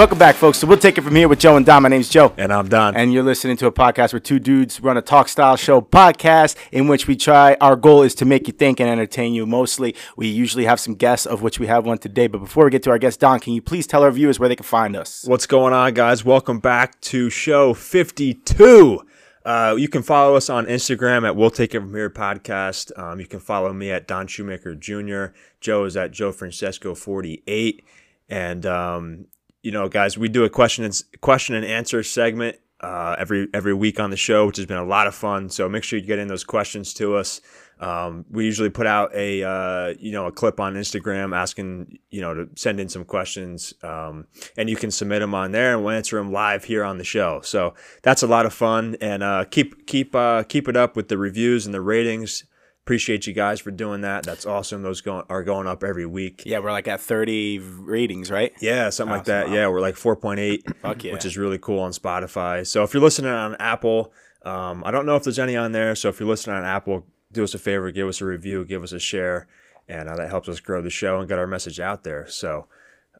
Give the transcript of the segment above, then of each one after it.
Welcome back, folks. So we'll take it from here with Joe and Don. My name's Joe. And I'm Don. And you're listening to a podcast where two dudes run a talk style show podcast in which we try, our goal is to make you think and entertain you mostly. We usually have some guests, of which we have one today. But before we get to our guest, Don, can you please tell our viewers where they can find us? What's going on, guys? Welcome back to show 52. Uh, you can follow us on Instagram at We'll Take It From Here Podcast. Um, you can follow me at Don Shoemaker Jr. Joe is at Joe Francesco 48. And um, you know, guys, we do a question and question and answer segment uh, every every week on the show, which has been a lot of fun. So make sure you get in those questions to us. Um, we usually put out a uh, you know a clip on Instagram asking you know to send in some questions, um, and you can submit them on there, and we'll answer them live here on the show. So that's a lot of fun, and uh, keep keep uh, keep it up with the reviews and the ratings appreciate you guys for doing that. That's awesome. Those go- are going up every week. Yeah, we're like at 30 ratings, right? Yeah, something awesome. like that. Yeah, we're like 4.8, yeah. which is really cool on Spotify. So if you're listening on Apple, um, I don't know if there's any on there. So if you're listening on Apple, do us a favor, give us a review, give us a share, and uh, that helps us grow the show and get our message out there. So.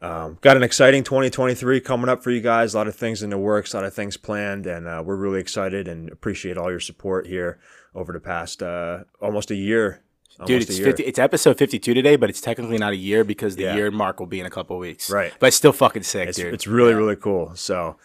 Um, got an exciting 2023 coming up for you guys. A lot of things in the works, a lot of things planned, and uh, we're really excited and appreciate all your support here over the past uh, almost a year. Almost Dude, it's 50, it's episode 52 today, but it's technically not a year because the yeah. year mark will be in a couple weeks. Right. But it's still fucking sick, it's, dude. It's really, yeah. really cool. So,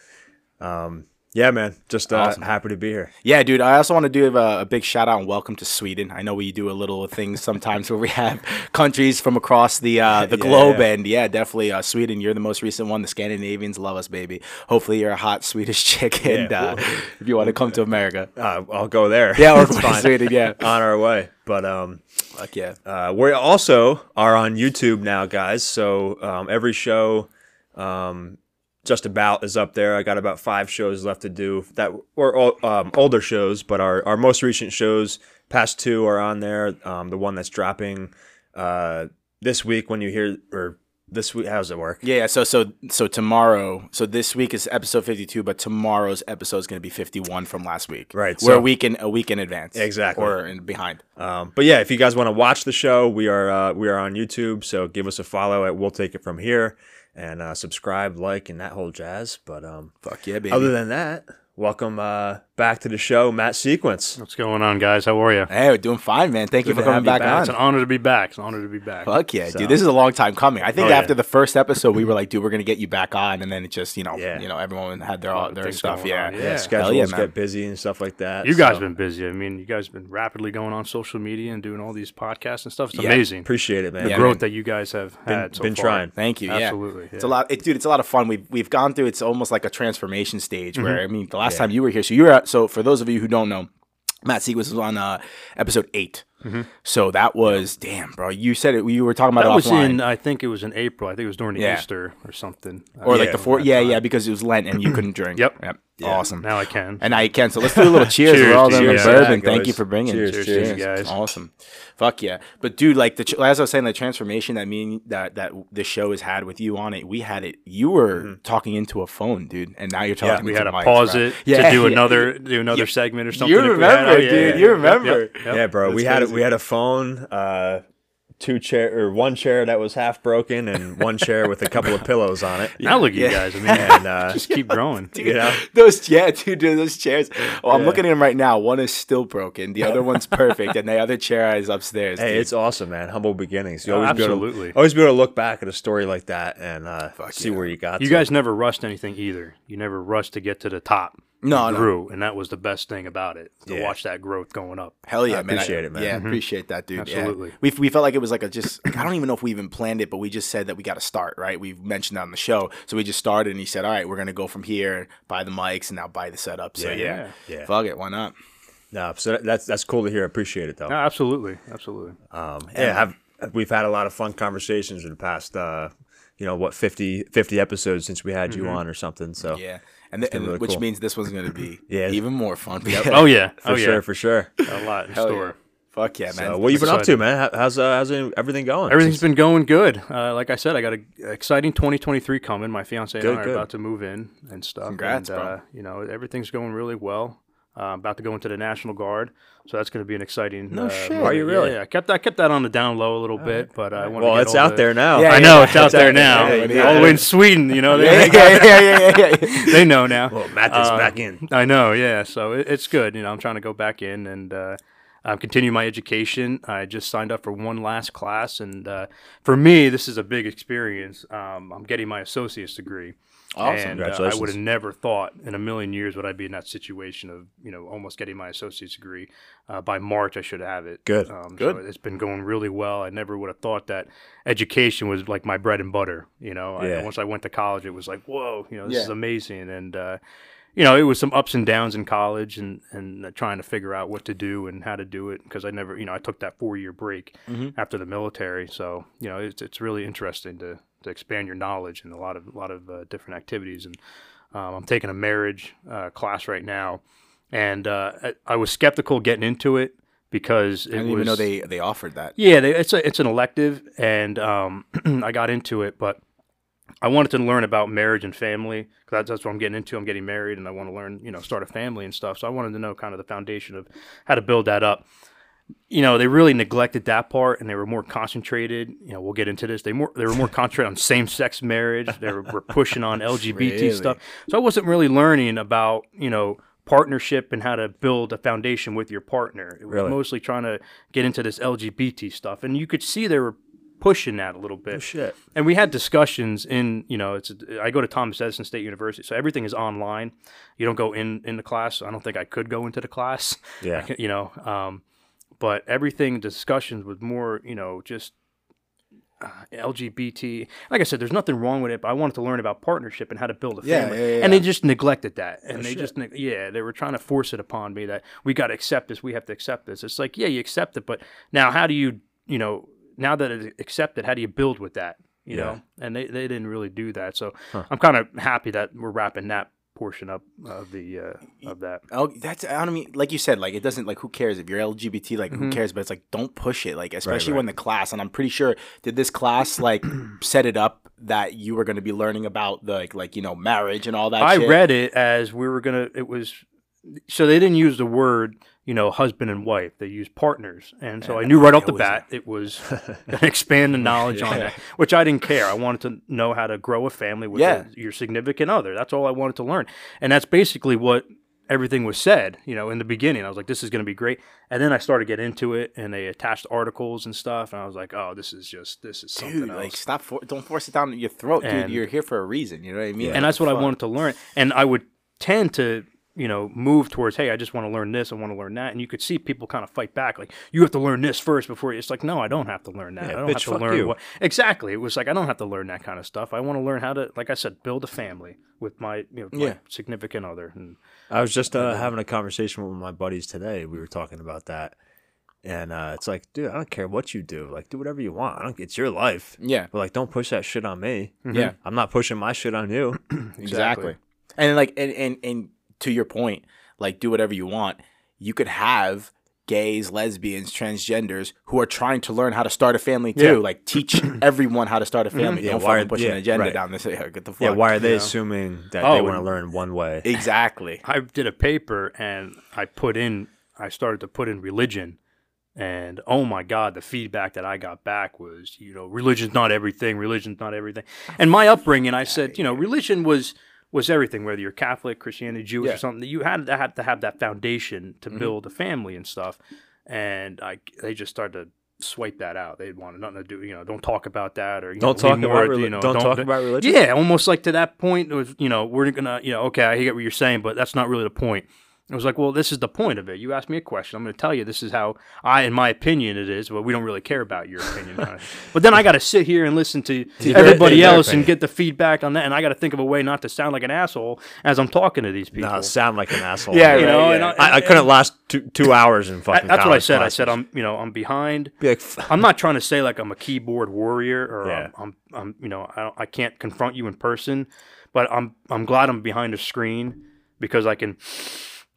um, yeah, man, just uh, awesome. happy to be here. Yeah, dude. I also want to do a, a, big shout out and welcome to Sweden. I know we do a little things sometimes where we have countries from across the uh, the yeah, globe, yeah. and yeah, definitely uh, Sweden. You're the most recent one. The Scandinavians love us, baby. Hopefully, you're a hot Swedish chick, and yeah, uh, if you want to come to America, uh, I'll go there. Yeah, or to Sweden. Yeah, on our way. But um, fuck yeah. Uh, we also are on YouTube now, guys. So um, every show. Um, just about is up there. I got about five shows left to do that or um, older shows, but our, our most recent shows, past two, are on there. Um, the one that's dropping uh, this week when you hear or this week, how does it work? Yeah, so so so tomorrow, so this week is episode fifty two, but tomorrow's episode is going to be fifty one from last week. Right, we're a week in a week in advance, exactly, or in behind. Um, but yeah, if you guys want to watch the show, we are uh, we are on YouTube, so give us a follow at We'll Take It From Here and uh, subscribe, like, and that whole jazz. But um, fuck yeah, baby. Other than that, welcome uh, back to the show, Matt Ciecwicz. What's going on, guys? How are you? Hey, we're doing fine, man. Thank Good you for coming back, back, on. It's an honor to be back. It's an honor to be back. Fuck yeah, so. dude. This is a long time coming. I think oh, after yeah. the first episode, we were like, dude, we're gonna get you back on, and then it just, you know, yeah. you know, everyone had their all, their stuff. Yeah. yeah, yeah. Schedules get busy and stuff like that. You guys so. been busy. I mean, you guys have been rapidly going on social media and doing all these podcasts and stuff. It's amazing. Appreciate it, man. The growth man. that you guys have been, had. So been far. trying. Thank you. Absolutely. It's a lot, it, dude. It's a lot of fun. We've we've gone through. It's almost like a transformation stage. Where mm-hmm. I mean, the last time you were here, so you were so for those of you who don't know, Matt Ciecwicz was on uh, episode 8 mm-hmm. So that was damn, bro. You said it. You were talking about that it was offline. in. I think it was in April. I think it was during yeah. Easter or something, or uh, like the four. Yeah, yeah, because it was Lent and you couldn't drink. Yep. Yep. Yeah. Awesome. Now I can. And now you can. So let's do a little cheers. cheers We're all done with bourbon. Yeah, Thank you for bringing. Cheers, cheers, cheers, guys. Awesome. Fuck yeah. But dude, like the as I was saying, the transformation that mean that that the show has had with you on it, we had it. You were mm-hmm. talking into a phone, dude, and now you're talking. Yeah, we had to mics, pause bro. it yeah, to do yeah. another do another segment or something. You remember, dude. You remember. Yeah, bro. We had crazy. We had a phone. Uh, two chair or one chair that was half broken and one chair with a couple of pillows on it. Now look at you guys. I mean, and, uh, just keep growing. Dude, you know those yeah, dude, dude those chairs. Well, I'm looking at them right now. One is still broken. The other one's perfect, and the other chair is upstairs. Hey, dude. it's awesome, man. Humble beginnings. You oh, always absolutely be to, always be able to look back at a story like that and uh, see yeah. where you got. You to. guys never rushed anything either. You never rushed to get to the top no, grew, no. and that was the best thing about it to yeah. watch that growth going up. Hell yeah, I man! Appreciate I, it, man. Yeah, mm-hmm. appreciate that, dude. Absolutely. Yeah. We we felt like it was like a just. I don't even know if we even planned it, but we just said that we got to start. Right? We mentioned that on the show, so we just started, and he said, "All right, we're gonna go from here, buy the mics, and now buy the setup." So yeah, yeah, yeah. fuck it, why not? No, so that's that's cool to hear. Appreciate it though. No, absolutely, absolutely. Um, yeah, have we've had a lot of fun conversations in the past. Uh, you know what 50, 50 episodes since we had mm-hmm. you on or something so yeah and, the, and really which cool. means this one's going to be yeah. even more fun. Yep. oh yeah, for oh, sure, yeah. for sure. A lot in Hell store. Yeah. Fuck yeah, man! So, what you been up to, man? How's uh, how's everything going? Everything's been going good. Uh, like I said, I got an exciting 2023 coming. My fiance good, and I are about to move in and stuff. Congrats, and, bro. Uh, you know, everything's going really well. Uh, I'm about to go into the National Guard, so that's going to be an exciting. No uh, shit. Are you really? Yeah, I kept I kept that on the down low a little bit, but I want. Well, get it's out the- there now. Yeah, I know yeah. it's out there now, yeah, yeah, all the way in Sweden. You know, yeah, they, yeah, yeah, yeah, yeah, yeah. they know now. Well, Matt is Um, back in. I know, yeah. So it, it's good. You know, I'm trying to go back in and uh, um, continue my education. I just signed up for one last class, and uh, for me, this is a big experience. Um, I'm getting my associate's degree. Awesome. And uh, I would have never thought in a million years would I be in that situation of you know almost getting my associate's degree. Uh, by March, I should have it. Good. Um, Good. So it's been going really well. I never would have thought that education was like my bread and butter. You know, I- once I went to college, it was like, whoa, you know, this is amazing. And uh, you know, it was some ups and downs in college and and uh, trying to figure out what to do and how to do it because I never, you know, I took that four year break Mhm. after the military. So you know, it's it's really interesting to to expand your knowledge in a lot of a lot of uh, different activities. And um, I'm taking a marriage uh, class right now, and uh, I, I was skeptical getting into it because it I didn't was even know they they offered that. yeah, they, it's a, it's an elective, and um, I got into it, but I wanted to learn about marriage and family because that's, that's what I'm getting into. I'm getting married, and I want to learn, you know, start a family and stuff. So I wanted to know kind of the foundation of how to build that up. You know, they really neglected that part, and they were more concentrated. You know, we'll get into this. They more they were more concentrated on same sex marriage. They were, were pushing on LGBT Really? stuff. So I wasn't really learning about you know partnership and how to build a foundation with your partner. It was Really? mostly trying to get into this LGBT stuff, and you could see they were pushing that a little bit. Oh, shit. And we had discussions in, you know, it's I go to Thomas Edison State University, so everything is online. You don't go in in the class. I don't think I could go into the class. Yeah. you know, um, but everything discussions was more, you know, just uh, LGBT. Like I said, there's nothing wrong with it, but I wanted to learn about partnership and how to build a Yeah, family. yeah, yeah, And they just neglected that, and Oh, they shit. just neg- yeah, they were trying to force it upon me that we got to accept this, we have to accept this. It's like yeah, you accept it, but now how do you, you know, now that it's accepted, how do you build with that? You know, and they, they didn't really do that. So Huh. I'm kind of happy that we're wrapping that portion up of the uh, of that. Oh, that's I don't mean like you said, like it doesn't like who cares if you're LGBT, like who Mhm. cares? But it's like don't push it, like especially right. when the class. And I'm pretty sure did this class like set it up that you were going to be learning about the like like you know marriage and all that. I shit? read it as we were gonna. It was so they didn't use the word you know husband and wife. They use partners, and so I knew right off the bat it was expand the knowledge on Yeah. that, which I didn't care. I wanted to know how to grow a family with Yeah. a- your significant other. That's all I wanted to learn, and that's basically what everything was said. You know, in the beginning, I was like, "This is going to be great," and then I started getting into it, and they attached articles and stuff, and I was like, "Oh, this is just this is something Dude, else." like stop! For, don't force it down your throat, dude. You're here for a reason. You know what I mean? and that's what I wanted to learn. And I would tend to, you know, move towards, hey, I just want to learn this, I want to learn that. And you could see people kind of fight back, like, you have to learn this first before. It's like, no, I don't have to learn that. Yeah, I don't bitch, have to learn you. what. Exactly. It was like, I don't have to learn that kind of stuff. I want to learn how to, like I said, build a family with my, you know, my significant other. And I was just uh, having a conversation with my buddies today. We were talking about that, and uh, it's like, dude, I don't care what you do. Like, do whatever you want. I don't. It's your life. Yeah, But like, don't push that shit on me. yeah, I'm not pushing my shit on you. exactly. And like, and, and and to your point, like, do whatever you want. You could have gays, lesbians, transgenders who are trying to learn how to start a family too. Yeah. Like, teach everyone how to start a mm-hmm. family. Yeah, Don't why are- fucking push yeah, an agenda right. down this. Yeah, get the fuck. yeah. Why are they Yeah. assuming that Oh, they want to learn one way? Exactly. I did a paper and I put in, I started to put in religion. And oh my God, the feedback that I got back was, you know, religion's not everything. Religion's not everything. And my upbringing, I said, you know, religion was was everything. Whether you're Catholic, Christianity, Jewish, Yeah. or something, you had to have to have that foundation to Mhm. build a family and stuff. And I, they just started to swipe that out. They wanted nothing to do, you know, don't talk about that or you Don't know, talk lean about more, reli- you know, don't, talk about religion. yeah, almost like to that point it was, you know, we're gonna, you know, okay, I get what you're saying, but that's not really the point. It was like, well, this is the point of it. You asked me a question. I'm going to tell you this is how I, in my opinion, it is. But we don't really care about your opinion. But then I got to sit here and listen to their- everybody else and get the feedback on that. And I got to think of a way not to sound like an asshole as I'm talking to these people. No, sound like an asshole. Yeah, you right, know, yeah. and I, I, I couldn't last two, two hours in I- fucking. that's what I said. I said I'm, you know, I'm behind. Be like, I'm not trying to say like I'm a keyboard warrior or Yeah. I'm, I'm, I'm, you know, I, don't, I can't confront you in person, but I'm, I'm glad I'm behind a screen because I can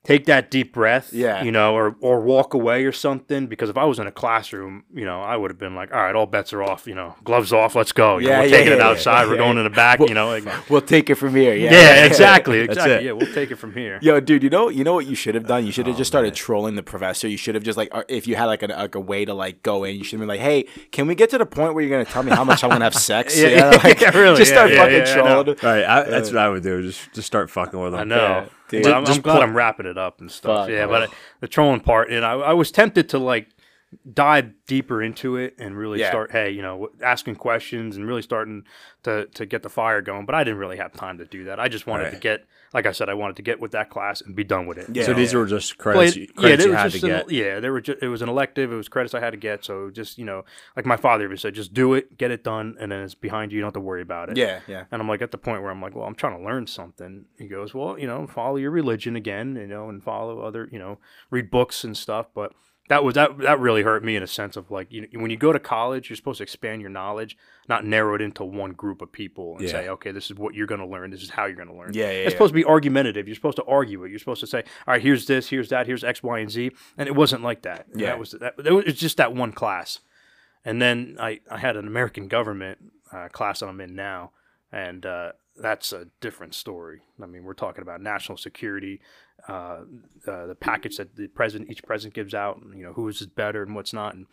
take that deep breath, Yeah. you know, or or walk away or something. Because if I was in a classroom, you know, I would have been like, all right, all bets are off, you know, gloves off, let's go. You know, Yeah, we're yeah, taking it yeah, outside, we're yeah. going in the back, you know. Like, We'll take it from here. Yeah, yeah, exactly, That's exactly. it. Yeah, we'll take it from here. Yo, dude, you know, you know what you should have done? You should Oh, have just started trolling the professor. You should have just like, uh, if you had like a, like a way to like go in, you should have been like, hey, can we get to the point where you're gonna tell me how much I'm gonna have sex? Yeah, You know, like, yeah, really, Just start yeah, fucking yeah, I know. trolling. All right, I, that's what I would do. Just just start fucking with them. I know. Dude. I'm, Just I'm glad I'm wrapping it up and stuff. Fuck, yeah, but the trolling part, and I, I was tempted to like dive deeper into it and really Yeah. start, hey, you know, asking questions and really starting to to get the fire going. But I didn't really have time to do that. I just wanted to get, like I said, I wanted to get with that class and be done with it. Yeah. So these were just credits, Played- you, credits there you was had to just an- get. yeah, there were just, it was an elective. It was credits I had to get. So just you know, like my father even said, just do it, get it done, and then it's behind you. You don't have to worry about it. Yeah, yeah. And I'm like at the point where I'm like, well, I'm trying to learn something. He goes, well, you know, follow your religion again, you know, and follow other, you know, read books and stuff. But that was that that really hurt me in a sense of like, you know, when you go to college, you're supposed to expand your knowledge, not narrow it into one group of people and Yeah. say, okay, this is what you're going to learn. This is how you're going to learn. Yeah, yeah, It's yeah. supposed to be argumentative. You're supposed to argue it. You're supposed to say, all right, here's this, here's that, here's X, Y, and Z, and it wasn't like that. Yeah. that was that. It was just that one class. And then I, I had an American government uh, class that I'm in now, and uh, that's a different story. I mean, we're talking about national security, uh, uh, the package that the president, each president gives out, and, you know, who is better and what's not. And,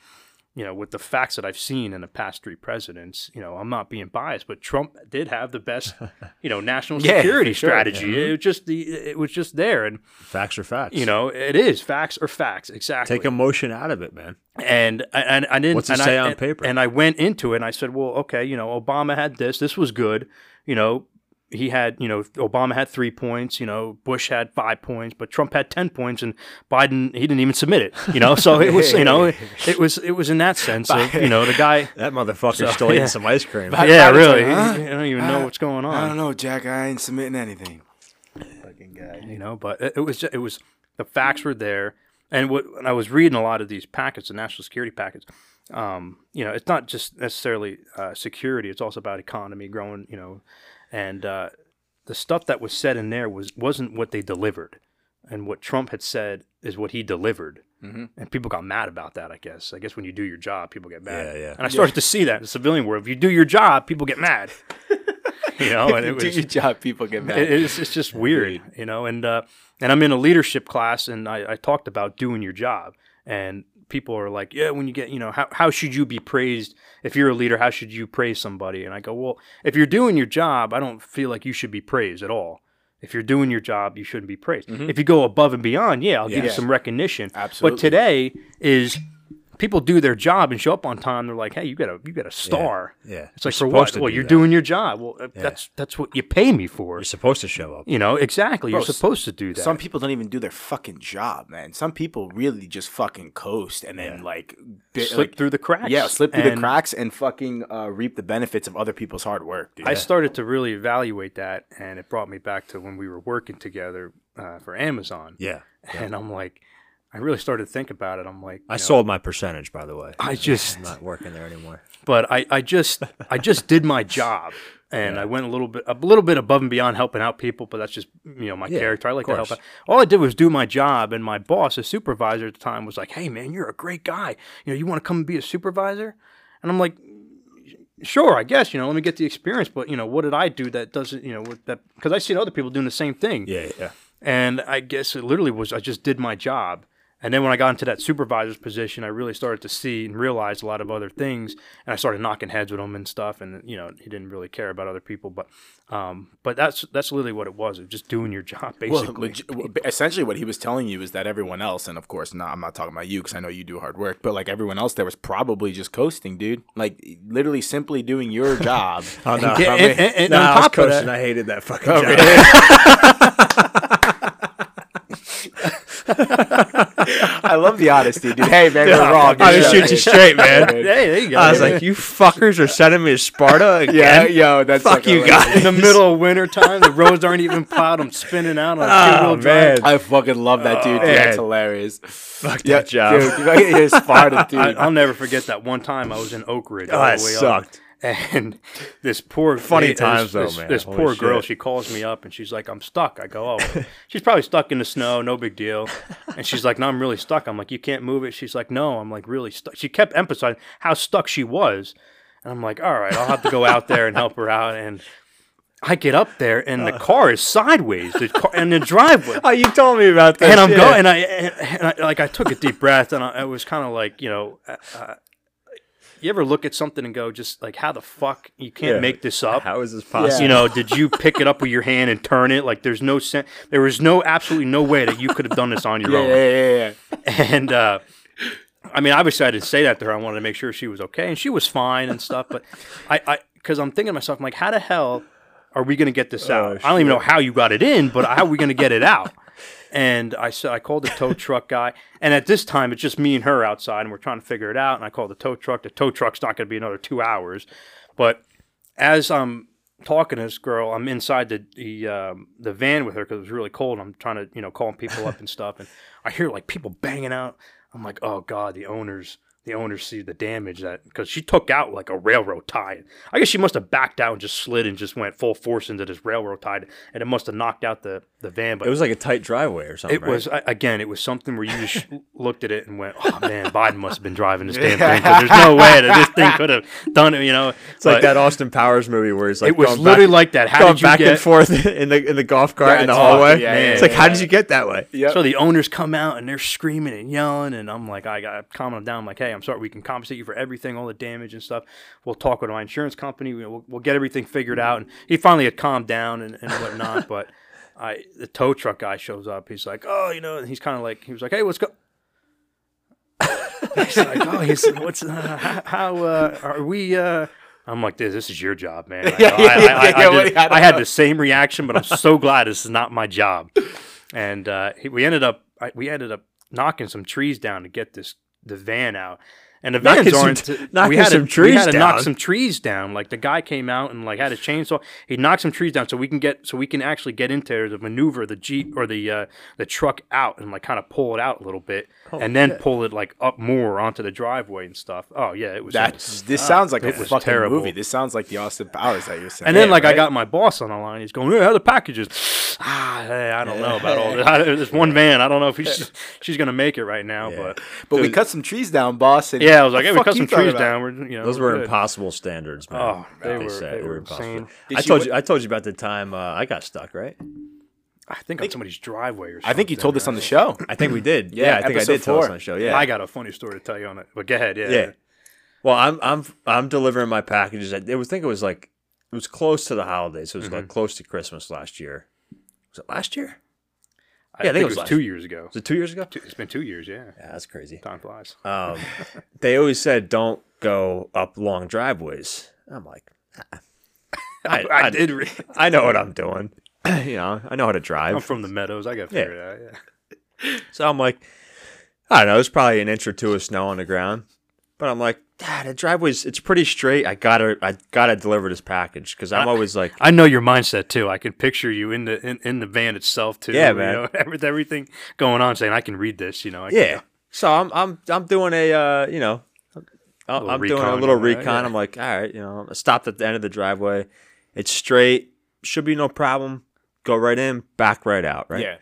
you know, with the facts that I've seen in the past three presidents, you know, I'm not being biased, but Trump did have the best, you know, national Yeah, security sure. strategy. It was just the, it was just there, and Facts are facts. you know, it is facts are facts exactly. take emotion out of it, man. And I- and I didn't. What's it and say I, on and- paper? And I went into it and I said, well, okay, you know, Obama had this. This was good. You know, he had, you know, Obama had three points. You know, Bush had five points, but Trump had ten points, and Biden he didn't even submit it. You know, so it was, you know, it, it was it was in that sense of, you know, the guy. That motherfucker's So, still yeah. eating some ice cream. But- Yeah, Biden's really. like, huh? You don't even know what's going on. I don't know, Jack. I ain't submitting anything. Fucking guy. you know but it, it was ju- it was the facts were there and what when i was reading a lot of these packets the national security packets um, you know it's not just necessarily uh, security it's also about economy growing you know and uh, the stuff that was said in there was wasn't what they delivered and what trump had said is what he delivered Mhm. and people got mad about that i guess i guess when you do your job people get mad Yeah, yeah. and i started to see that in the civilian world if you do your job people get mad you know and it do was your job, people get mad. it- it's, it's just weird, you know. And uh, and I'm in a leadership class, and I, I talked about doing your job, and people are like, yeah, when you get, you know, how how should you be praised if you're a leader? How should you praise somebody? And I go, well, if you're doing your job, I don't feel like you should be praised at all. If you're doing your job, you shouldn't be praised. If you go above and beyond, yeah, I'll give you Mm-hmm. Some recognition. Absolutely. But today is people do their job and show up on time. They're like, hey, you got a you got a star. Yeah. It's like You're for what? to Well, do you're that. doing your job. Well, uh, that's that's what you pay me for. You're supposed to show up. You know, exactly. Bro, You're supposed to do that. Some people don't even do their fucking job, man. Some people really just fucking coast and then like, bi- slip like through the cracks. yeah, slip through the cracks and fucking uh, reap the benefits of other people's hard work, dude. I started to really evaluate that, and it brought me back to when we were working together uh, for Amazon. Yeah. And I'm like, I really started to think about it. I'm like, I know, sold my percentage, by the way. I just, I'm not working there anymore. but I, I just, I just did my job, and I went a little bit, a little bit above and beyond helping out people. But that's just, you know, my Yeah, character. I like to help out. All I did was do my job, and my boss, a supervisor at the time, was like, "Hey, man, you're a great guy. You know, you want to come and be a supervisor?" And I'm like, sure, I guess, you know, let me get the experience. But, you know, what did I do that doesn't, you know, that, because I seen other people doing the same thing. Yeah, yeah. And I guess it literally was, I just did my job. And then when I got into that supervisor's position, I really started to see and realize a lot of other things. And I started knocking heads with him and stuff. And, you know, he didn't really care about other people. But, um, but that's, that's literally what it was. It was just doing your job, basically. well, essentially, what he was telling you is that everyone else, and of course, not, I'm not talking about you because I know you do hard work, but like everyone else, there was probably just coasting, dude. Like literally, simply doing your job. Oh, no. get- I and- and- and no, on I was top of coaching. that- I hated that fucking Oh, job. I love the honesty, dude. Hey, man, we're wrong. I dude. just shoot you straight, man. hey, there you go. I was like, you fuckers are sending me to Sparta again? Yeah, yo, that's Fuck like a- you guys. in the middle of winter time, the roads aren't even plowed. I'm spinning out on a Oh, two-wheel drive. I fucking love that dude. Oh, dude. That's hilarious. Fuck Yeah, that job. dude. You're Sparta, dude. I, I'll never forget that one time I was in Oak Ridge. Oh, all that the way sucked. Up, And this poor Funny this- times, though, man. This Holy poor girl, she calls me up and she's like, "I'm stuck." I go, "Oh, she's probably stuck in the snow. No big deal." And she's like, "No, I'm really stuck." I'm like, "You can't move it." She's like, "No, I'm like really stuck." She kept emphasizing how stuck she was, and I'm like, "All right, I'll have to go out there and help her out." And I get up there and the car is sideways, the car, and the driveway Oh, you told me about that. and I'm yeah. going, and I, and I like I took a deep breath, and I, I was kind of like, you know, uh, uh, you ever look at something and go, just like, how the fuck you can't Yeah. make this up? How is this possible? You know, did you pick it up with your hand and turn it? Like, there's no sense. There was no absolutely no way that you could have done this on your Yeah, own. yeah, yeah, yeah. And uh, I mean, obviously, I didn't say that to her. I wanted to make sure she was okay, and she was fine and stuff. But I, I, because I'm thinking to myself, I'm like, how the hell are we going to get this out? I don't even know how you got it in, but how are we going to get it out? And I said, I called the tow truck guy, and at this time it's just me and her outside, and we're trying to figure it out. And I called the tow truck. The tow truck's not going to be another two hours, but as I'm talking to this girl, I'm inside the the, um, the van with her because it was really cold. I'm trying to you know calling people up and stuff, and I hear like people banging out. I'm like, oh god, the owners. The owners see the damage that because she took out like a railroad tie. I guess she must have backed out and just slid and just went full force into this railroad tie, and it must have knocked out the, the van. But it was like a tight driveway or something. it was again. It was something where you just looked at it and went, "Oh man, Biden must have been driving this damn thing." 'cause there's no way that this thing could have done it. You know, It's like that Austin Powers movie where he's like It was going literally back, like that. How going did you back get? and forth in the in the golf cart Yeah, in the it's hallway. awesome. Yeah, yeah, it's like, yeah, how did you get that way? Yep. So the owners come out and they're screaming and yelling, and I'm like, I got calm them down. I'm like, hey, I'm sorry, we can compensate you for everything, all the damage and stuff. We'll talk with my insurance company. We'll, we'll get everything figured out. And he finally had calmed down and, and whatnot. but I, the tow truck guy shows up. He's like, oh, you know, and he's kind of like, he was like, hey, what's go? he's like, oh, he's what's uh, how, how uh, are we? Uh, I'm like, this, this is your job, man. I, I, I, I, Yeah, I, what- did- I don't I had the same reaction, but I'm so glad this is not my job. And uh, he, we ended up, I, we ended up knocking some trees down to get this the van out. And the vans aren't. t- we had to, some we trees had to knock down? some trees down. Like the guy came out and like had a chainsaw. He knocked some trees down so we can get so we can actually get into the maneuver the jeep or the uh, the truck out and like kind of pull it out a little bit and then pull it like up more onto the driveway and stuff. Oh yeah, it was. That's this sounds like a it was fucking terrible. movie. This sounds like the Austin Powers that you're saying. And then, Yeah, like, I got my boss on the line. He's going, "Yeah, how are the packages?" Ah, hey, I don't know about all this. I- There's one van. I don't know if he's, she's gonna make it right now, but but we cut some trees down, boss. And yeah, I was like, the "Hey, we cut some trees about? down. We're, you know, Those we're were good." impossible standards, man. Oh, they were- said. they were impossible. I told you. I told you about the time uh, I got stuck. Right? I think on somebody's driveway or something. I think you told this on the show. I think we did. Yeah, Yeah, I think I episode did tell us four. on the show. Yeah. I got a funny story to tell you on it, but go ahead. Yeah, Yeah. Well, I'm I'm I'm delivering my packages. I it was think it was like it was close to the holidays. It was Mm-hmm. like close to Christmas last year. Was it last year? I, Yeah, I think, think it it was was last- two years ago. Was it two years ago? Two- It's been two years. Yeah, Yeah, that's crazy. time flies. Um, they always said don't go up long driveways. I'm like, ah. I, I, I, did. Re- I know what I'm doing. you know, I know how to drive. I'm from the meadows. I got to Yeah. it out. Yeah. So I'm like, I don't know, it's probably an inch or two of snow on the ground. But I'm like, Dad, the driveway's it's pretty straight. I gotta I gotta deliver this package because I'm always like, I know your mindset too. I can picture you in the in, in the van itself too. Yeah, you man. know, with everything going on, saying I can read this. You know, I can- yeah. So I'm I'm I'm doing a uh, you know, I'm, doing a recon, little right? recon. Yeah. I'm like, all right, you know, I stopped at the end of the driveway. It's straight, should be no problem. Go right in, back right out, right? Yeah.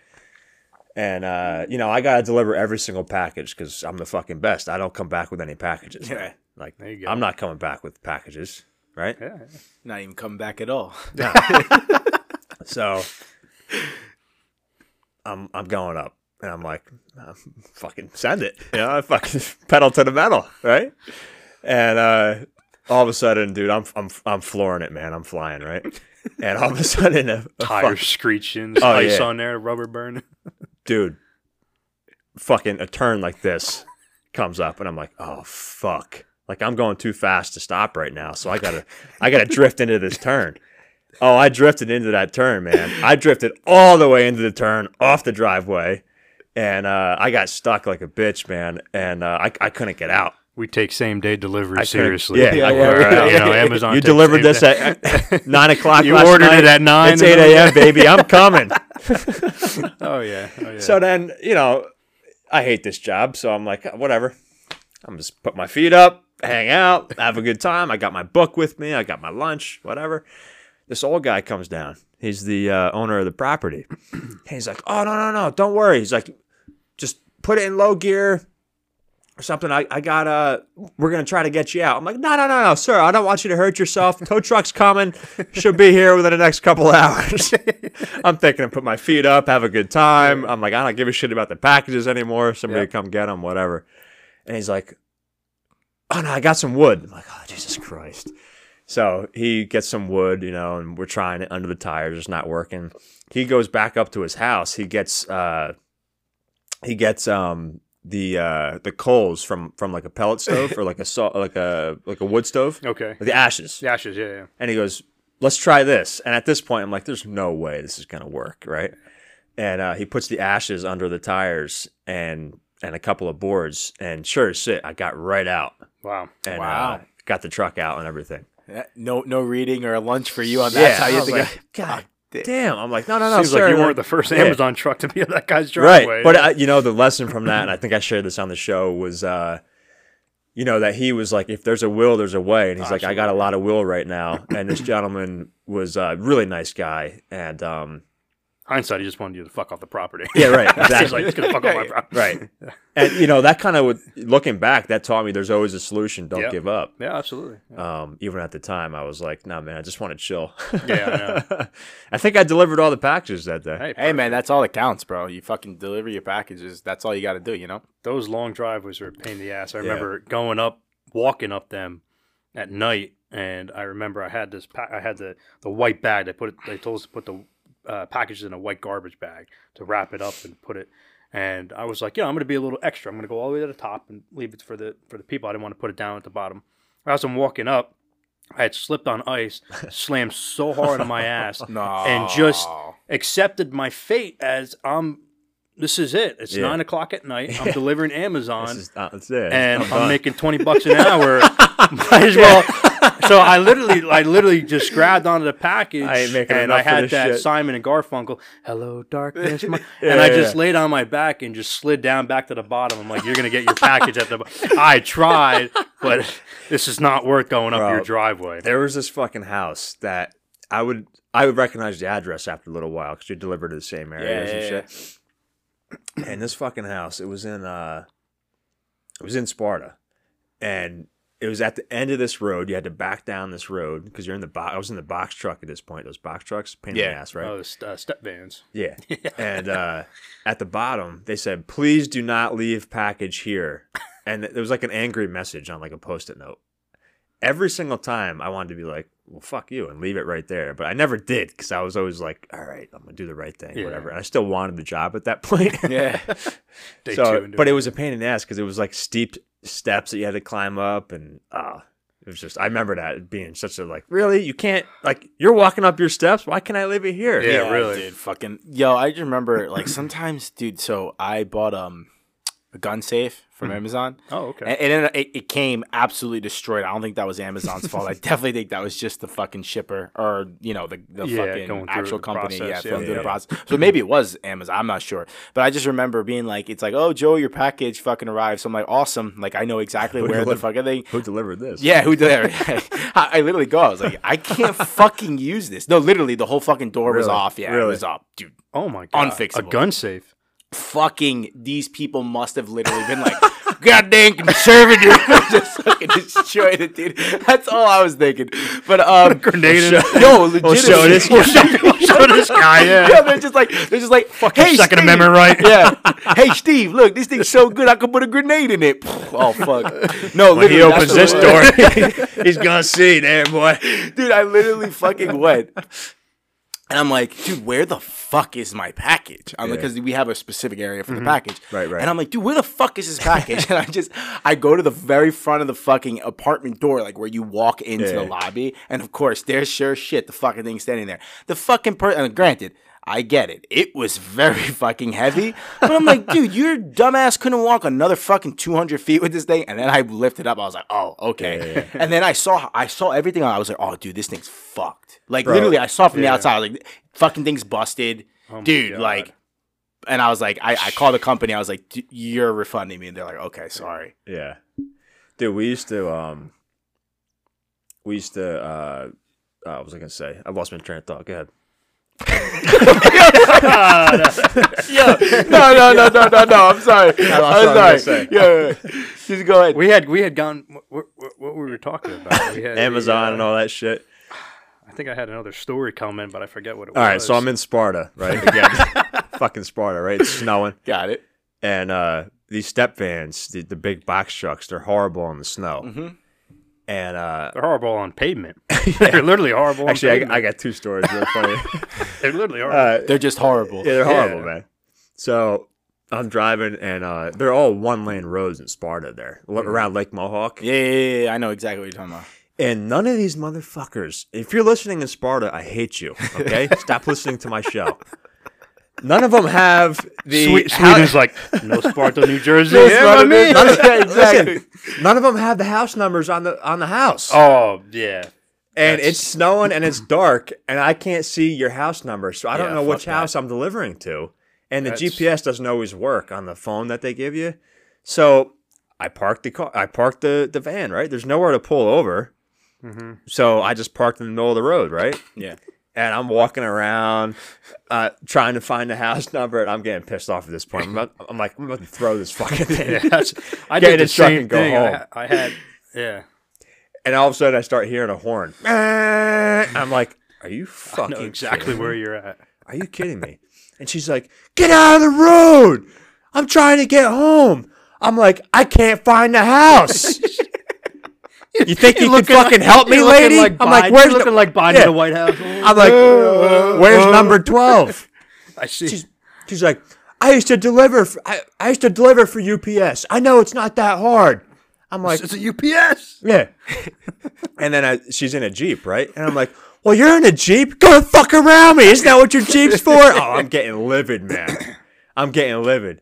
And uh, you know, I gotta deliver every single package because I'm the fucking best. I don't come back with any packages. Yeah. man. Like There you go. I'm not coming back with packages, right? Yeah. Not even coming back at all. So I'm I'm going up, and I'm like, "Uh, fucking send it, you know, I fucking pedal to the metal, right? And uh, all of a sudden, dude, I'm I'm I'm flooring it, man. I'm flying, right? And all of a sudden, a, a Tires fuck- screeching, Oh, ice yeah. on there, rubber burn. dude, fucking a turn like this comes up, and I'm like, oh fuck, like I'm going too fast to stop right now, so I gotta I gotta drift into this turn. Oh, I drifted into that turn, man. I drifted all the way into the turn off the driveway, and uh, I got stuck like a bitch, man. And uh, I I couldn't get out. We take same day delivery I seriously. yeah, Yeah, yeah, couldn't- yeah, you know, Amazon. You delivered this day. at nine o'clock. You last ordered night. it at nine It's eight a.m., baby. I'm coming. Oh yeah. Oh yeah. So then, you know, I hate this job, so I'm like, whatever. I'm just put my feet up. hang out, have a good time. I got my book with me. I got my lunch, whatever. This old guy comes down. He's the uh, owner of the property. He's like, "Oh no, no, no! Don't worry." He's like, "Just put it in low gear." Or something. I, I got uh we're gonna try to get you out. I'm like, no no no no, sir, I don't want you to hurt yourself. Tow truck's coming. Should be here within the next couple hours. I'm thinking put my feet up, have a good time. I'm like, I don't give a shit about the packages anymore. Somebody Yep. come get them, whatever. And he's like, oh no, I got some wood. I'm like, oh Jesus Christ. So he gets some wood, you know, and we're trying it under the tires. It's not working. He goes back up to his house. He gets uh, he gets um the uh the coals from from like a pellet stove or like a saw like a like a wood stove, Okay. like the ashes. The ashes, yeah, yeah. And he goes, "Let's try this." And at this point, I'm like, "There's no way this is gonna work, right?" And uh, he puts the ashes under the tires and and a couple of boards, and sure as shit, I got right out Wow. and Wow. uh, got the truck out and everything. No, no reading or a lunch for you on that. Yeah, That's how you was think. like, God damn! I'm like, no, no, no, Seems sir. like you weren't the first Yeah. Amazon truck to be on that guy's driveway. right? But uh, you know, the lesson from that, and I think I shared this on the show, was uh, you know that he was like, if there's a will, there's a way, and he's like, I got a lot of will right now, and this gentleman was a really nice guy, and um, hindsight, he just wanted you to fuck off the property. yeah, right, He's exactly, like, just gonna fuck off my property. right, and you know that kind of looking back, that taught me there's always a solution. Don't Yep. give up. Yeah, absolutely. Um, even at the time, I was like, "No, man, I just want to chill." Yeah, I I think I delivered all the packages that day. Hey, Hey man, that's all that counts, bro. You fucking deliver your packages. That's all you got to do. You know. those long driveways are a pain in the ass. I remember going up, walking up them at night, and I remember I had this. Pa- I had the the white bag. They put it. They told us to put the uh, packages in a white garbage bag to wrap it up and put it. And I was like, yeah, I'm gonna be a little extra. I'm gonna go all the way to the top and leave it for the for the people. I didn't want to put it down at the bottom. As I'm walking up, I had slipped on ice, slammed so hard on my ass, No. and just accepted my fate as I'm. This is it. It's Yeah. nine o'clock at night. I'm delivering Amazon, This is, that's it. and I'm I'm done. making twenty bucks an hour. Might as well. So I literally, I literally just grabbed onto the package, I ain't making and enough I for had this that shit. Simon and Garfunkel, "Hello, darkness," my-" and I yeah, just yeah. laid on my back and just slid down back to the bottom. I'm like, "You're gonna get your package at the." bo-" I tried, but this is not worth going up Bro, your driveway. there was this fucking house that I would I would recognize the address after a little while because you delivered to the same areas Yeah, and yeah, shit. And this fucking house, it was in uh, it was in Sparta, and it was at the end of this road. You had to back down this road because you're in the box. I was in the box truck at this point. Those box trucks, pain in the ass, right? Oh, uh, step vans. Yeah. And uh, at the bottom, they said, please do not leave package here. And there was like an angry message on like a post it note. Every single time I wanted to be like, well, fuck you and leave it right there. But I never did because I was always like, all right, I'm going to do the right thing, Yeah. whatever. And I still wanted the job at that point. Yeah. Day so, but it. was a pain in the ass because it was like steep steps that you had to climb up. And uh, it was just, I remember that being such a like, really? You can't, like, you're walking up your steps. Why can't I leave it here? Yeah, really. dude. Fucking yo, I just remember like sometimes, dude. So I bought um a gun safe from mm. Amazon. Oh, okay. And, and it, it came absolutely destroyed. I don't think that was Amazon's fault. I definitely think that was just the fucking shipper or you know the, the Yeah, fucking actual the company. process, yeah, yeah. going through Yeah. the process. So maybe it was Amazon. I'm not sure. But I just remember being like, it's like, oh, Joe, your package fucking arrived. So I'm like, awesome. Like I know exactly where the delivered- fucking thing. Who delivered this? Yeah, who delivered? I, I literally go. I was like, I can't fucking use this. No, literally, the whole fucking door was off. Yeah, it was up, dude. oh my god. unfixable. A gun safe. Fucking these people must have literally been like, goddamn conservative, just fucking destroyed it, dude. That's all I was thinking. But um, Grenade no, legit. show this We'll show, we'll show this guy. Yeah. Yeah, they're just like they're just like Fucking hey, Second Steve. Amendment right. Yeah. Hey Steve, look, this thing's so good I could put a grenade in it. Oh fuck. No, When he opens this door, he's gonna see there, boy. dude, I literally fucking went. And I'm like, dude, where the fuck is my package? I'm like, because we have a specific area for the mm-hmm. package. Right, right. And I'm like, dude, where the fuck is this package? and I just, I go to the very front of the fucking apartment door, like where you walk into the lobby. And of course, there's sure shit the fucking thing standing there. The fucking person, granted, I get it. It was very fucking heavy. But I'm like, dude, your dumbass couldn't walk another fucking 200 feet with this thing. And then I lifted up. I was like, oh, okay. Yeah, yeah, And then I saw, I saw everything. I was like, oh, dude, this thing's fucked. Like Bro, literally, I saw from the outside. I was like, fucking thing's busted, Oh dude. God. Like, and I was like, I, I called the company. I was like, you're refunding me. And they're like, okay, sorry. Yeah. Dude, we used to um we used to uh, uh what was I gonna say? I lost my train of thought. Go ahead. No, no, no, no, no, no. I'm sorry. lost I'm I was sorry. gonna. Yeah, yeah, yeah. just go ahead. We had we had gone. What, what, what we were talking about? We had Amazon the, and uh, all that shit. I think I had another story coming, but I forget what it All was. All right, so I'm in Sparta, right? Again, fucking Sparta, right? It's snowing, Got it. and uh, these step vans, the, the big box trucks, they're horrible in the snow. Mhm. And uh, They're horrible on pavement. They're literally horrible. actually, I. I got two stories. Real funny. They're literally horrible. uh, They're just horrible. Yeah, they're horrible, Yeah. man. So I'm driving, and uh, they're all one lane roads in Sparta there, l- around Lake Mohawk. Yeah, yeah, yeah, yeah. I know exactly what you're talking about. And none of these motherfuckers, if you're listening in Sparta, I hate you, okay? Stop listening to my show. None of them have the. Swe- hou- Sweden's like no Sparta, New Jersey. No yeah, Sparta, my man. none of- exactly. Listen, none of them have the house numbers on the on the house. Oh yeah. And that's- it's snowing and it's dark, and I can't see your house number, so I don't Yeah, know which that. house I'm delivering to. And the That's- GPS doesn't always work on the phone that they give you. So I parked the car. I parked the, the van. Right, there's nowhere to pull over. Mm-hmm. So I just parked in the middle of the road. Right, Yeah. and I'm walking around uh, trying to find the house number, and I'm getting pissed off at this point. I'm, about, I'm like, I'm about to throw this fucking thing. I did the same and go thing. I home. I, had yeah. And all of a sudden, I start hearing a horn. I'm like, Are you I fucking know exactly kidding where you're at. Are you kidding me? And she's like, Get out of the road. I'm trying to get home. I'm like, I can't find the house. you think you can fucking like- help me, lady? like I'm like, where's you're looking the, like Biden Yeah. the White House? I'm like, where's number 12? I see. She's, she's like, I used to deliver. For, I, I used to deliver for UPS. I know it's not that hard. I'm like, it's a UPS. yeah. and then I, she's in a jeep, right? And I'm like, well, you're in a jeep. Go the fuck around me. Isn't that what your jeep's for? oh, I'm getting livid, man. I'm getting livid.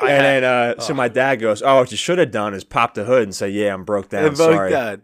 And then uh, so my dad goes, "Oh, what you should have done is pop the hood and say, yeah, I'm broke down. Yeah,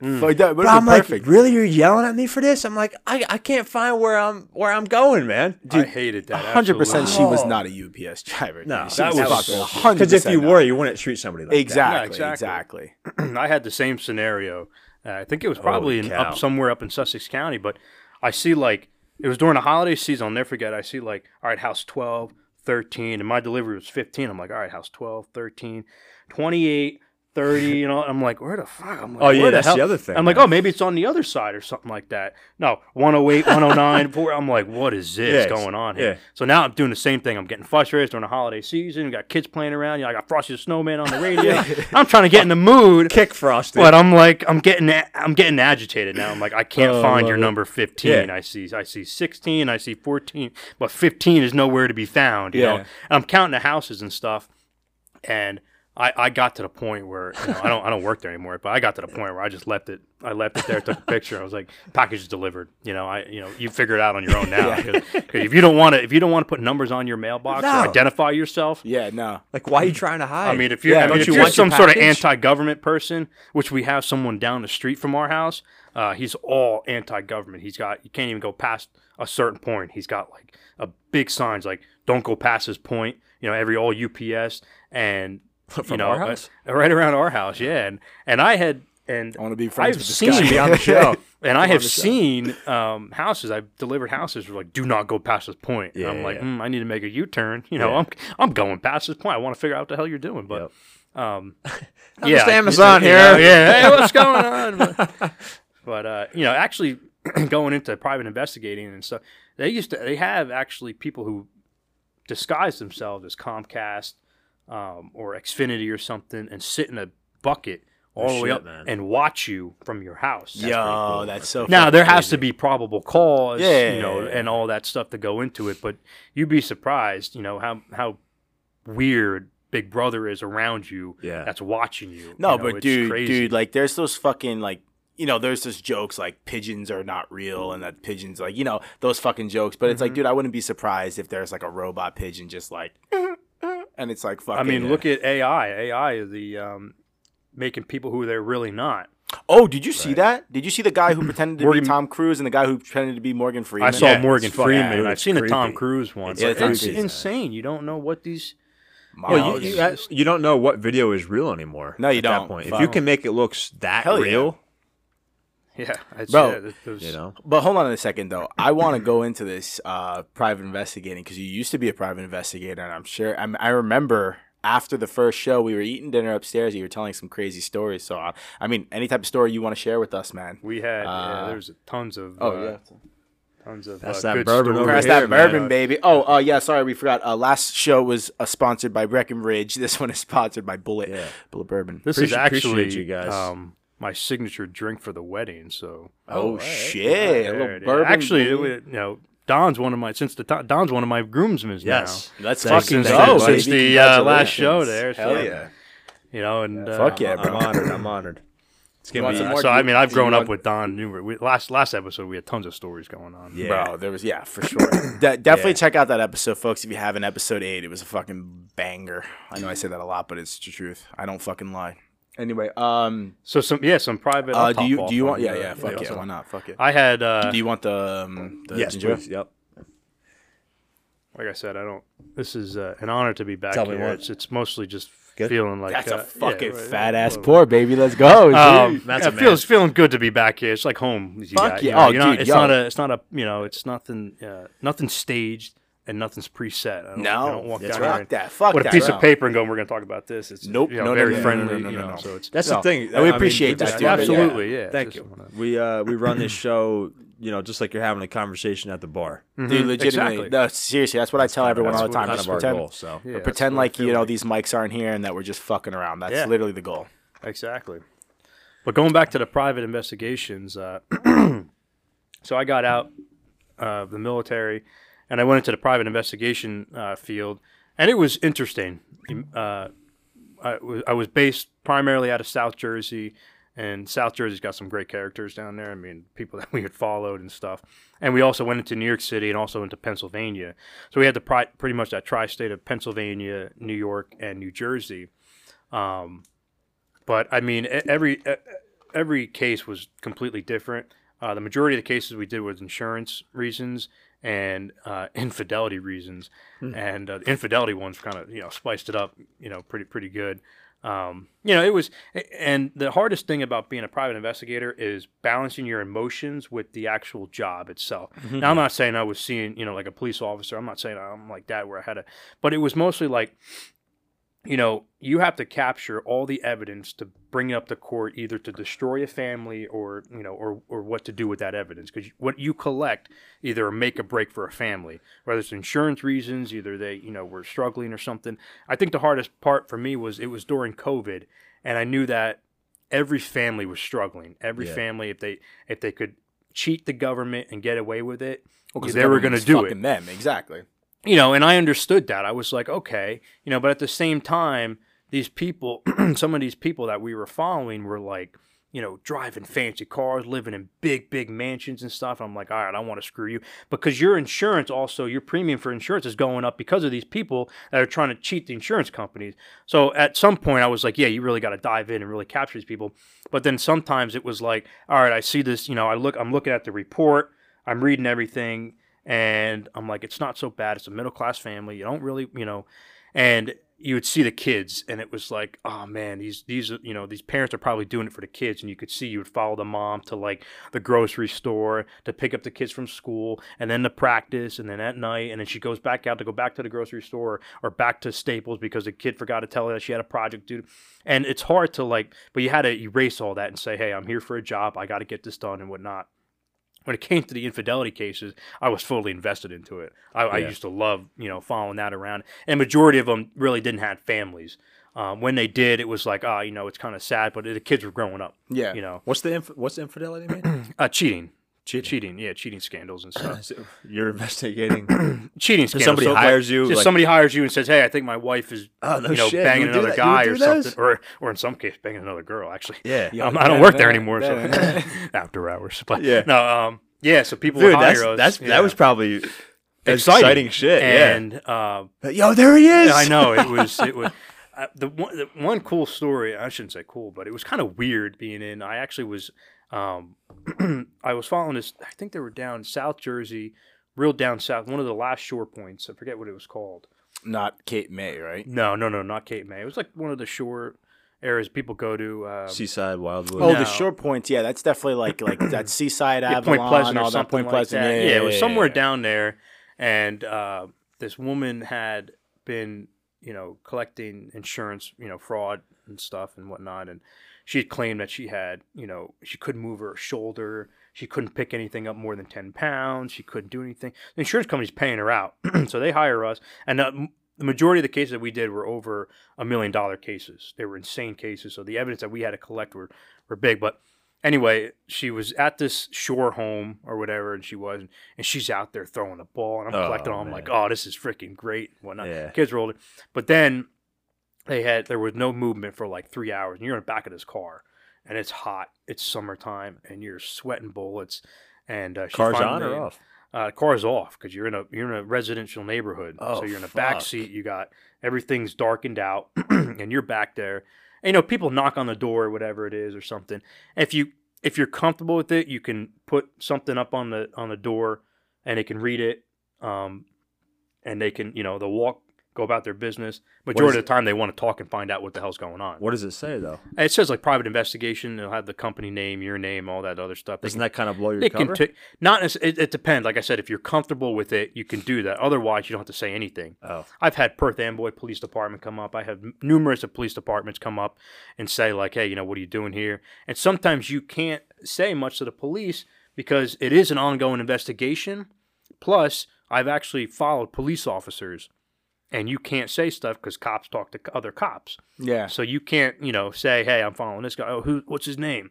fuck sorry." that. Fuck that. But But I'm like, really? You're yelling at me for this? I'm like, I, I can't find where I'm where I'm going, man. Dude, I hated that. hundred percent, she was not a UPS driver. No, dude. She that was was 100% Because if you not. were, you wouldn't treat somebody like exactly, Yeah, exactly, exactly. I had the same scenario. Uh, I think it was probably in, up somewhere up in Sussex County, but I see like it was during the holiday season. I'll never forget. I see like all right, house 12, 13, and my delivery was 15. I'm like, all right, house 12, 13, 28, 30, you know. I'm like, where the fuck? I'm like, Oh, yeah, where that's the other thing, I'm like, oh, maybe it's on the other side or something like that. No, 108, 109, 4. I'm like, what is this Yeah, going on here? yeah. So now I'm doing the same thing. I'm getting frustrated during the holiday season. We got kids playing around. You know, I got Frosty the Snowman on the radio. I'm trying to get in the mood. Kick Frosty. But I'm like, I'm getting, I'm getting agitated now. I'm like, I can't Oh, find your it. number 15. Yeah. I see, I see 16, I see 14, but 15 is nowhere to be found. You know, and I'm counting the houses and stuff, and I, I got to the point where you know, I don't, I don't work there anymore. But I got to the point where I just left it. I left it there, took a picture. I was like, package is delivered. You know, I, you know, you figure it out on your own now. Because if you don't want to, if you don't want to put numbers on your mailbox No. or identify yourself, yeah, no, like, why are you trying to hide? I mean, if you're, Yeah, I mean, don't if you you're want your some sort of anti-government person, which we have someone down the street from our house, uh, he's all anti-government. He's got you can't even go past a certain point. He's got like a big signs like "Don't go past this point." You know, every all UPS and you know our house? uh, right around our house. Yeah, and and I had and I want to be friends I've with this seen guy. be on the show. and I have seen um, houses. I've delivered houses where like, do not go past this point. And I'm Yeah, like, yeah. hmm, I need to make a U-turn. You know, Yeah. I'm I'm going past this point. I want to figure out what the hell you're doing. But um, I'm yeah, just Amazon here. know, yeah, hey, what's going on? But, but, uh, you know, actually going into private investigating and stuff, they used to they have actually people who disguise themselves as Comcast um, or Xfinity or something and sit in a bucket all the way shit, up man. and watch you from your house. Yo, cool. that's so. Now fucking there has crazy. to be probable cause, Yeah, you know, yeah, yeah. and all that stuff to go into it. But you'd be surprised, you know, how how weird Big Brother is around you. Yeah. that's watching you. No, you know, but dude, crazy. dude, like there's those fucking like you know, there's those jokes like pigeons are not real and that pigeons like you know those fucking jokes. But Mm-hmm. it's like, dude, I wouldn't be surprised if there's like a robot pigeon just like, and it's like fucking. I mean, look at AI. AI is the um, making people who they're really not. Oh, did you see that? Did you see the guy who pretended to Morgan- be Tom Cruise and the guy who pretended to be Morgan Freeman? I saw Yeah, Morgan it's fucking- Freeman. dude, I've it's seen a Tom creepy. Cruise one. It's It's, like it's creepy. insane. You don't know what these Miles. Well, you, you, you don't know what video is real anymore. No, you at don't. That point. If Fuck. you can make it look s- that Hell yeah. real, Yeah, Bro, yeah, it- it was- you know, But hold on a second, though. I want to go into this uh, private investigating because you used to be a private investigator, and I'm sure I'm, I remember after the first show we were eating dinner upstairs. You were telling some crazy stories. So uh, I mean, any type of story you want to share with us, man. we had yeah, Uh, there's tons of Oh uh, yeah. tons of That's uh, that good bourbon over stories. Pass here, that man. bourbon, baby. Oh, uh, yeah. Sorry, we forgot. Uh, last show was uh, sponsored by Breckenridge. This one is sponsored by Bulleit. Yeah. Bulleit Bourbon. This Appreciate- is actually you guys. Um, my signature drink for the wedding. So Oh, alright. shit! Yeah, a little yeah. bourbon. Actually, it baby. you know, Don's one of my since the Don's one of my groomsmen yes. Let's Thanks- fucking thanks, go, everybody. Since the uh, last show Congratulations. there, Hell so, yeah. you know, and uh, Fuck yeah, I'm bro. honored. I'm honored. It's You gonna be. some Yeah, more? so I mean, I've grown up want- with Don. Numer- we, last last episode, we had tons of stories going on. Yeah. Bro, there was yeah for sure. De- definitely Yeah. check out that episode, folks. If you haven't, episode eight, it was a fucking banger. I know I say that a lot, but it's the truth. I don't fucking lie. Anyway, um, So some yeah, some private. uh, do you do you want? on Yeah, the- yeah, fuck yeah, so why not? Fuck it. I had uh, do you want the um, the yes, ginger? please. Yep. like I said, I don't. This is uh, an honor to be back Tell me here. It's it's mostly just Good. feeling like That's uh, a fucking yeah, right, fat ass well, pour, baby. Let's go. Um. That's yeah, it feels feeling good to be back here. It's like home. You Fuck got, yeah. you know, Oh, you're not- dude, it's yo. not a. It's not a. You know, it's nothing. Uh, nothing's staged and nothing's preset. I don't, No, I don't walk that's down right. here Fuck that. Fuck with a piece bro. of paper and go. We're going to talk about this. It's Nope. You know, No, no, very no, no, friendly. no, no, you no, know, no. so it's That's No. the thing. And we I mean, appreciate just- that, yeah, dude. absolutely. Yeah. Thank Just you. We uh we run this show, you know, just like you're having a conversation at the bar. Dude, Mhm, legitimately. exactly. No, seriously, that's what I tell everyone all the time. kind Just our pretend, goal. So Yeah, pretend like you feel know these mics aren't here and that we're just fucking around. That's Yeah. literally the goal. Exactly. But going back to the private investigations, uh, so I got out of the military and I went into the private investigation uh, field, and it was interesting. Uh, I, was, based primarily out of South Jersey, and South Jersey's got some great characters down there. I mean, people that we had followed and stuff. And we also went into New York City and also into Pennsylvania. So we had the pri- pretty much that tri-state of Pennsylvania, New York, and New Jersey. Um, but I mean, every every case was completely different. Uh, the majority of the cases we did was insurance reasons and uh, infidelity reasons, and uh, the infidelity ones kind of you know spiced it up, you know, pretty pretty good. Um, you know, it was, and the hardest thing about being a private investigator is balancing your emotions with the actual job itself. Now, I'm not saying I was seeing, you know, like a police officer. I'm not saying I'm like that where I had a, but it was mostly like you know, you have to capture all the evidence to bring it up to court, either to destroy a family or you know, or or what to do with that evidence. Because what you collect either make a break for a family, whether it's insurance reasons, either they you know were struggling or something. I think the hardest part for me was it was during COVID, and I knew that every family was struggling. Every Yeah. family, if they if they could cheat the government and get away with it, Well, they the were going to do it Them exactly. You know, and I understood that. I was like, okay, you know, but at the same time, these people, some of these people that we were following were like, you know, driving fancy cars, living in big, big mansions and stuff. I'm like, all right, I want to screw you because your insurance also, your premium for insurance is going up because of these people that are trying to cheat the insurance companies. So at some point, I was like, yeah, you really got to dive in and really capture these people. But then sometimes it was like, all right, I see this, you know, I look, I'm looking at the report, I'm reading everything, and I'm like, it's not so bad. It's a middle class family. You don't really, you know, and you would see the kids, and it was like, oh man, these these you know, these parents are probably doing it for the kids, and you could see you would follow the mom to like the grocery store to pick up the kids from school, and then to practice, and then at night, and then she goes back out to go back to the grocery store or back to Staples because the kid forgot to tell her that she had a project due. And it's hard to like, but you had to erase all that and say, hey, I'm here for a job. I got to get this done and whatnot when it came to the infidelity cases, I was fully invested into it. I, I used to love, you know, following that around. And majority of them really didn't have families. Um, when they did, it was like, ah, you know, it's kind of sad, but the kids were growing up. Yeah. You know, what's the inf- what's infidelity mean? uh, cheating, cheating, yeah, cheating scandals and stuff. So you're investigating. cheating So scandals. somebody hires you, like- somebody hires you and says, "Hey, I think my wife is, Oh, no you know, shit. banging You would do another that? You would guy do or those? something, or or in some case, banging another girl. Actually, Yeah. Um, I don't work there anymore, so after hours. But Yeah. no, um, yeah. So people Dude, would that's hire us. that's yeah. that was probably exciting, shit. And uh, yeah. Yo, there he is. I know it was it was uh, the one the one cool story. I shouldn't say cool, but it was kind of weird being in. I actually was um, I was following this. I think they were down South Jersey, real down south, one of the last shore points. I forget what it was called. Not Cape May, right? No, no, no, not Cape May. It was like one of the shore areas people go to. Uh, Seaside Wildwood. Oh, No. the shore points. Yeah, that's definitely like like that Seaside yeah, Avalon, Point Pleasant or all that something Point like Pleasant. that. Yeah, Yeah, it was yeah, somewhere yeah. down there, and uh, this woman had been, you know, collecting insurance, you know, fraud and stuff and whatnot, and she had claimed that she had, you know, she couldn't move her shoulder, she couldn't pick anything up more than ten pounds, she couldn't do anything. The insurance company's paying her out, so they hire us, and. Uh, the majority of the cases that we did were over a million dollar cases. They were insane cases. So the evidence that we had to collect were, were big. But anyway, she was at this shore home or whatever, and she was, and she's out there throwing a ball, and I'm Oh, collecting. all. I'm like, oh, this is freaking great, whatnot. Yeah. Kids were older, but then they had there was no movement for like three hours, and you're in the back of this car, and it's hot, it's summertime, and you're sweating bullets. And uh, she Cars on or off? uh, car's off because you're in a you're in a residential neighborhood. Oh, so you're in a back seat. You got everything's darkened out, and you're back there. And, you know, people knock on the door or whatever it is or something. If you if you're comfortable with it, you can put something up on the on the door, and they can read it. Um, and they can you know they'll walk go about their business. Majority of the time, they want to talk and find out what the hell's going on. What does it say though? It says like private investigation. They'll have the company name, your name, all that other stuff. They Doesn't that kind of blow your it cover? can t- not it, it depends. Like I said, if you're comfortable with it, you can do that. Otherwise, you don't have to say anything. oh, I've had Perth Amboy Police Department come up. I have numerous of police departments come up and say like, "Hey, you know, what are you doing here?" And sometimes you can't say much to the police because it is an ongoing investigation. Plus, I've actually followed police officers, and you can't say stuff because cops talk to other cops. Yeah. So you can't, you know, say, "Hey, I'm following this guy. Oh, who? What's his name?"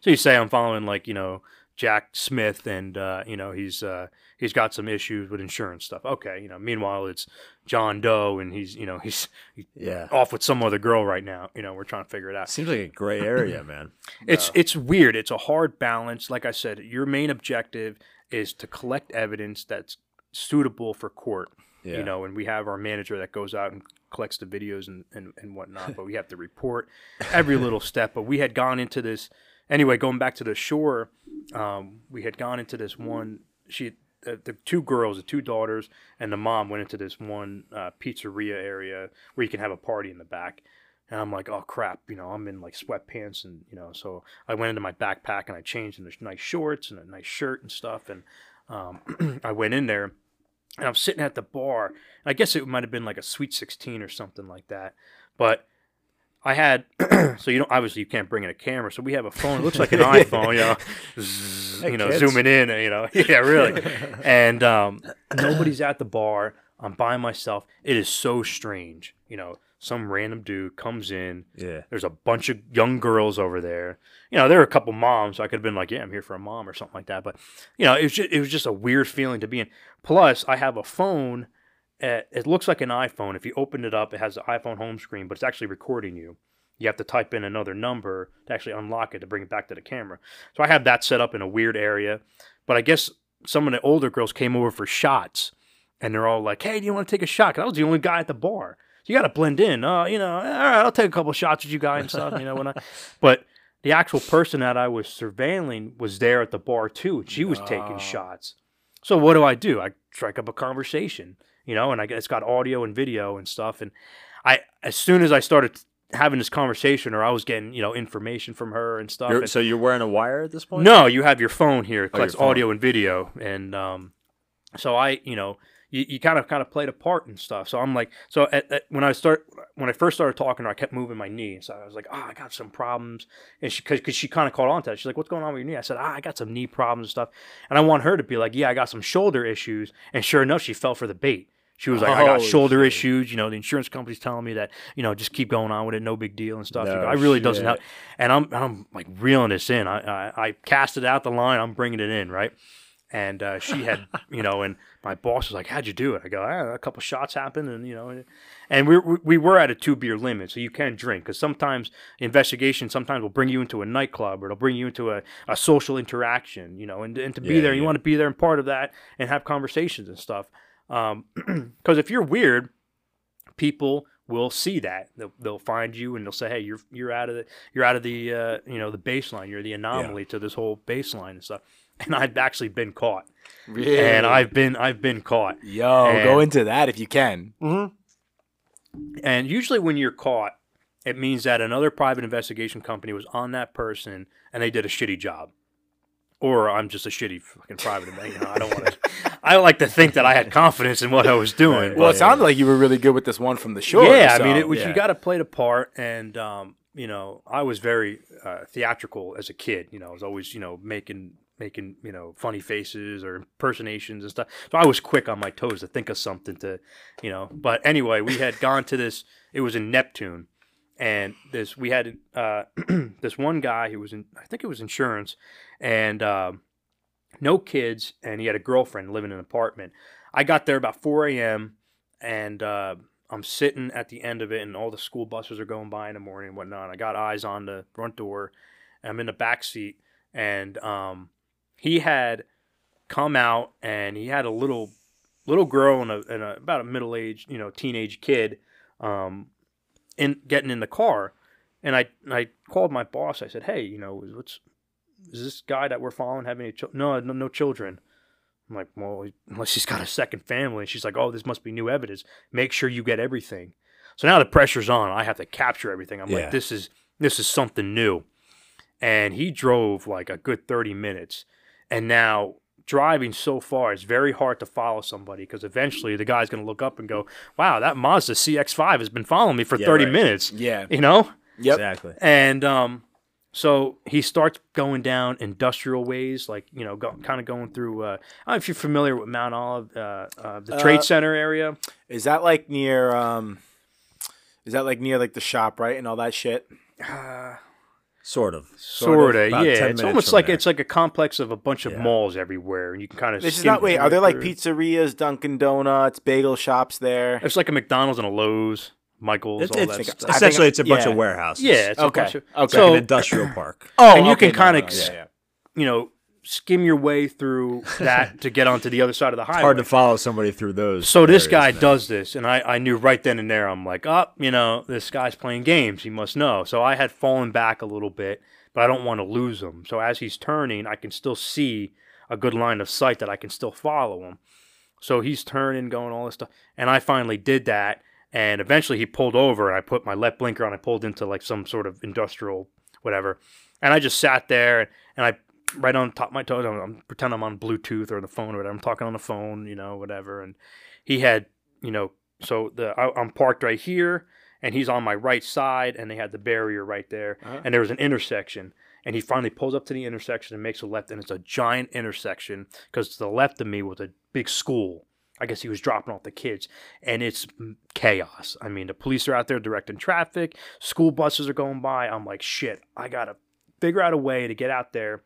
So you say, "I'm following like you know Jack Smith, and uh, you know he's uh, he's got some issues with insurance stuff." Okay, you know. Meanwhile, it's John Doe, and he's you know he's yeah. off with some other girl right now. You know, we're trying to figure it out. Seems like a gray area, man. It's it's weird. It's a hard balance. Like I said, your main objective is to collect evidence that's suitable for court. Yeah. You know, and we have our manager that goes out and collects the videos and, and, and whatnot, but we have to report every little step. But we had gone into this anyway, going back to the shore, um, we had gone into this one she the, the two girls, the two daughters, and the mom went into this one uh, pizzeria area where you can have a party in the back. And I'm like, oh crap, you know, I'm in like sweatpants and you know, so I went into my backpack and I changed into nice shorts and a nice shirt and stuff, and um, I went in there and I'm sitting at the bar. And I guess it might have been like a sweet 16 or something like that, but I had so you don't obviously you can't bring in a camera, so we have a phone. It looks like an iPhone, you know, zzz, Hey, you know, kids. zooming in, you know, yeah, really. And um, nobody's at the bar. I'm by myself. It is so strange, you know. Some random dude comes in. Yeah. There's a bunch of young girls over there. You know, there were a couple moms. So I could have been like, "Yeah, I'm here for a mom" or something like that. But you know, it was just, it was just a weird feeling to be in. Plus, I have a phone. Uh, it looks like an iPhone. If you open it up, it has the iPhone home screen, but it's actually recording you. You have to type in another number to actually unlock it to bring it back to the camera. So I have that set up in a weird area. But I guess some of the older girls came over for shots, and they're all like, "Hey, do you want to take a shot?" 'Cause I was the only guy at the bar. You got to blend in. Uh, you know, all right, I'll take a couple shots with you guys and stuff. You know, when I, but the actual person that I was surveilling was there at the bar too, and she was taking shots. So what do I do? I strike up a conversation, you know, and I it's got audio and video and stuff. And I, as soon as I started having this conversation, or I was getting, you know, information from her and stuff. You're, and- so you're wearing a wire at this point? no, you have your phone here. It Oh, collects audio and video, and um, so I, you know, you, you kind of kind of played a part and stuff. So I'm like, so at, at, when I start when I first started talking to her, I kept moving my knee. So I was like, oh, I got some problems, and she because she kind of caught on to that. She's like, what's going on with your knee? I said, ah, I got some knee problems and stuff, and I want her to be like, yeah, I got some shoulder issues, and sure enough, she fell for the bait. She was like, I got shoulder shit. issues. You know, the insurance company's telling me that, you know, just keep going on with it, no big deal and stuff. No I really doesn't shit. help. And I'm, I'm like reeling this in. I, I, I cast it out the line. I'm bringing it in, right? And uh, she had, you know, and my boss was like, "How'd you do it?" I go, ah, "A couple shots happened, and you know, and- we we- we were at a two beer limit, so you can drink because sometimes investigation sometimes will bring you into a nightclub or it'll bring you into a, a social interaction, you know, and and to be Yeah, there, you want to be there and part of that and have conversations and stuff. Because if you're weird, people will see that they'll, they'll find you and they'll say hey you're you're out of the you're out of the uh, you know the baseline you're the anomaly to this whole baseline and stuff and I've actually been caught. Really? And I've been I've been caught. Yo, And- go into that if you can. And usually when you're caught, it means that another private investigation company was on that person and they did a shitty job. Or I'm just a shitty fucking private. You know, I don't want to. I like to think that I had confidence in what I was doing. Well, but- it sounded like you were really good with this one from the shore. yeah, so- I mean, it was yeah. you got to play the part, and um, you know, I was very uh, theatrical as a kid. You know, I was always you know making making you know funny faces or impersonations and stuff. So I was quick on my toes to think of something to, you know. But anyway, we had gone to this. It was in Neptune, and this we had uh, this one guy who was in I think it was insurance, and um, no kids, and he had a girlfriend living in an apartment. I got there about 4 a.m. and uh, I'm sitting at the end of it, and all the school buses are going by in the morning and whatnot. I got eyes on the front door, I'm in the back seat, and um, he had come out, and he had a little little girl and a, and a about a middle aged, you know, teenage kid, um, in getting in the car, and I I called my boss. I said, hey, you know, what's is this guy that we're following having any children? No, no, no children. I'm like, well, unless he's got a second family. She's like, oh, this must be new evidence. Make sure you get everything. So now the pressure's on. I have to capture everything. I'm Yeah. like, this is this is something new. And he drove like a good 30 minutes. And now driving so far, it's very hard to follow somebody because eventually the guy's going to look up and go, wow, that Mazda CX5 has been following me for Yeah, 30 right. minutes. Yeah. You know? Yep. Exactly. And um, so he starts going down industrial ways, like you know, go, kind of going through. Uh, I don't know if you're familiar with Mount Olive, uh, uh, the Uh, Trade Center area. Is that like near? um Is that like near like the shop, right, and all that shit? Sort of. Sort of, About 10 yeah. It's almost like there. it's like a complex of a bunch of Yeah. malls everywhere, and you can kind of. This is not. Wait, are there like pizzerias, Dunkin' Donuts, bagel shops there? It's like a McDonald's and a Lowe's, Michael's, It's, all it's, that stuff. Essentially, it's a bunch yeah. of warehouses. Yeah, it's Okay, a bunch of. okay. So an industrial park. Oh, and you okay, can kinda no, no, ex- yeah, yeah. you know skim your way through that to get onto the other side of the highway. Hard to follow somebody through those. So this guy does this, and I, I knew right then and there. I'm like, oh, you know, this guy's playing games. He must know. So I had fallen back a little bit, but I don't want to lose him. So as he's turning, I can still see a good line of sight that I can still follow him. So he's turning, going all this stuff, and I finally did that. And eventually he pulled over, and I put my left blinker on. I pulled into like some sort of industrial whatever, and I just sat there, and I right on top of my toes. I'm, I'm pretend I'm on Bluetooth or the phone or whatever. I'm talking on the phone, you know, whatever. And he had, you know, so the I, I'm parked right here, and he's on my right side, and they had the barrier right there, Uh-huh. and there was an intersection. And he finally pulls up to the intersection and makes a left, and it's a giant intersection because to the left of me was a big school. I guess he was dropping off the kids, and it's chaos. I mean, the police are out there directing traffic, school buses are going by. I'm like, shit, I gotta figure out a way to get out there.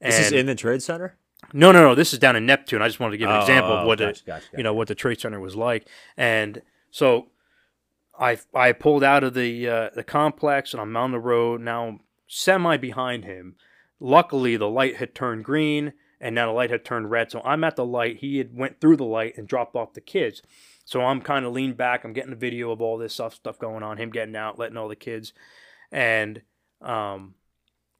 This is And- in the trade center. no, no, no. This is down in Neptune. I just wanted to give an Oh, example of what gotcha, it, gotcha, you know, what the trade center was like. And so, I I pulled out of the uh, the complex and I'm on the road now. Semi behind him. Luckily, the light had turned green and now the light had turned red. So I'm at the light. He had went through the light and dropped off the kids. So I'm kind of leaned back. I'm getting a video of all this stuff stuff going on. Him getting out, letting all the kids, and um,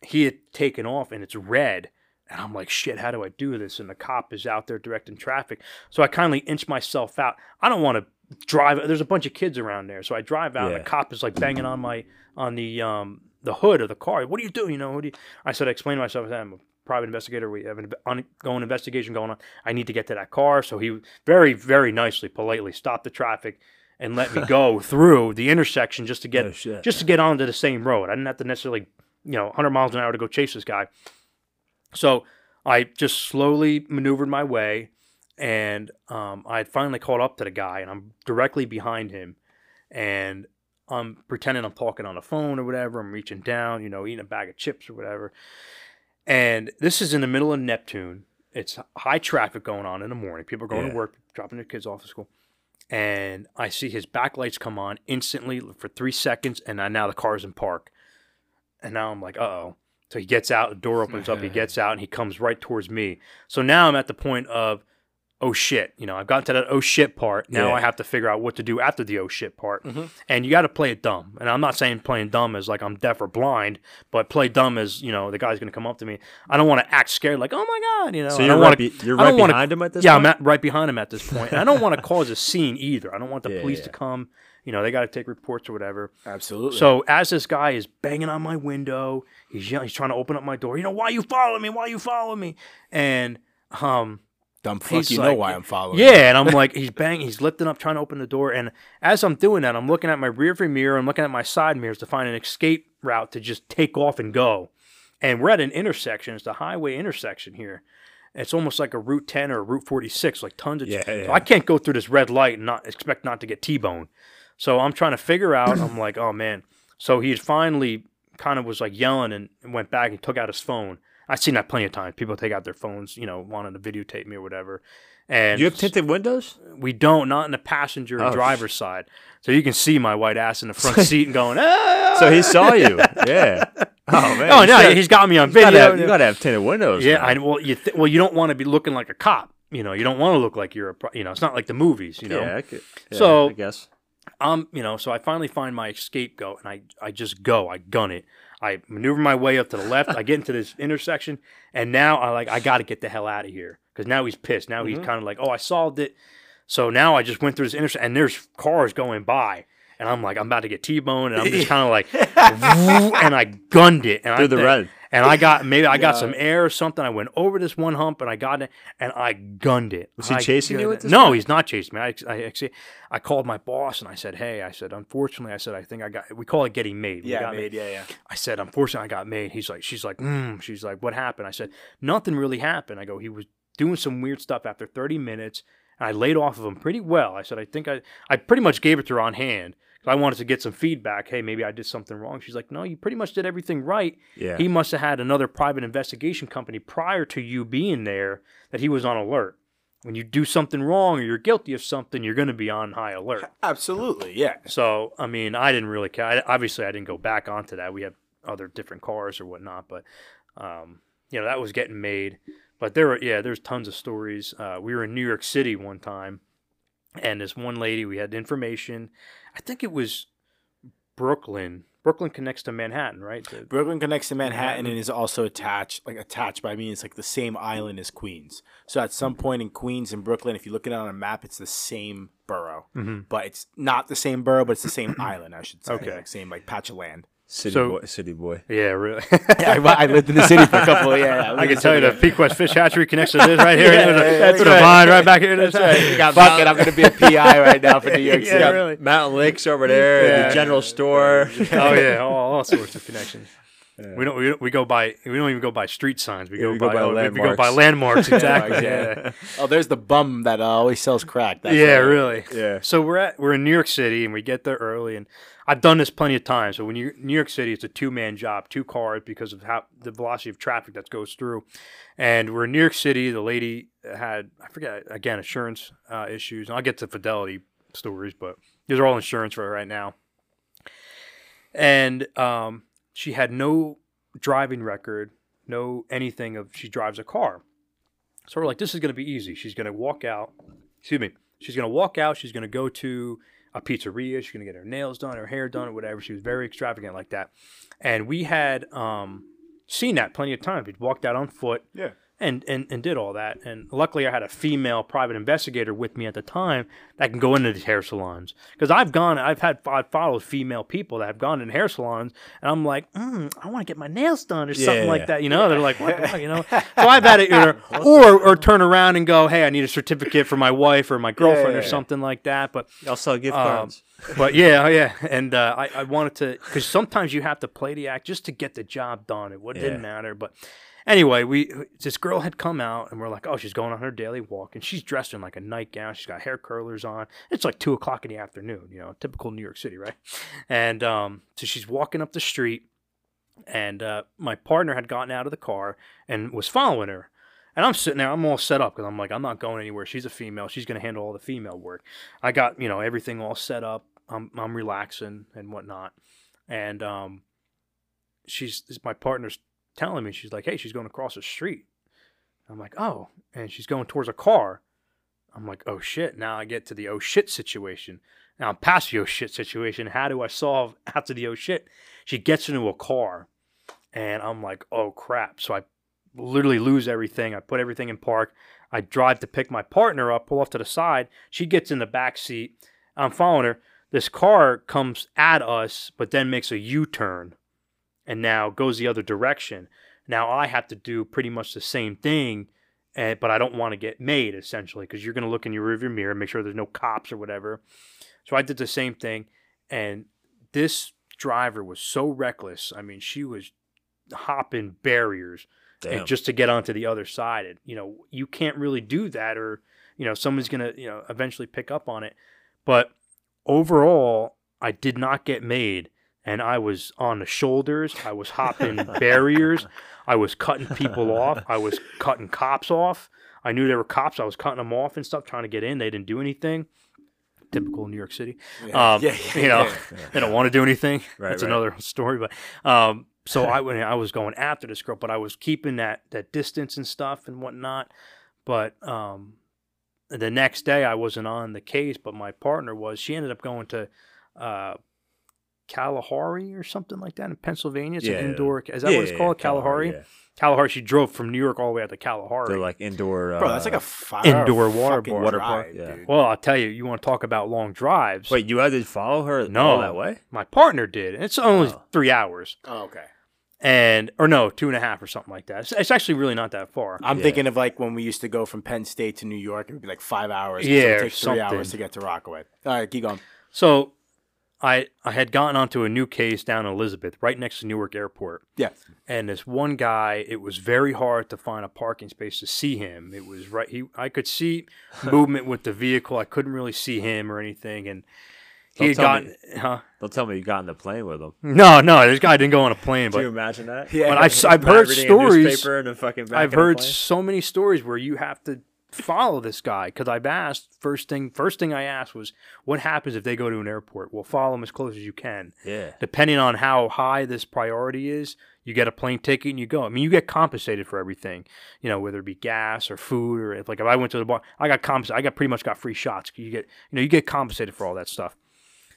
he had taken off and it's red. And I'm like, shit, how do I do this? And the cop is out there directing traffic. So I kindly inch myself out. I don't want to drive. There's a bunch of kids around there. So I drive out Yeah. and the cop is like banging on my, on the, um, the hood of the car. What are you doing? You know, what do you, I said, I explained to myself, I said, I'm a private investigator. We have an ongoing investigation going on. I need to get to that car. So he very, very nicely, politely stopped the traffic and let me go through the intersection just to get Oh, just to get onto the same road. I didn't have to necessarily, you know, 100 miles an hour to go chase this guy. So I just slowly maneuvered my way, and um, I had finally caught up to the guy, and I'm directly behind him, and I'm pretending I'm talking on the phone or whatever. I'm reaching down, you know, eating a bag of chips or whatever. And this is in the middle of Neptune. It's high traffic going on in the morning. People are going Yeah. to work, dropping their kids off to school. And I see his backlights come on instantly for three seconds, and I, now the car's in park. And now I'm like, uh oh. So he gets out, the door opens up, he gets out, and he comes right towards me. So now I'm at the point of oh shit, you know, I've gotten to that oh shit part. Now Yeah. I have to figure out what to do after the oh shit part. And you got to play it dumb. And I'm not saying playing dumb is like I'm deaf or blind, but play dumb is, you know, the guy's going to come up to me. I don't want to act scared like, oh my God, you know. So you're don't right, wanna- be, you're I right don't wanna- behind him at this yeah, point? I'm at, right behind him at this point. And I don't want to cause a scene either. I don't want the Yeah, police yeah. to come. You know, they got to take reports or whatever. Absolutely. So as this guy is banging on my window, he's yelling, he's trying to open up my door. You know, why you following me? Why you following me? And um, dumb fuck, you know why I'm following. yeah, and I'm like, he's banging, he's lifting up, trying to open the door. And as I'm doing that, I'm looking at my rearview mirror, I'm looking at my side mirrors to find an escape route to just take off and go. And we're at an intersection. It's a highway intersection here. It's almost like a Route 10 or a Route 46, like tons of. Yeah, so yeah. I can't go through this red light and not expect not to get T-bone. So I'm trying to figure out. I'm like, oh man. So he finally kind of was like yelling and went back and took out his phone. I've seen that plenty of times. People take out their phones, you know, wanting to videotape me or whatever. And you have tinted windows? we don't, not in the passenger and Oh, driver's side. So you can see my white ass in the front seat and going, ah! So he saw you. Yeah. Oh man. Oh no, gotta- he's got me on you gotta, video. have, you gotta have tinted windows. yeah. I well you th- well you don't want to be looking like a cop. You know, you don't want to look like you're a pro- you know, it's not like the movies. You know, yeah, I could, yeah, So- I guess. Um, you know, so I finally find my escape scapegoat and I, I just go, I gun it. I maneuver my way up to the left. I get into this intersection, and now I like I got to get the hell out of here because now he's pissed. Now he's kind of like, oh, I solved it. So now I just went through this intersection, and there's cars going by, and I'm like, I'm about to get T-boned, and I'm just kind of like, and I gunned it, and I Through the think- red. And I got maybe I got some air or something. I went over this one hump and I got it and I gunned it. Was he I chasing you. No, point? he's not chasing me. I, I actually I called my boss and I said, "Hey, I said, unfortunately, I said I think I got. We call it getting made. We Yeah, got made, yeah, yeah. I said, unfortunately, I got made. He's like, she's like, mm. she's like, what happened? I said, nothing really happened. I go, he was doing some weird stuff after 30 minutes. And I laid off of him pretty well. I said, I think I, I pretty much gave it to her on hand. I wanted to get some feedback. Hey, maybe I did something wrong. She's like, no, you pretty much did everything right. Yeah. He must have had another private investigation company prior to you being there that he was on alert. When you do something wrong or you're guilty of something, you're going to be on high alert. Absolutely, yeah. So, I mean, I didn't really care. I, obviously, I didn't go back onto that. We have other different cars or whatnot, but um, you know that was getting made. But there were yeah, there's tons of stories. Uh, we were in New York City one time, and this one lady we had information. I think it was Brooklyn. Brooklyn connects to Manhattan, right? The- Brooklyn connects to Manhattan Manhattan. and is also attached, like attached by me. It's like the same island as Queens. So at some point in Queens and Brooklyn, if you look at it on a map, it's the same borough, but it's not the same borough, but it's the same island. I should say. Okay. like same like patch of land. City So- boy. City boy. yeah, really. Yeah, I, I lived in the city for a couple. Yeah, I can tell you the Pequest Fish Hatchery connects to this right here. Yeah, to yeah, that's to the right. vine right back here. That's right. got Fuck it, I'm gonna be a PI right now for New York City. Yeah, really. Mountain Lakes over there. Yeah. The general store. oh yeah, all, all sorts of connections. We don't, we don't we go by we don't even go by street signs. We Yeah, go we go by, by oh, we- we go by landmarks. landmarks exactly. yeah. Oh, there's the bum that uh, always sells crack. That's yeah, right. really. Yeah. So we're at we're in New York City and we get there early and I've done this plenty of times. So when you New York City, it's a two man job, two cars because of how the velocity of traffic that goes through. And we're in New York City. The lady had I forget again insurance uh, issues. And I'll get to fidelity stories, but these are all insurance for right now. And um, she had no driving record, no anything of she drives a car. So we're like, this is going to be easy. She's going to walk out. Excuse me. She's going to walk out. She's going to go to a pizzeria. She's to get her nails done, her hair done, or whatever. She was very extravagant like that. And we had um, seen that plenty of times. We'd walked out on foot Yeah. And, and, and did all that. And luckily, I had a female private investigator with me at the time that can go into these hair salons. Because I've gone, I've had I've followed female people that have gone in hair salons, and I'm like, mm, I want to get my nails done or something Yeah. like that. You know, they're like, what, the you know? So I've had it, either, or or turn around and go, hey, I need a certificate for my wife or my girlfriend or yeah. something like that. But I'll sell gift Um, cards. but yeah, oh, yeah, and uh, I, I wanted to because sometimes you have to play the act just to get the job done. It, what didn't matter, but anyway, we this girl had come out and we're like, oh, she's going on her daily walk, and she's dressed in like a nightgown. She's got hair curlers on. It's like two o'clock in the afternoon, you know, typical New York City, right? And um, so she's walking up the street, and uh, my partner had gotten out of the car and was following her. And I'm sitting there, I'm all set up because I'm like, I'm not going anywhere. She's a female. She's going to handle all the female work. I got, you know, everything all set up. I'm, I'm relaxing and whatnot. And um, she's, my partner's telling me, she's like, hey, she's going across the street. I'm like, oh. And she's going towards a car. I'm like, oh shit. Now I get to the oh shit situation. Now I'm past the oh shit situation. How do I solve after the oh shit? She gets into a car and I'm like, oh crap. So I literally lose everything. I put everything in park. I drive to pick my partner up, pull off to the side. She gets in the back seat. I'm following her. This car comes at us, but then makes a U turn and now goes the other direction. Now I have to do pretty much the same thing, uh, but I don't want to get made essentially because you're going to look in your rearview mirror, and make sure there's no cops or whatever. So I did the same thing, and this driver was so reckless. I mean, she was hopping barriers and just to get onto the other side. And, you know, you can't really do that, or you know, someone's going to you know eventually pick up on it. But overall, I did not get made and I was on the shoulders. I was hopping barriers. I was cutting people off. I was cutting cops off. I knew there were cops. I was cutting them off and stuff, trying to get in. They didn't do anything. Typical New York City. Yeah. Um, Yeah, yeah, you know, they don't want to do anything. Right, That's right. another story. But um, so I went. I was going after this girl, but I was keeping that that distance and stuff and whatnot. But um, the next day, I wasn't on the case, but my partner was. She ended up going to. Uh, Kalahari or something like that in Pennsylvania. It's Yeah. an indoor. Is that Yeah, what it's called? yeah, Kalahari. yeah. Kalahari. She drove from New York all the way out to Kalahari. They're like indoor. Uh, Bro, that's like a five Indoor water park. Water park, yeah. dude. well, I'll tell you. You want to talk about long drives? Wait, you had to follow her No. all that way? my partner did. It's only Oh. three hours, Oh, okay. and or no, two and a half or something like that. It's, it's actually really not that far. I'm Yeah. thinking of like when we used to go from Penn State to New York. It would be like five hours. Yeah, it would take three something. hours to get to Rockaway. All right, keep going. So, I I had gotten onto a new case down in Elizabeth, right next to Newark Airport. Yeah. and this one guy it was very hard to find a parking space to see him it was right he i could see movement with the vehicle i couldn't really see him or anything and he had gotten me- huh? Don't tell me you got in the plane with him. no no this guy didn't go on a plane But Do you imagine that? Yeah. but I've, I've heard stories newspaper and then fucking back i've heard so many stories where you have to follow this guy because i've asked first thing first thing i asked was what happens if they go to an airport well follow them as close as you can Yeah. depending on how high this priority is, you get a plane ticket and you go. I mean, you get compensated for everything, you know, whether it be gas or food or if, like if I went to the bar, I got compensated. I got pretty much got free shots. You get, you know, you get compensated for all that stuff.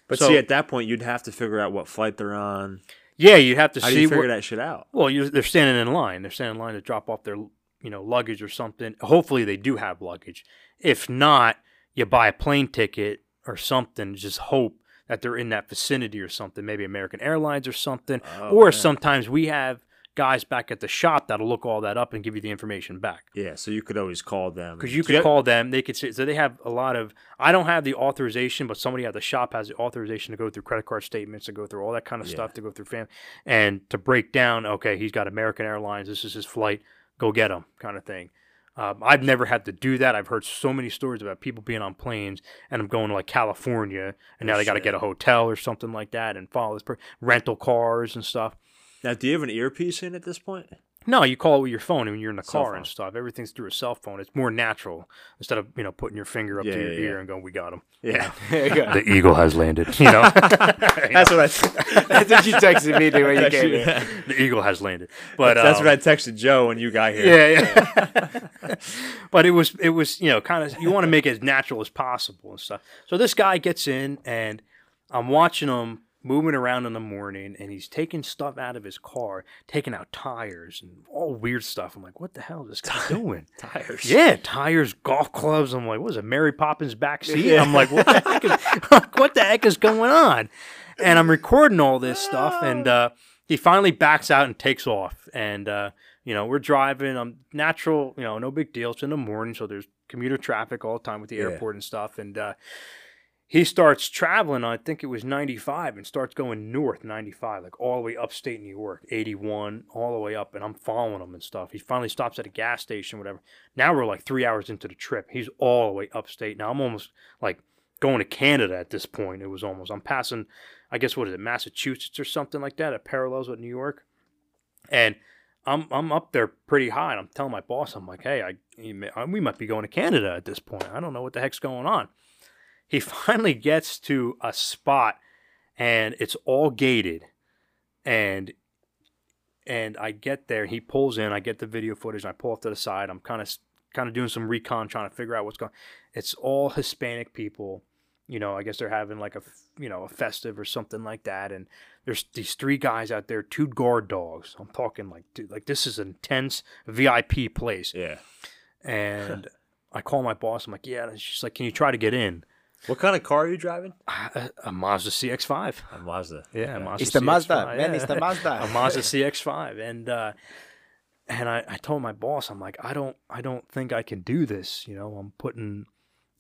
But So- see, at that point, you'd have to figure out what flight they're on. Yeah, you have to How do see. you figure what, that shit out? well, they're standing in line. They're standing in line to drop off their, you know, luggage or something. Hopefully, they do have luggage. If not, you buy a plane ticket or something. Just hope that they're in that vicinity or something. Maybe American Airlines or something. Oh, or man. sometimes we have guys back at the shop that'll look all that up and give you the information back. Yeah, so you could always call them. Because you could have- call them, they could say, so they have a lot of, I don't have the authorization, but somebody at the shop has the authorization to go through credit card statements, to go through all that kind of Yeah. stuff, to go through family and to break down, okay, he's got American Airlines, this is his flight, go get them kind of thing. Um, I've never had to do that. I've heard so many stories about people being on planes and I'm going to like California and now Oh, they got to get a hotel or something like that and follow this per- rental cars and stuff. Now, do you have an earpiece in at this point? No, you call it with your phone when you're in the Cell car phone. and stuff. Everything's through a cell phone. It's more natural instead of you know putting your finger up Yeah, to your yeah, ear yeah. and going, "We got him." Yeah. There you go. The eagle has landed. You know, That's what I. That's what you texted me dude, when you came in. The eagle has landed. But that's um, what I texted Joe when you got here. Yeah, yeah. but it was it was you know kind of you want to make it as natural as possible and stuff. So this guy gets in and I'm watching him moving around in the morning and he's taking stuff out of his car, taking out tires and all weird stuff. I'm like, what the hell is this guy doing? Tires. Yeah, tires, golf clubs. I'm like, what is it, Mary Poppins back seat? Yeah. I'm like, what the heck is what the heck is going on? And I'm recording all this stuff, and uh, he finally backs out and takes off. And uh, you know, we're driving. I'm natural, you know, no big deal. It's in the morning, so there's commuter traffic all the time with the Yeah. airport and stuff. And uh, he starts traveling. I think it was 95, and starts going north 95, like all the way upstate New York, 81, all the way up. And I'm following him and stuff. He finally stops at a gas station, whatever. Now we're like three hours into the trip. He's all the way upstate. Now I'm almost like going to Canada at this point. It was almost I'm passing, I guess what is it, Massachusetts or something like that. It parallels with New York, and I'm I'm up there pretty high. And I'm telling my boss, I'm like, hey, I may- we might be going to Canada at this point. I don't know what the heck's going on. He finally gets to a spot, and it's all gated, and and I get there. He pulls in. I get the video footage. I pull off to the side. I'm kind of kind of doing some recon, trying to figure out what's going. It's all Hispanic people. You know, I guess they're having like a you know a festive or something like that, and there's these three guys out there, two guard dogs. I'm talking like, dude, like this is an intense VIP place. Yeah. And I call my boss. I'm like, yeah. And she's like, can you try to get in? What kind of car are you driving? A, a Mazda CX-5. A Mazda. Yeah, a Mazda It's the CX-5, Mazda, man. yeah. It's the Mazda. a Mazda CX-5, and uh, and I, I told my boss, I'm like, I don't I don't think I can do this. You know, I'm putting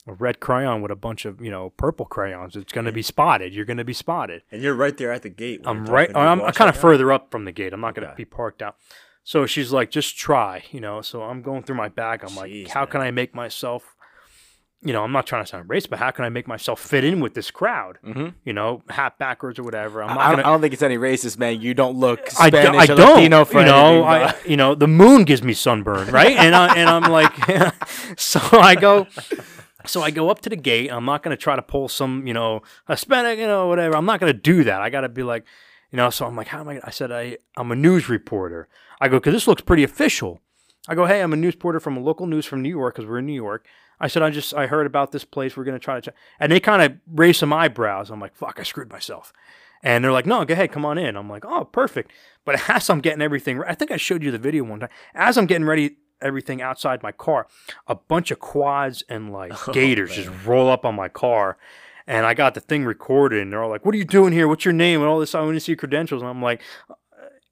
a red crayon with a bunch of you know purple crayons. It's going to be spotted. You're going to be spotted. And you're right there at the gate. I'm right. talking to I'm kind of further up from the gate. I'm not going to Okay. be parked out. So she's like, just try, you know. So I'm going through my bag. I'm like, Jeez, how can I make myself, you know, I'm not trying to sound racist, but how can I make myself fit in with this crowd? Mhm. You know, hat backwards or whatever. I'm not I don't, gonna. I don't think it's any racist, man. You don't look I, do, Spanish I or don't, Latino for you know, anything, I, you know, the moon gives me sunburn, right? And I, and I'm like, so I go, so I go up to the gate. I'm not gonna try to pull some, you know, Hispanic, you know, whatever. I'm not gonna do that. I gotta be like, you know. So I'm like, how am I? I said, I I'm a news reporter. I go, because this looks pretty official. I go, hey, I'm a news reporter from a local news from New York because we're in New York. I said, I just I heard about this place. We're gonna try to, ch-. and they kind of raised some eyebrows. I'm like, fuck, I screwed myself. And they're like, no, go ahead, come on in. I'm like, oh, perfect. But as I'm getting everything, I think I showed you the video one time. As I'm getting ready, everything outside my car, a bunch of quads and like oh, gators just roll up on my car. And I got the thing recorded, and they're all like, "What are you doing here? What's your name?" And all this. I want to see your credentials. And I'm like, uh,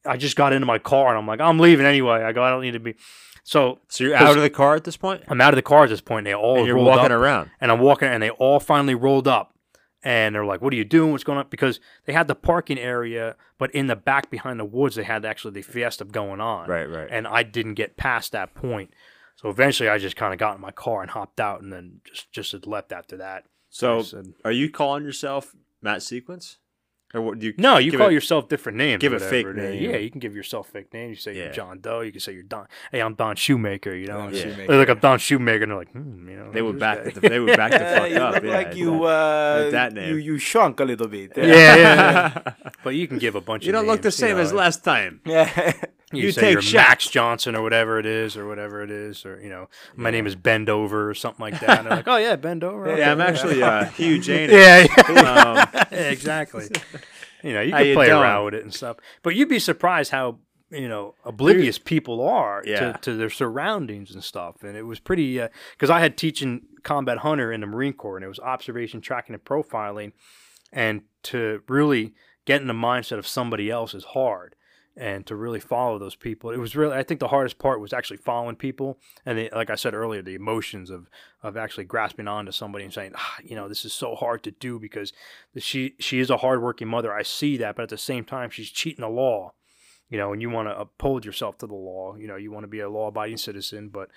I just got into my car, and I'm like, I'm leaving anyway. I go, I don't need to be. So So you're out of the car at this point? I'm out of the car at this point. They all And you're walking around. and I'm walking, and they all finally rolled up, and they're like, "What are you doing? What's going on?" Because they had the parking area, but in the back behind the woods, they had actually the fiesta going on. Right, right. And I didn't get past that point, so eventually I just kind of got in my car and hopped out, and then just just had left after that. So said- are you calling yourself Matt Ciecwicz? Or what do you No, you call it- yourself different names. give a fake name. Yeah, you can give yourself fake names. You say Yeah. you're John Doe. You can say you're Don. Hey, I'm Don Shoemaker. You know, Don And Shoemaker. they're like I'm Don Shoemaker, and they're like, hmm, you know, They would back this the, they would back the Yeah, fuck you up. look yeah, like you uh, With that name. You you shrunk a little bit. yeah, yeah, yeah. but you can give a bunch. You of don't look the same you as last time. yeah. You, You say take you're shots. Max Johnson or whatever it is, or whatever it is, or you know, my name is Bend Over or something like that. And they're like, oh yeah, Bend Over. okay." Yeah, I'm actually uh, Hugh Janus. Yeah, yeah. Um, Yeah, exactly. You know, you can you play doing? around with it and stuff, but you'd be surprised how you know oblivious people are Yeah. to, to their surroundings and stuff. And it was pretty uh, because I had teaching combat hunter in the Marine Corps, and it was observation, tracking, and profiling, and to really get in the mindset of somebody else is hard. And to really follow those people, it was really. I think the hardest part was actually following people, and the, like I said earlier, the emotions of of actually grasping onto somebody and saying, ah, you know, this is so hard to do because she she is a hardworking mother. I see that, but at the same time, she's cheating the law. You know, and you want to uphold yourself to the law. You know, you want to be a law-abiding citizen, but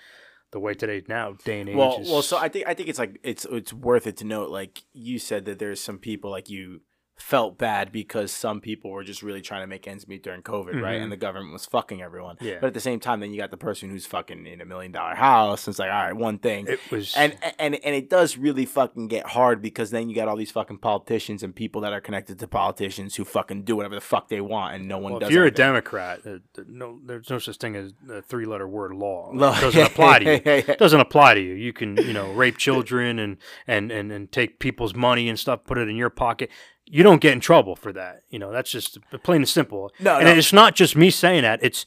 the way today now day and age Well, is well, so I think I think it's like it's it's worth it to note. Like you said that there's some people like you felt bad because some people were just really trying to make ends meet during COVID, right? Mhm. And the government was fucking everyone. Yeah. But at the same time, then you got the person who's fucking in a million dollar house. And it's like, all right, one thing. it was and and and it does really fucking get hard because then you got all these fucking politicians and people that are connected to politicians who fucking do whatever the fuck they want and no one well, does. if you're a. Democrat, uh, no, there's no such thing as a three-letter word law. It doesn't apply to you. It doesn't apply to you. You can, you know, rape children and, and, and, and take people's money and stuff, put it in your pocket. You don't get in trouble for that. You know, that's just plain and simple. No, and no. it's not just me saying that. It's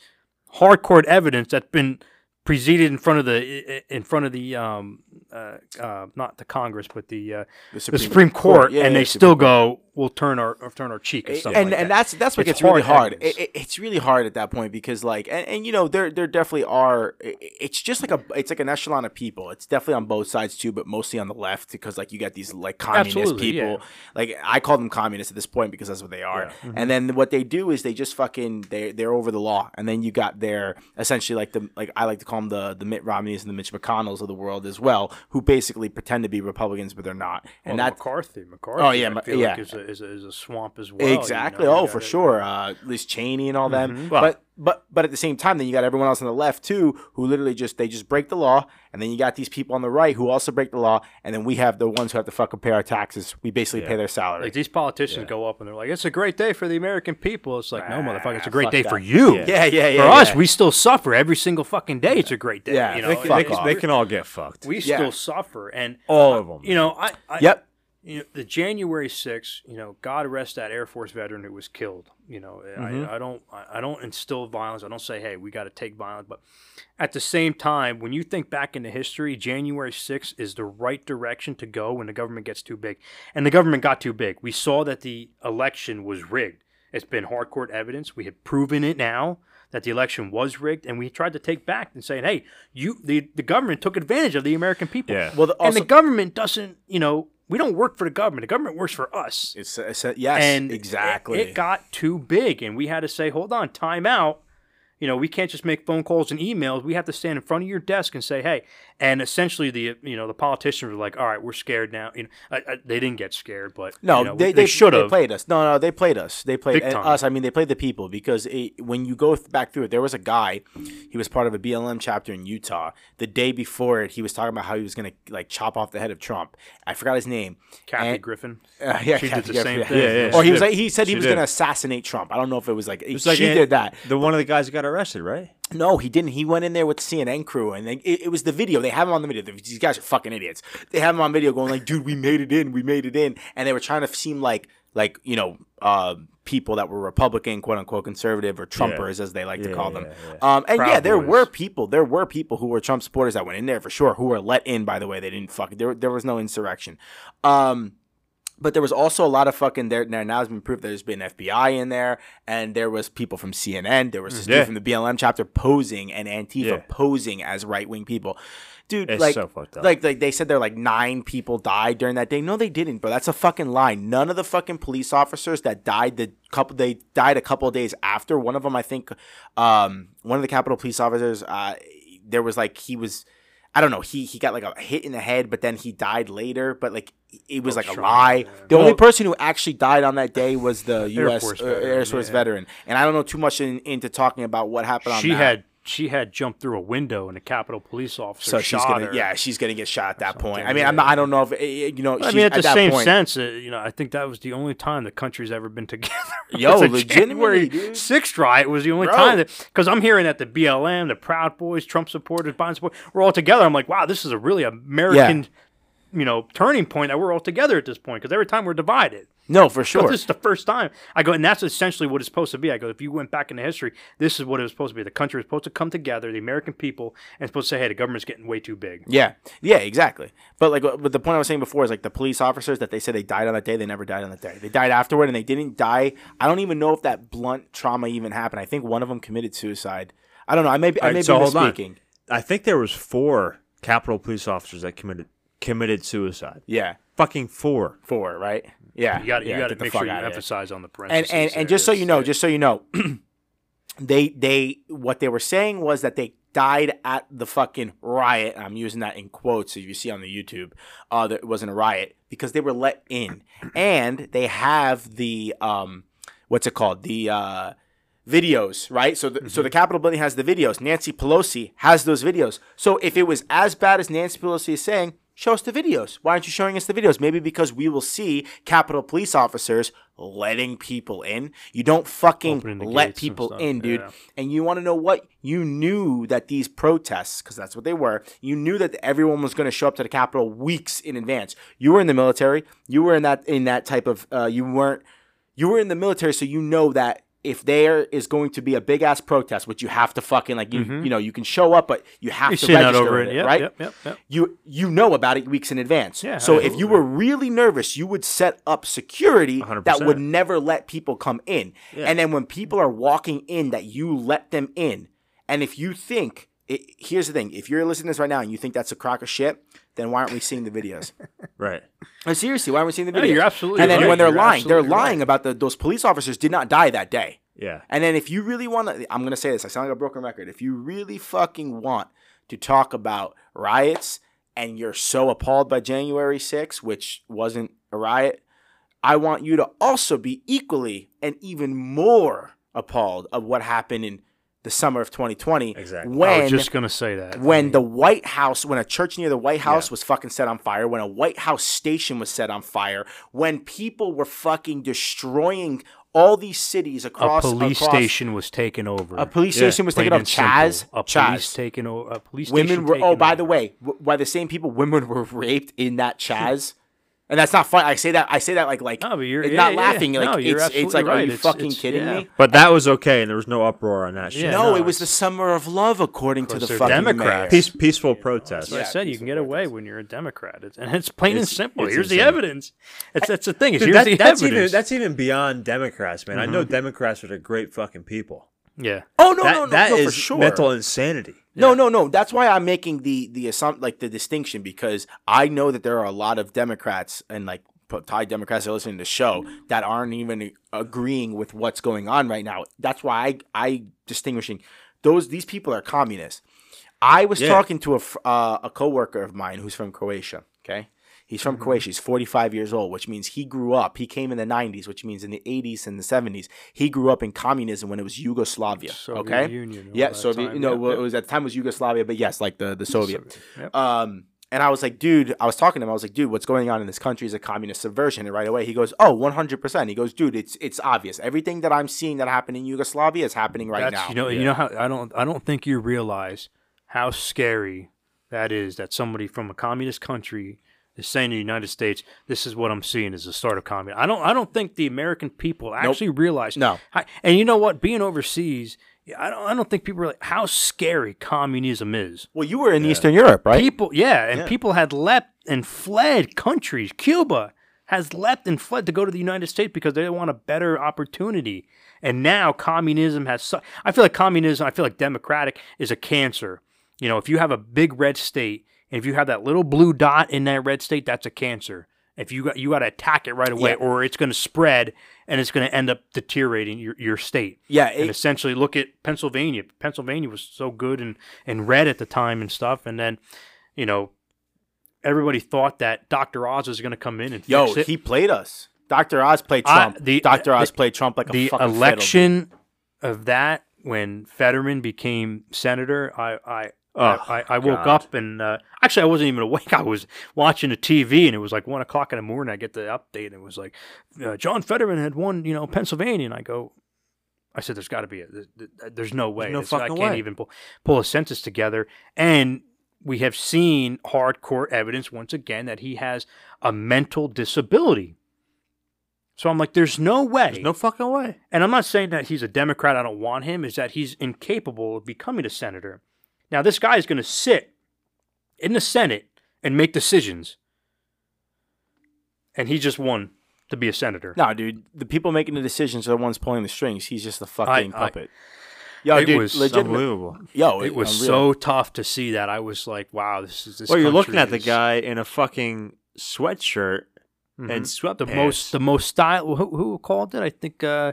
hardcore evidence that's been presented in front of the in front of the um uh, uh not the Congress but the uh, the Supreme Court, Yeah, and yeah, they Supreme still Court. go we'll turn our or turn our cheek or and something and like that. that's that's what It's gets really hard hard. It, it- it's really hard at that point because like and, and you know there there definitely are. it- It's just like a it's like an echelon of people. It's definitely on both sides too, but mostly on the left because like you got these like communist Absolutely, people. yeah. Like I call them communists at this point because that's what they are. And then what they do is they just fucking they they're over the law. And then you got their essentially like the like I like to call them the the Mitt Romneys and the Mitch McConnells of the world as well, who basically pretend to be Republicans but they're not. And Well, that's McCarthy. McCarthy. Oh, yeah, I feel yeah. like is a, is a, is a swamp as well. you exactly. know, you oh, for gotta- sure. Uh, Liz Cheney and all them. Mhm. Well- but but but at the same time, then you got everyone else on the left too, who literally just they just break the law, and then you got these people on the right who also break the law, and then we have the ones who have to fucking pay our taxes. We basically pay their salary. Like these politicians go up and they're like, "It's a great day for the American people." It's like, no, motherfucker, it's a great day that. for you. Yeah. yeah, yeah, yeah. For us, we still suffer every single fucking day. It's a great day. Yeah, you know, They, Fuck can, they, can, they can all get fucked. we Yeah. still suffer, and all of them. you know, I, I Yep. You know, the January 6th, you know, God rest that Air Force veteran who was killed. You know, I, mm-hmm. I don't, I I don't instill violence. I don't say, hey, we got to take violence. But at the same time, when you think back into history, January 6th is the right direction to go when the government gets too big. And the government got too big. We saw that the election was rigged. It's been hardcore evidence. We have proven it now that the election was rigged, and we tried to take back and saying, "Hey, you, the, the government took advantage of the American people." Yeah. Well, the- and the government doesn't, you know, we don't work for the government. The government works for us. It's, it's yes, and exactly. It, it got too big, and we had to say, "Hold on, time out." You know, we can't just make phone calls and emails. We have to stand in front of your desk and say, "Hey." And essentially, the you know the politicians were like, "All right, we're scared now." You know, I, I, they didn't get scared, but No, you know, they, they, should They have. played us. No, no, they played us. They played us. I mean, they played the people because it, when you go th- back through it, there was a guy. He was part of a BLM chapter in Utah. The day before it, he was talking about how he was gonna like chop off the head of Trump. I forgot his name. Kathy And- Griffin. Uh, yeah, She did the Griffin, same yeah. thing. Yeah, yeah, Or she he was like, he said he was gonna assassinate Trump. I don't know if it was like It's she like did that. The one of the guys who got arrested, right? No, he didn't. He went in there with the CNN crew, and they, it, it was the video. They have him on the video. These guys are fucking idiots. They have him on video going like, "Dude, we made it in. We made it in," and they were trying to seem like like you know uh, people that were Republican, quote unquote conservative, or Trumpers as they like to Yeah, call them. yeah, Um, and Proud yeah, there Boys. were people. There were people who were Trump supporters that went in there for sure. Who were let in, by the way. They didn't fuck. There, there was no insurrection. Um, but there was also a lot of fucking there. Now has been proved there's been FBI in there, and there was people from CNN. There was this Yeah. dude from the BLM chapter posing and Antifa Yeah. posing as right wing people. Dude, It's like, so like, like they said, there like nine people died during that day. No, they didn't, bro. That's a fucking lie. None of the fucking police officers that died the couple they died a couple of days after. One of them, I think, um, one of the Capitol police officers, uh, there was like he was. I don't know. He he got like a hit in the head, but then he died later. But like it was like a lie. yeah. The only person who actually died on that day was the U.S. Force uh, veteran, Air Force yeah. veteran, and I don't know too much in, into talking about what happened on She that. had she had jumped through a window, and a Capitol police officer so she's shot gonna her. yeah she's gonna get shot at that point. I mean I'm not, I don't know if eh, eh, you know I mean, at the that same point, sense, uh, you know, I think that was the only time the country's ever been together. Yo, the January 6th riot was the only Bro. time that because I'm hearing that the BLM, the Proud Boys, Trump supporters, Biden supporters, we're all together. I'm like, wow, this is a really American, you know, turning point that we're all together at this point. Because every time we're divided. No, for So sure. this is the first time I go, and that's essentially what it's supposed to be. I go, if you went back into history, this is what it was supposed to be. The country was supposed to come together, the American people, and supposed to say, hey, the government's getting way too big. Yeah, yeah, exactly. But like, but the point I was saying before is like the police officers that they said they died on that day, they never died on that day. They died afterward, and they didn't die. I don't even know if that blunt trauma even happened. I think one of them committed suicide. I don't know. I may be, I All right, may so be hold on. misspeaking. I think there was four Capitol police officers that committed committed suicide. Yeah, Fucking four. four, right? Yeah, You got yeah, you got to make sure you outta here. emphasize on the and parentheses. and, and there. just so you know, just so you know, they they what they were saying was that they died at the fucking riot. I'm using that in quotes, if you see on the YouTube, uh, that it wasn't a riot because they were let in, and they have the um, what's it called, the uh videos, right? So the, so the Capitol building has the videos. Nancy Pelosi has those videos. So if it was as bad as Nancy Pelosi is saying, show us the videos. Why aren't you showing us the videos? Maybe because we will see Capitol police officers letting people in. You don't fucking let people in, dude. yeah. And you want to know what? You knew that these protests, because that's what they were, you knew that everyone was going to show up to the Capitol weeks in advance. You were in the military. You were in that in that type of. Uh, you weren't. You were in the military, so you know that if there is going to be a big ass protest, which you have to fucking like you you know you can show up, but you have You've to register over it. it, Yep, right? yep, yep, yep. You you know about it weeks in advance. Yeah, so if you were really nervous, you would set up security that 100%. would never let people come in. And then when people are walking in, that you let them in. And if you think, it, here's the thing: if you're listening to this right now and you think that's a crock of shit, then why aren't we seeing the videos? Right. No, seriously, why aren't we seeing the videos? No, you're absolutely And then right. when they're You're lying, they're absolutely right. lying about the those police officers did not die that day. Yeah. And then if you really want to, I'm going to say this, I sound like a broken record. If you really fucking want to talk about riots and you're so appalled by January 6th, which wasn't a riot, I want you to also be equally and even more appalled of what happened in the summer of 2020 Exactly. I was just gonna say that. when the White House, when a church near the White House Yeah. was fucking set on fire, when a White House station was set on fire, when people were fucking destroying all these cities across. a police across- station was taken over. a police Yeah, station was Plain taken off. and simple. Chaz, police taken over. A police Women station were. Oh, by the way, w- by the same people, women were raped in that Chaz. And that's not funny. I say that. I say that like like No, but you're- it's yeah, not yeah. laughing. Like No, you're it's it's absolutely like, are you It's- fucking it's- kidding yeah. me? But that was okay, and there was no uproar on that shit. Yeah, no, no, it was the summer of love, according to the fucking Democrats. mayor. Peace, peaceful protest. That's I said. You can get away protest. when you're a Democrat, it's, and it's plain and simple. it's Here's the evidence. That's that's the thing. Is Dude, here's that- the that's even that's even beyond Democrats, man. I know Mm-hmm. Democrats are the great fucking people. Yeah. Oh no, that no, no, that no, is for sure. mental insanity. No, no, no. That's why I'm making the the assump- like the distinction because I know that there are a lot of Democrats and like Thai Democrats that are listening to the show that aren't even agreeing with what's going on right now. That's why I I distinguishing those these people are communists. I was Yeah. talking to a uh, a coworker of mine who's from Croatia. Okay. He's Mm-hmm. from Croatia. He's 45 years old, which means he grew up. He came in the 90s, which means in the 80s and the 70s, he grew up in communism when it was Yugoslavia. Soviet okay, Union, all yeah. that Soviet. time. No, Yep, well, yep. it was at the time it was Yugoslavia, but yes, like the the Soviet. Yep. Um, and I was like, dude, I was talking to him. I was like, dude, what's going on in this country is a communist subversion. And right away, he goes, oh, 100%. He goes, dude, it's it's obvious. Everything that I'm seeing that happened in Yugoslavia is happening right That's, now. You know, you know how I don't I don't think you realize how scary that is that somebody from a communist country is saying to the United States, "This is what I'm seeing is the start of communism." I don't I don't think the American people actually realize. No. how- and you know what? Being overseas, I don't I don't think people realize how scary communism is. well, you were in Eastern Europe, right? People, yeah, and Yeah. people had leapt and fled countries. Cuba has leapt and fled to go to the United States because they want a better opportunity. And now communism has. Su- I feel like communism. I feel like democratic is a cancer. You know, if you have a big red state, and if you have that little blue dot in that red state, that's a cancer. If you got you got to attack it right away, Yeah. or it's going to spread and it's going to end up deteriorating your, your state. yeah, and essentially look at Pennsylvania. Pennsylvania was so good and, and red at the time and stuff. And then, you know, everybody thought that Dr. Oz was going to come in and fix yo, it. he played us. Dr. Oz played I- Trump. the- Dr. Oz the- played Trump like a the fucking fiddle, election of that when Fetterman became senator, I I Oh, I, I woke God. up and uh, actually I wasn't even awake. I was watching the TV and it was like one o'clock in the morning. I get the update and it was like uh, John Fetterman had won, you know, Pennsylvania, and I go. I said, "There's got to be a. th- th- There's no way. no This- I can't way. even pull pull a census together." And we have seen hardcore evidence once again that he has a mental disability. So I'm like, "There's no way." There's no fucking way. and I'm not saying that he's a Democrat, I don't want him, is that he's incapable of becoming a senator. Now, this guy is going to sit in the Senate and make decisions. And he just won to be a senator. No, dude, the people making the decisions are the ones pulling the strings. He's just a fucking I- puppet. Yo, It dude, was legitimate. Unbelievable. Yo, it was unreal. so tough to see that. I was like, wow, this is this Well, you're looking country at the guy in a fucking sweatshirt Mhm. and sweatpants. the most the most style who, who called it i think uh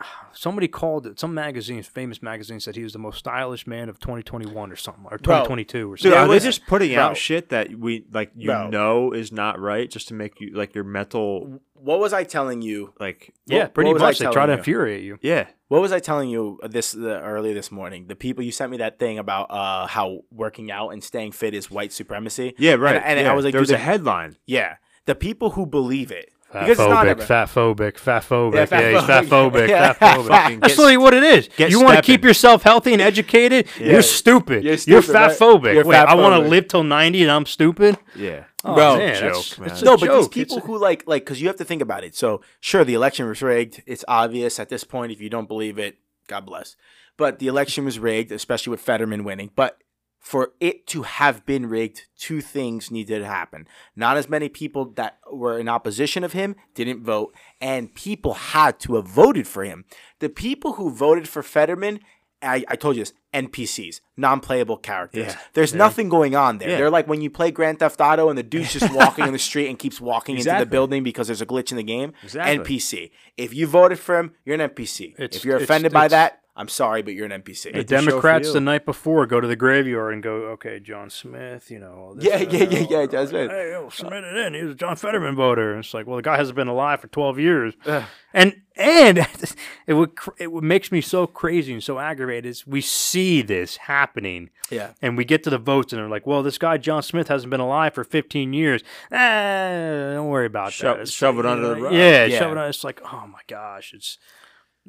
somebody called it some magazine famous magazine said he was the most stylish man of 2021 or something or 2022 or Dude, something are they was- just putting bro. out shit that we like you Bro. know is not right just to make you like your mental What was I telling you? like yeah what pretty was I much they try telling to you? infuriate you yeah What was I telling you this the, earlier this morning? The people you sent me that thing about uh, how working out and staying fit is white supremacy. yeah right And, and yeah. I was like, there was a headline yeah, the people who believe it Fat because it's not phobic, ever- fat phobic, fat phobic. Yeah, Yeah, fat he's fat phobic. phobic, Yeah. fat phobic. That's literally what it is. get You want to keep yourself healthy and educated? Yeah. You're stupid. You're You're, stupid, fat right? phobic. You're Wait, I want to live till 90 and I'm stupid? yeah Oh, Bro, man, joke, that's- man. it's a no, but these people It's a- who like like because you have to think about it. So sure, the election was rigged. It's obvious at this point. If you don't believe it, God bless. But the election was rigged, especially with Fetterman winning. But for it to have been rigged, two things needed to happen. Not as many people that were in opposition of him didn't vote, and people had to have voted for him. The people who voted for Fetterman, I, I told you this, NPCs, non-playable characters. Yeah. There's nothing going on there. Yeah. They're like when you play Grand Theft Auto and the dude's just walking in the street and keeps walking into the building because there's a glitch in the game. Exactly. NPC. If you voted for him, you're an NPC. It's- if you're offended by that, I'm sorry, but you're an NPC. The the Democrats the night before go to the graveyard and go, okay, John Smith, you know. this, Yeah, uh, yeah, yeah, yeah, John Smith. Hey, yo, submit it in. He was a John Fetterman voter. And it's like, well, the guy hasn't been alive for 12 years. Ugh. And and it would it would makes me so crazy and so aggravated. Is we see this happening, Yeah. and we get to the votes, and they're like, "Well, this guy John Smith hasn't been alive for 15 years. Eh, don't worry about Shove- that. It's- shove it under the rug. Yeah, Yeah. shove it. On. It's like, oh my gosh, it's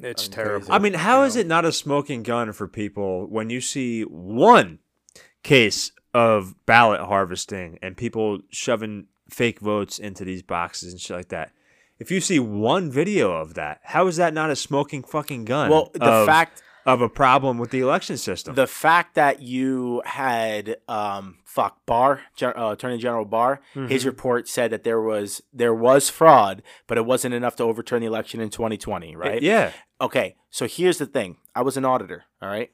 it's Fucking terrible. crazy. I mean, how is it not a smoking gun for people when you see one case of ballot harvesting and people shoving fake votes into these boxes and shit like that? If you see one video of that, how is that not a smoking fucking gun? Well, the of, fact of a problem with the election system. the fact that you had um fuck Barr, Gen- uh, Attorney General Barr, his report said that there was there was fraud, but it wasn't enough to overturn the election in 2020, right? Yeah. Okay, so here's the thing. I was an auditor, all right?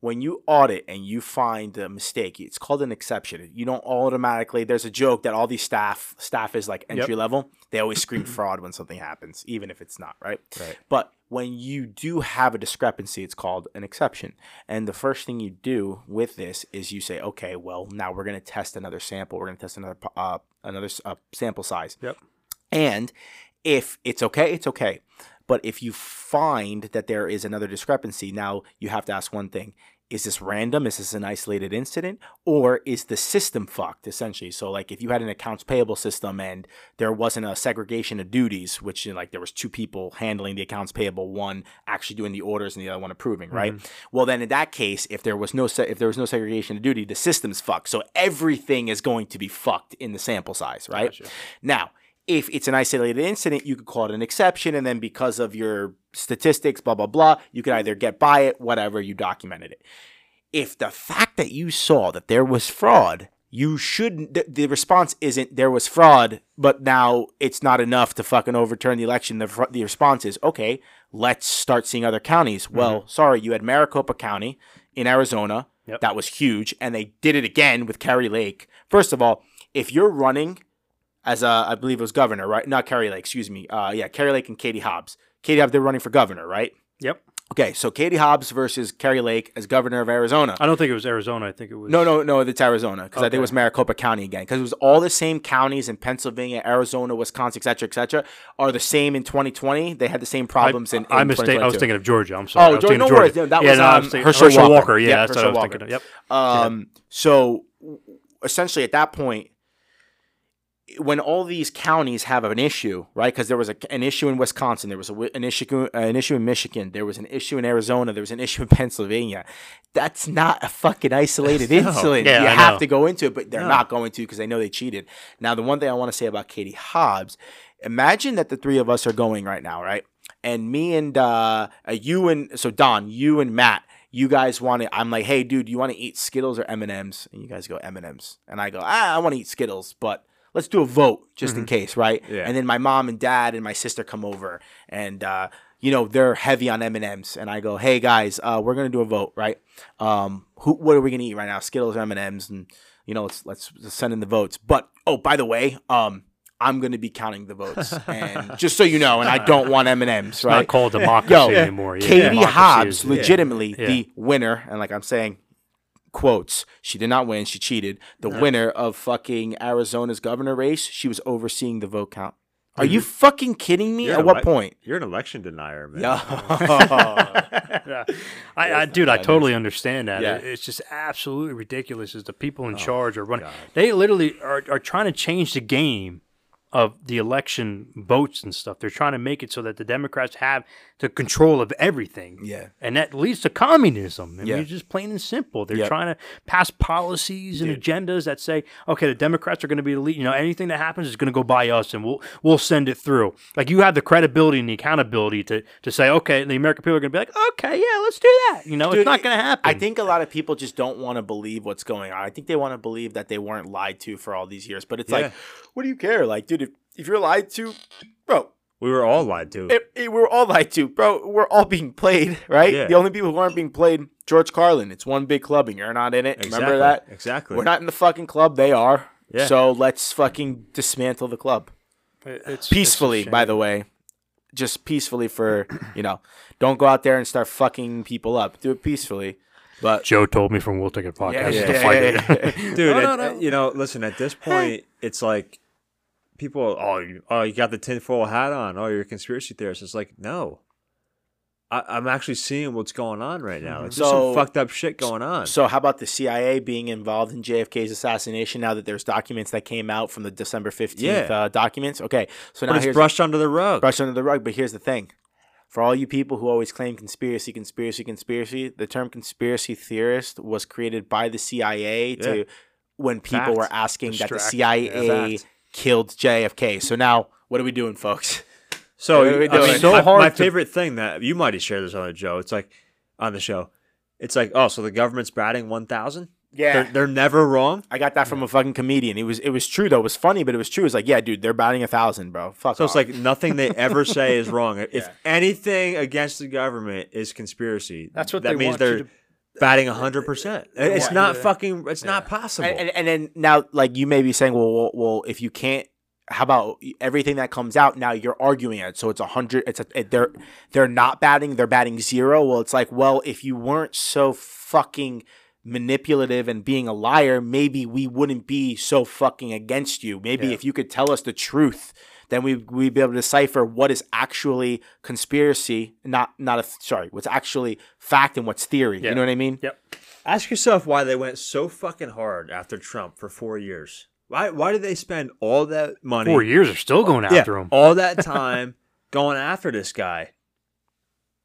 When you audit and you find a mistake, it's called an exception. You don't automatically there's a joke that all these staff staff is like entry level. They always scream fraud when something happens, even if it's not, right? Right. But when you do have a discrepancy, it's called an exception. And the first thing you do with this is you say, okay, well, now we're going to test another sample. We're going to test another uh, another uh, sample size. Yep. And if it's okay, it's okay. But if you find that there is another discrepancy, now you have to ask one thing. Is this random? Is this an isolated incident? Or is the system fucked, essentially? So, like, if you had an accounts payable system and there wasn't a segregation of duties, which, you know, like, there was two people handling the accounts payable, one actually doing the orders and the other one approving, right? Mm-hmm. Well, then in that case, if there was no se- if there was no segregation of duty, the system's fucked. So everything is going to be fucked in the sample size, right? Gotcha. Now, if it's an isolated incident, you could call it an exception, and then because of your statistics, blah blah blah, you could either get by it, whatever, you documented it. If the fact that you saw that there was fraud, you shouldn't. The, the response isn't there was fraud, but now it's not enough to fucking overturn the election. The, the response is okay. Let's start seeing other counties. Mm-hmm. Well, sorry, you had Maricopa County in Arizona. Yep. That was huge, and they did it again with Kari Lake. First of all, if you're running as a, I believe it was governor, right? Not Kari Lake, excuse me. Uh, yeah, Kari Lake and Katie Hobbs. Katie Hobbs, they're running for governor, right? Yep. Okay, so Katie Hobbs versus Kari Lake as governor of Arizona. I don't think it was Arizona. I think it was No, no, no, it's Arizona because I think it was Maricopa County again because it was all the same counties in Pennsylvania, Arizona, Wisconsin, et cetera, et cetera, are the same in 2020. They had the same problems in, in I mistake. I was thinking of Georgia. I'm sorry. Oh, I was Georgia- no worries. No, that yeah, was, no, I um, thinking- Herschel Herschel Walker. Walker. Yeah, Yeah, that's what I was Herschel thinking of. Yep. Um, so essentially, at that point, when all these counties have an issue, right? Because there was a, an issue in Wisconsin, there was a, an issue, an issue in Michigan, there was an issue in Arizona, there was an issue in Pennsylvania. That's not a fucking isolated incident. Yeah, you I have know. to go into it, but they're No. not going to because they know they cheated. Now, the one thing I want to say about Katie Hobbs, imagine that the three of us are going right now, right? And me and uh, uh, you and so Don, you and Matt, you guys want to. I'm like, hey, dude, you want to eat Skittles or M and M's? And you guys go M and M's, and I go, ah, I want to eat Skittles, but let's do a vote just in case, right? Yeah. And then my mom and dad and my sister come over, and uh, you know they're heavy on M and M's, and I go, hey guys, uh, we're gonna do a vote, right? Um, who, what are we gonna eat right now? Skittles or M and M's, and you know, let's, let's send in the votes. But oh, by the way, um. I'm gonna be counting the votes, and just so you know, and I don't want M and M's, right? not called democracy Yo, anymore. Yeah, Katie Hobbs, legitimately Yeah. the winner, and like I'm saying, quotes, she did not win, she cheated. The winner of fucking Arizona's governor race, she was overseeing the vote count. Are you fucking kidding me? You're At what elec- point? You're an election denier, man. Yeah. I, I, dude, I totally understand that. Yeah. It- It's just absolutely ridiculous. As the people in oh, charge are running, they literally are, are trying to change the game of the election votes and stuff. They're trying to make it so that the Democrats have the control of everything. Yeah. and that leads to communism. I Yeah. mean, it's just plain and simple. They're Yep. trying to pass policies and agendas that say, okay, the Democrats are going to be the lead. You know, anything that happens is going to go by us, and we'll we'll send it through. Like you have the credibility and the accountability to to say, okay, the American people are going to be like, okay, yeah, let's do that. You know, Dude, it's not going to happen. I think a lot of people just don't want to believe what's going on. I think they want to believe that they weren't lied to for all these years. But it's Yeah. like, what do you care? Like, dude, if, if you're lied to, bro, We were all lied to. it, it- we were all lied to, bro. We're all being played, right? Yeah. The only people who aren't being played, George Carlin. It's one big club, and you're not in it. exactly. Remember that? Exactly. We're not in the fucking club. They are. Yeah. So let's fucking dismantle the club it's, peacefully. it's by the way, just peacefully for you know. Don't go out there and start fucking people up. Do it peacefully. But Joe told me from We'll Take It podcast yeah, to yeah, fight yeah, it. dude. No, no, at- You know, listen. At this point, it's like people. Oh, you, oh, you got the tinfoil hat on. Oh, you're a conspiracy theorist. It's like no. I, I'm actually seeing what's going on right now. It's just So- some fucked up shit going on. So how about the CIA being involved in JFK's assassination? Now that there's documents that came out from the December fifteenth Yeah. uh, documents. Okay, so but now it's here's brushed under the rug. brushed under the rug. But here's the thing: for all you people who always claim conspiracy, conspiracy, conspiracy, the term conspiracy theorist was created by the CIA to when people Fact. were asking that the CIA Yeah. Killed JFK. So now what are we doing, folks? So, What are we I mean. So my, hard my to- favorite thing that you might have shared this on the Joe. It's like on the show. It's like, oh, so the government's batting one thousand. Yeah. they're, they're never wrong. I got that from a fucking comedian. It was it was true though. It was funny, but it was true. It's like, yeah, dude, they're batting a thousand, bro. Fuck. So it's like nothing they ever say is wrong. If Yeah. anything against the government is conspiracy, That's what that they means want they're to- batting hundred percent. It's Yeah. not Yeah. fucking. It's not possible. and, and, and then now, like you may be saying, well, well, well, if you can't, how about everything that comes out? Now you're arguing it, so it's a hundred. It's a it- they're they're not batting, they're batting zero. Well, it's like, well, if you weren't so fucking manipulative and being a liar, maybe we wouldn't be so fucking against you. Maybe Yeah. if you could tell us the truth. Then we we'd be able to decipher what is actually conspiracy, not not a sorry, what's actually fact and what's theory. Yeah. You know what I mean? Yep. Ask yourself why they went so fucking hard after Trump for four years. Why? Why did they spend all that money? Four years are still going yeah, after him. all that time going after this guy,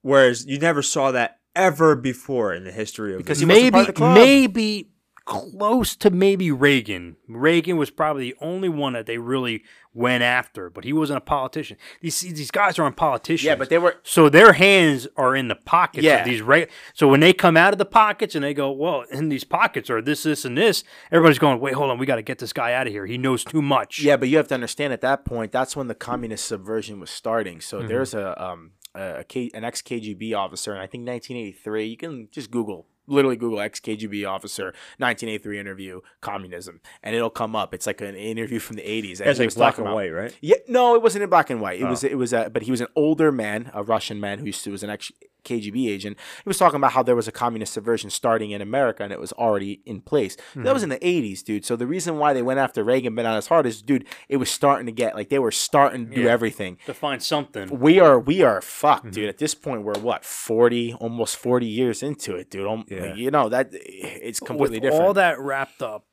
whereas you never saw that ever before in the history of Because the- he wasn't maybe part the maybe close to maybe Reagan. Reagan was probably the only one that they really went after, but he wasn't a politician. These these guys aren't politicians. Yeah, but they were so their hands are in the pockets Yeah. of these right. So when they come out of the pockets and they go, well, in these pockets are this, this, and this, everybody's going, wait, hold on, we got to get this guy out of here. He knows too much. Yeah, but you have to understand at that point, that's when the communist subversion was starting. So Mm-hmm. there's a um a K, an ex KGB officer, and I think 1983. You can just Google, literally Google ex KGB officer 1983 interview communism, and it'll come up. It's like an interview from the 80s. and It's he like was black talking and about- white, right? Yeah, no, it wasn't in black and white. It Oh. was it was a but he was an older man, a Russian man who used to was an ex KGB agent. He was talking about how there was a communist subversion starting in America and it was already in place. That was in the 80s, dude. So the reason why they went after Reagan but not as hard is dude, it was starting to get like they were starting to do everything. To find something. We are we are fucked, Mm-hmm. dude. At this point we're what, 40, almost 40 years into it, dude. Um, Yeah. You know, that it's completely with different. all that wrapped up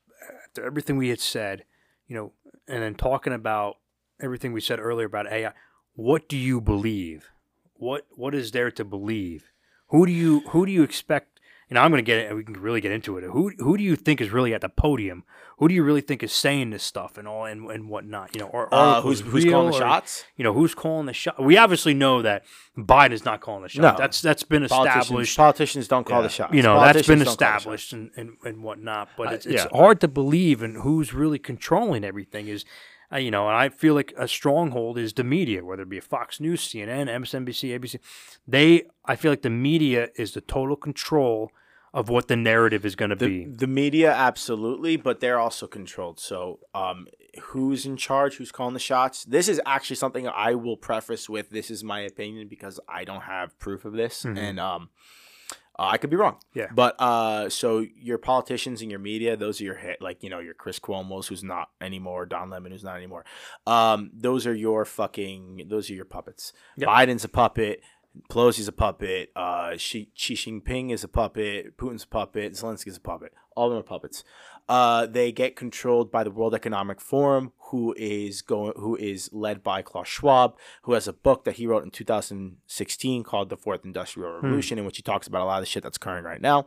after everything we had said, you know, and then talking about everything we said earlier about AI, what do you believe? What what is there to believe? Who do you who do you expect? And I'm going to get it. We can really get into it. Who who do you think is really at the podium? Who do you really think is saying this stuff and all and, and whatnot? You know, or uh, who's who's calling the or- shots? You know, who's calling the shot? We obviously know that Biden is not calling the shot. No. That's that's been Politicians, established politicians don't call Yeah. the shots. you know that's been Politicians don't call the shots. established and, and, and whatnot but it's, it's yeah. hard to believe and who's really controlling everything is uh, you know and i feel like a stronghold is the media whether it be fox news cnn msnbc abc they i feel like the media is the total control of what the narrative is going to be the media, absolutely, but they're also controlled. So, um, who's in charge? Who's calling the shots? This is actually something I will preface with. This is my opinion because I don't have proof of this, Mhm. and um, uh, I could be wrong. Yeah. But uh, so your politicians and your media, those are your hit, like you know your Chris Cuomo's, who's not anymore, Don Lemon, who's not anymore. Um, those are your fucking, those are your puppets. Yep. Biden's a puppet. Pelosi's a puppet. Uh, Xi, Xi Jinping is a puppet. Putin's a puppet. Zelensky's a puppet. All of them are puppets. Uh, they get controlled by the World Economic Forum, who is going, who is led by Klaus Schwab, who has a book that he wrote in 2016 called "The Fourth Industrial Revolution," in which he talks about a lot of the shit that's occurring right now.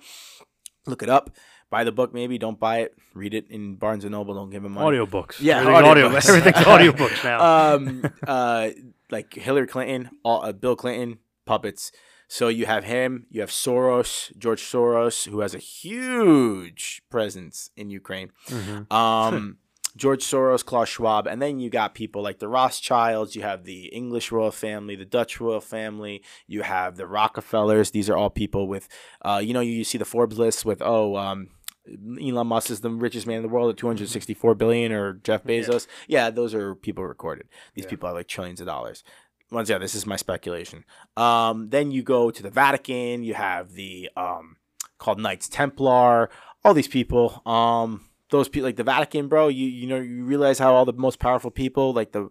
Look it up. Buy the book, maybe. Don't buy it. Read it in Barnes and Noble. Don't give him money. audiobooks Yeah, everything's, audio, audiobooks. everything's audiobooks now um, uh, like Hillary Clinton, all, uh, Bill Clinton, puppets. So you have him, you have Soros, George Soros, who has a huge presence in Ukraine. Mhm. Um, George Soros, Klaus Schwab, and then you got people like the Rothschilds. You have the English royal family, the Dutch royal family. You have the Rockefellers. These are all people with, uh, you know, you see the Forbes list with oh, um, Elon Musk is the richest man in the world at 264 billion, or Jeff Bezos. Yeah, those are people recorded. These Yeah. people have like trillions of dollars. Once yeah, this is my speculation. Um, then you go to the Vatican. You have the um, called Knights Templar. All these people. Um, those people like the Vatican, bro. You you know you realize how all the most powerful people, like the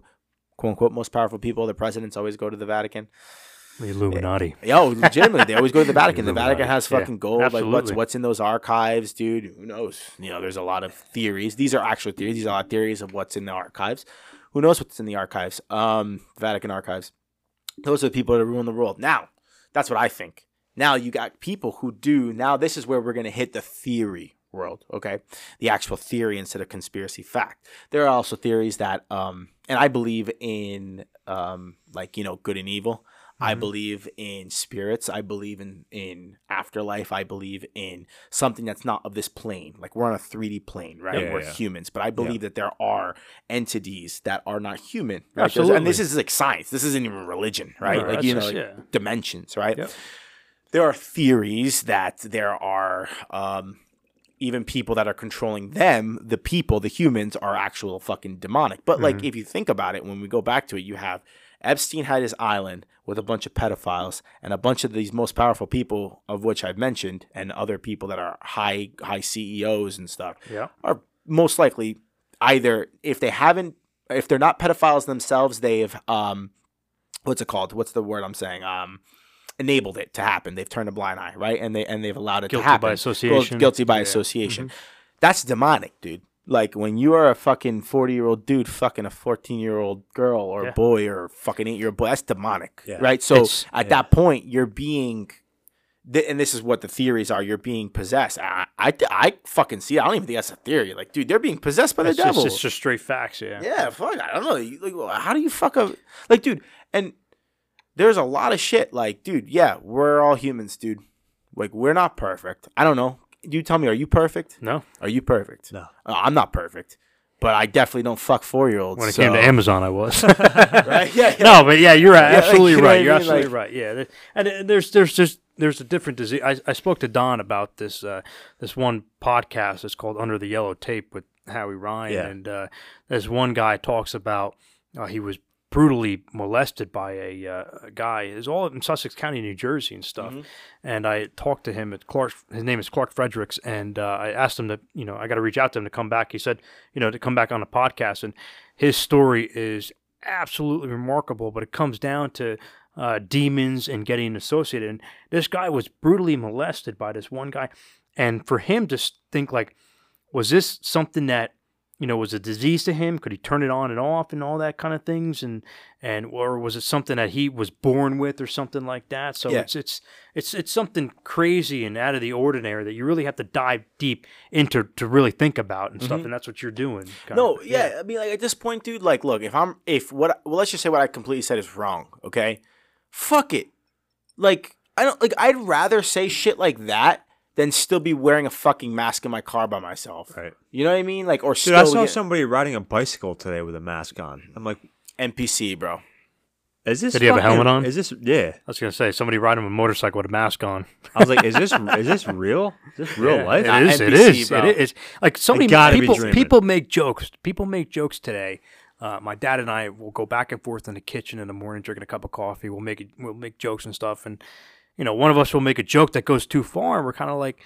quote unquote most powerful people, the presidents always go to the Vatican. The Illuminati. Yo, legitimately, they always go to the Vatican. The Vatican has Yeah, fucking gold. Like what's what's in those archives, dude? Who knows? You know, there's a lot of theories. These are actual theories. These are a lot of theories of what's in the archives. Who knows what's in the archives? Um, Vatican archives. Those are the people that rule the world. Now, that's what I think. Now you got people who do. Now this is where we're gonna hit the theory world. Okay, the actual theory instead of conspiracy fact. There are also theories that, um, and I believe in, um, like you know, good and evil. I Mm-hmm. believe in spirits. I believe in in afterlife. I believe in something that's not of this plane. Like we're on a 3D plane, right? Yeah, we're yeah. humans, but I believe that there are entities that are not human. Right? There's- Absolutely. And this is like science. This isn't even religion, right? No, like you know, like yeah. dimensions, right? Yep. There are theories that there are um, even people that are controlling them. The people, the humans, are actual fucking demonic. But Mm-hmm. like, if you think about it, when we go back to it, you have Epstein had his island with a bunch of pedophiles and a bunch of these most powerful people, of which I've mentioned, and other people that are high high CEOs and stuff Yeah. are most likely either if they haven't if they're not pedophiles themselves they've um what's it called? What's the word i'm saying? Um enabled it to happen. They've turned a blind eye right? And they and they've allowed it Guilty to happen. by association. guilty by Yeah. association. That's demonic dude like when you are a fucking 40 year old dude fucking a 14 year old girl or Yeah. boy or fucking 8 year old boy that's demonic Yeah. right so It's- at that point you're being th- and this is what the theories are. You're being possessed. I, I, I fucking see. It. I don't even think that's a theory. Like, dude, they're being possessed by the just, devil. it's just straight facts. Yeah. yeah, fuck. I don't know. You- Like, how do you fuck up? Like, dude, and there's a lot of shit. Like, dude, yeah, we're all humans, dude. Like, we're not perfect. I don't know. You tell me, are you perfect? No. Are you perfect? No. Uh, I'm not perfect, but I definitely don't fuck four year olds. When it came to Amazon, I was. right? Yeah, yeah. no, but yeah, you're right. Yeah, like, absolutely you right. You're mean? absolutely Like- right. Yeah, and uh, there's there's just there's a different disease. I, I spoke to Don about this uh, this one podcast. It's called Under the Yellow Tape with Howie Ryan, Yeah. and uh, there's one guy talks about uh, he was brutally molested by a, uh, a guy. It's all in Sussex County, New Jersey, and stuff. And I talked to him at Clark. His name is Clark Fredericks, and uh, I asked him to, you know, I got to reach out to him to come back. He said, you know, to come back on the podcast, and his story is absolutely remarkable. But it comes down to uh, demons and getting associated. And this guy was brutally molested by this one guy, and for him to think like, was this something that you know was a disease to him? Could he turn it on and off and all that kind of things? And and or was it something that he was born with or something like that? So Yeah. it's it's it's it's something crazy and out of the ordinary that you really have to dive deep into to really think about and stuff. Mm-hmm. And that's what you're doing. No, of. yeah. I mean, like at this point, dude. Like, look, if I'm, if what, well, let's just say what I completely said is wrong. Okay, fuck it. Like, I don't like. I'd rather say shit like that than still be wearing a fucking mask in my car by myself. Right. You know what I mean? Like, or Dude, still I saw yeah, somebody riding a bicycle today with a mask on. I'm like, NPC, bro. is this? Did he have a fucking- helmet on? Is this? Yeah. I was gonna say somebody riding a motorcycle with a mask on. I was like, is this? is this real? Is this real Yeah, life? It is. It NPC, is. bro. It is. Like so many gotta be people. dreaming. People make jokes. People make jokes today. Uh, my dad and I will go back and forth in the kitchen in the morning, drinking a cup of coffee. We'll make it. We'll make jokes and stuff. And you know, one of us will make a joke that goes too far, and we're kind of like,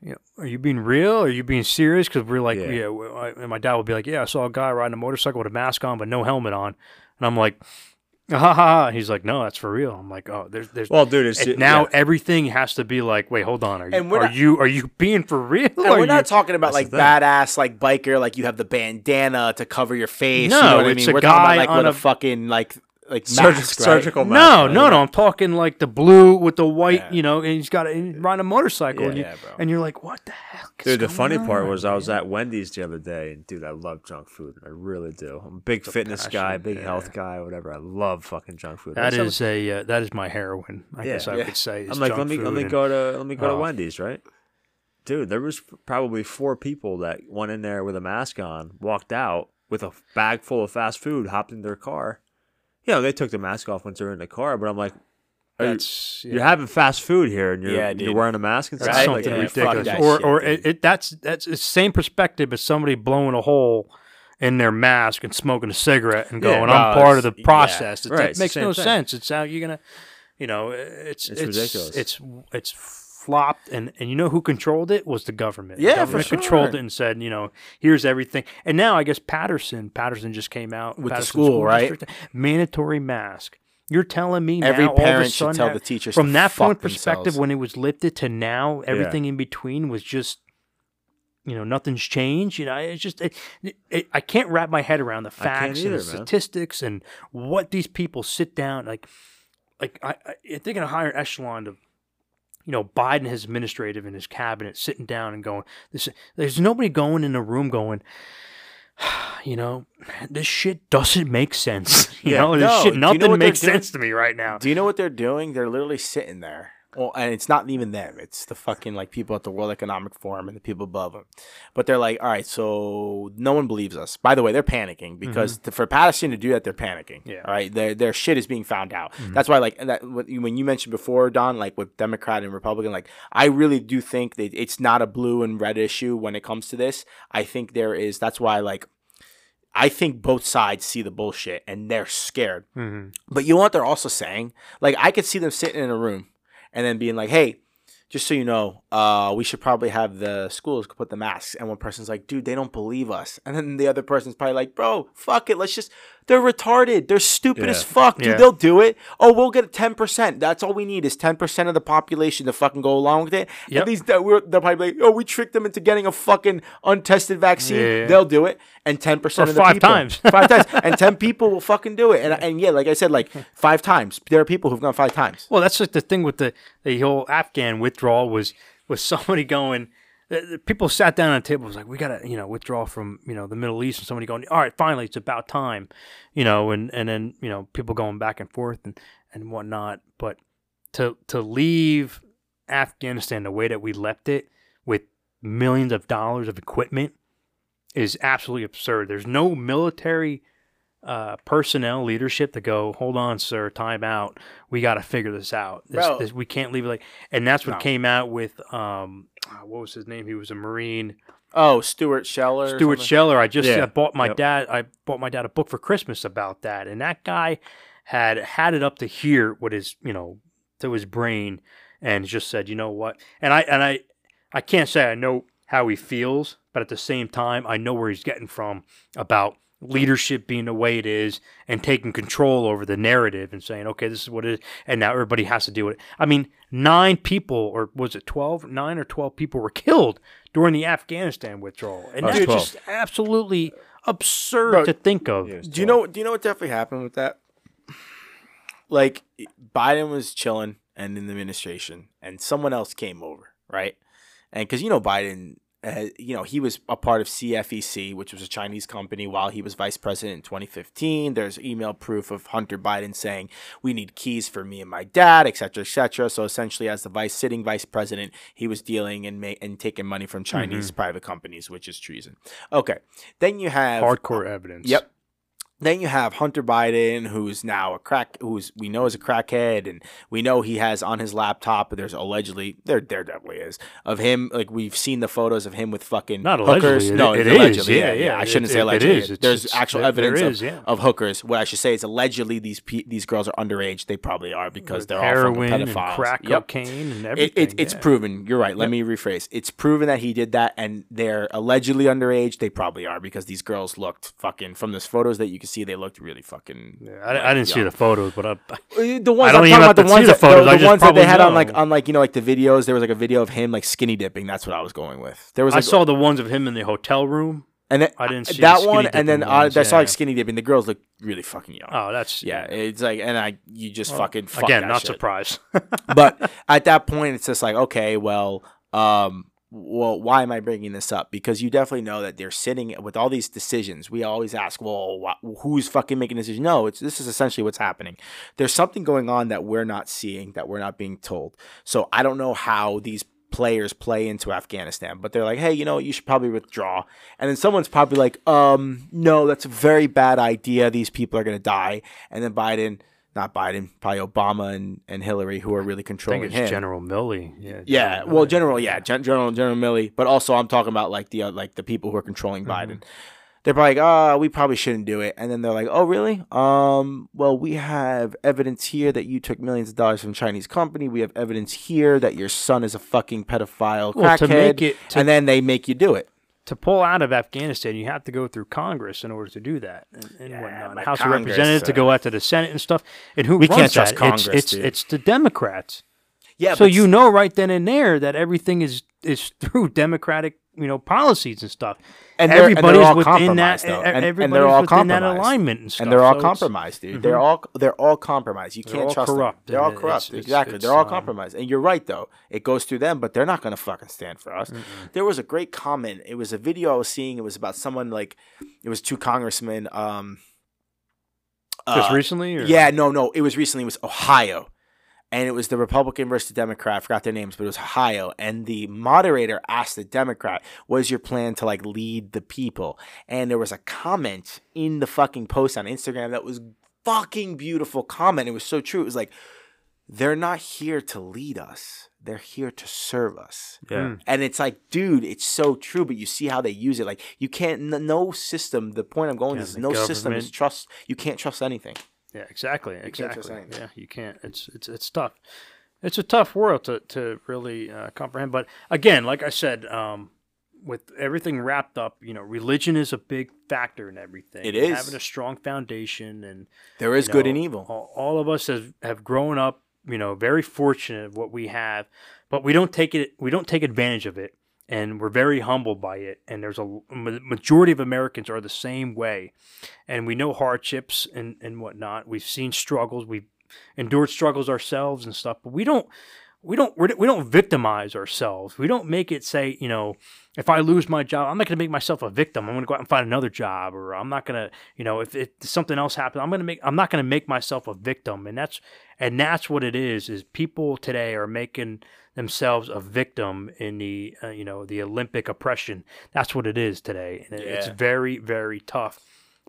you know, are you being real? Are you being serious? Because we're like, Yeah. yeah. and my dad would be like, yeah, I saw a guy riding a motorcycle with a mask on, but no helmet on. And I'm like, ha ha ha. He's like, no, that's for real. I'm like, oh, there's, there's. Well, dude, it's and now yeah. everything has to be like, wait, hold on. Are you And we're are not- you are you being for real? And Are we're you- not talking about like That's the thing. badass, like biker, like you have the bandana to cover your face. No, you know what I it's mean? a We're talking guy about like on with a, a- fucking like like Surgi- mask, right? surgical mask. no, on. no, no. I'm talking like the blue with the white, Yeah. you know, and he's got a, he's riding a motorcycle, Yeah. and, you, Yeah, bro. and you're like, what the hell? is Dude, the going funny part on, was I was at Wendy's the other day, and dude, I love junk food. I really do. I'm a big fitness guy, passion, big yeah. health guy, whatever. I love fucking junk food. That That's is a uh, that is my heroin. I Yeah. guess I Yeah. would say. I'm like, junk let me let me and- go to let me go to Oh. Wendy's, right? Dude, there was probably four people that went in there with a mask on, walked out with a bag full of fast food, hopped in their car. You know, they took the mask off once they were in the car, but I'm like, are you, That's yeah. you're having fast food here and you're Yeah, you're wearing a mask and That's stuff. Right? something Yeah, ridiculous. that Or shit, or it, it that's that's the same perspective as somebody blowing a hole in their mask and smoking a cigarette and Yeah, going, bro, "I'm part of the it's- yeah, process." It's- right, it makes no thing. sense. It's how you're gonna, you know, it's It's it's ridiculous. It's it's flopped, and and you know who controlled it was the government. Yeah, the for government controlled it and said, you know, here's everything. And now I guess Paterson, Paterson just came out With the Paterson school, right? District, mandatory mask. You're telling me Every now, all of a parent should tell the teachers from that point perspective themselves. when it was lifted to now, everything in between was just you know nothing's changed you know it's just it, it, i can't wrap my head around the facts and either, the man. statistics and what these people sit down like like i, I I think in a higher echelon of you know biden his administrative and his cabinet sitting down and going this there's nobody going in a room going you know this shit doesn't make sense you Yeah. know this No, shit do you know nothing makes sense to me right now Do you know what they're doing? They're literally sitting there. Well, and it's not even them. It's the fucking like people at the World Economic Forum and the people above them. But they're like, all right, so no one believes us. By the way, they're panicking because to, for Palestine to do that, they're panicking. Yeah. All right, their their shit is being found out. That's why, like that when you mentioned before, Don, like with Democrat and Republican, like I really do think that it's not a blue and red issue when it comes to this. I think there is. That's why, like. I think both sides see the bullshit and they're scared. Mhm. But you know what they're also saying? Like I could see them sitting in a room and then being like, "Hey, just so you know, uh, we should probably have the schools put the masks." And one person's like, "Dude, they don't believe us." And then the other person's probably like, "Bro, fuck it, let's just." They're retarded. They're stupid as fuck, dude. Yeah. They'll do it. Oh, we'll get ten percent. That's all we need is ten percent of the population to fucking go along with it. Yep. At least that we're they're probably like, "Oh, we tricked them into getting a fucking untested vaccine." Yeah. They'll do it, and ten percent Or of the five people, times. five times, and ten people will fucking do it. And and yeah, like I said, like five times. There are people who've gone five times. Well, that's like the thing with the the whole Afghan withdrawal was was somebody going. People sat down at a table. Was like, we gotta, you know, withdraw from, you know, the Middle East, and somebody going, all right, finally, it's about time, you know, and and then you know, people going back and forth and and whatnot. But to to leave Afghanistan the way that we left it, with millions of dollars of equipment, is absolutely absurd. There's no military uh, personnel leadership to go, hold on, sir, time out. We got to figure this out. This, Bro. this, we can't leave it like, and that's what No. came out with, um, uh, what was his name? He was a Marine, Oh, Stuart Scheller. Stuart something? Scheller. I just Yeah. I bought my Yep. dad, I bought my dad a book for Christmas about that. And that guy had had it up to here with his, you know, to his brain and just said, you know what? And I, and I, I can't say I know how he feels, but at the same time, I know where he's getting from about leadership being the way it is and taking control over the narrative and saying, okay, this is what it is. And now everybody has to do it. I mean, nine people, or was it 12? Nine or 12 people were killed during the Afghanistan withdrawal. And that's 12. just absolutely absurd Bro, to think of. Do you know? Do you know what definitely happened with that? Like Biden was chilling and in the administration, and someone else came over, right? And because you know Biden, uh, you know he was a part of CFEC, which was a Chinese company, while he was vice president in 2015. There's email proof of Hunter Biden saying we need keys for me and my dad, et cetera, et cetera. So essentially, as the vice sitting vice president, he was dealing and ma- and taking money from Chinese private companies, which is treason. Okay, then you have Hardcore evidence. Yep. Then you have Hunter Biden, who's now a crack, who's we know is a crackhead, and we know he has on his laptop. There's allegedly there there definitely is of him. Like we've seen the photos of him with fucking Not hookers. allegedly, it- no, it is, allegedly. yeah, Yeah, yeah, I shouldn't it- say it allegedly. is. It's- There's it's- actual evidence there of, yeah. of hookers. What I should say is allegedly these pe- these girls are underage. They probably are because they're all fucking heroin and pedophiles. crack Yep. cocaine and It, everything. it, it's proven. You're right. Let me rephrase. It's proven that he did that, and they're allegedly underage. They probably are because these girls looked fucking. From those photos that you can see, they looked really fucking. Yeah, I, I didn't see the photos, but I, Uh, The ones I even talking about, the ones, the that, photos, the, I the just ones that they had on like on like you know like the videos. There was like a video of him like skinny dipping. That's what I was going with. There was I saw the ones of him in the hotel room. and then I didn't see that one, and then dipping I, ones, I saw like skinny dipping. The girls look really fucking young. Oh, that's yeah, it's like and I you just fucking fuck again not shit. surprised. but at that point it's just like okay well um well why am i bringing this up? Because you definitely know that they're sitting with all these decisions. We always ask well wh- who's fucking making decisions no it's this is essentially what's happening. There's something going on that we're not seeing that we're not being told. So i don't know how these players play into afghanistan but they're like hey you know you should probably withdraw. And then someone's probably like um no that's a very bad idea. These people are to die. And then biden not Biden, probably Obama and, and Hillary, who are really I think controlling it's him. General Milley. Yeah, yeah, General well, Milley. General, yeah, Gen- General General Milley, but also I'm talking about like the uh, like the people who are controlling Mm-hmm. Biden. they're like, "Ah, we probably shouldn't do it," and then they're like, "Oh, really? Um, well, we have evidence here that you took millions of dollars from a Chinese company. We have evidence here that your son is a fucking pedophile Well, to crackhead," make it- to- and then they make you do it. To pull out of Afghanistan, you have to go through Congress in order to do that, and, and Yeah, whatnot. but House of Congress, Representatives to uh, go after the Senate and stuff. And who We runs can't trust that? Congress, It's it's, it's the Democrats. Yeah, so you know right then and there that everything is is through Democratic, you know, policies and stuff. And and everybody's within that. And- and everybody's they're all within that alignment and stuff. and they're all So compromised, dude. They're all they're all compromised. You can't trust corrupt, them. They're all corrupt. it's- it's- exactly. it's, they're all um, compromised. And you're right though. It goes through them, but they're not gonna fucking stand for us. There was a great comment. It was a video I was seeing. It was about someone like it was two congressmen. Um, Just uh, recently, or? yeah, no, no. It was recently. It was Ohio, and it was the Republican versus the Democrat. I forgot their names, but it was Ohio. And the moderator asked the Democrat, "What is your plan to like lead the people?" And there was a comment in the fucking post on Instagram that was fucking beautiful. Comment. It was so true. It was like, "They're not here to lead us. They're here to serve us." Yeah. Mm. And it's like, dude, it's so true, but you see how they use it. Like, you can't, no system. The point I'm going Yeah, is the no system is trust. You can't trust anything. Yeah, exactly, can't trust exactly. Yeah, you can't. It's it's it's tough. It's a tough world to to really uh, comprehend. But again, like I said, um, with everything wrapped up, you know, religion is a big factor in everything. It is having a strong foundation, and There is you good and evil. All, all of us have have grown up, you know, very fortunate of what we have, but we don't take it. We don't take advantage of it. And we're very humbled by it. And there's a majority of Americans are the same way and we know hardships and, and whatnot. We've seen struggles. We've endured struggles ourselves and stuff, but we don't we don't we don't victimize ourselves. We don't make it say you know if I lose my job, I'm not going to make myself a victim. I'm going to go out and find another job, or I'm not going to you know if, if something else happens, I'm going to make I'm not going to make myself a victim. And that's and that's what it is. Is people today are making themselves a victim in the uh, you know the Olympic oppression. That's what it is today, and it- it's very very tough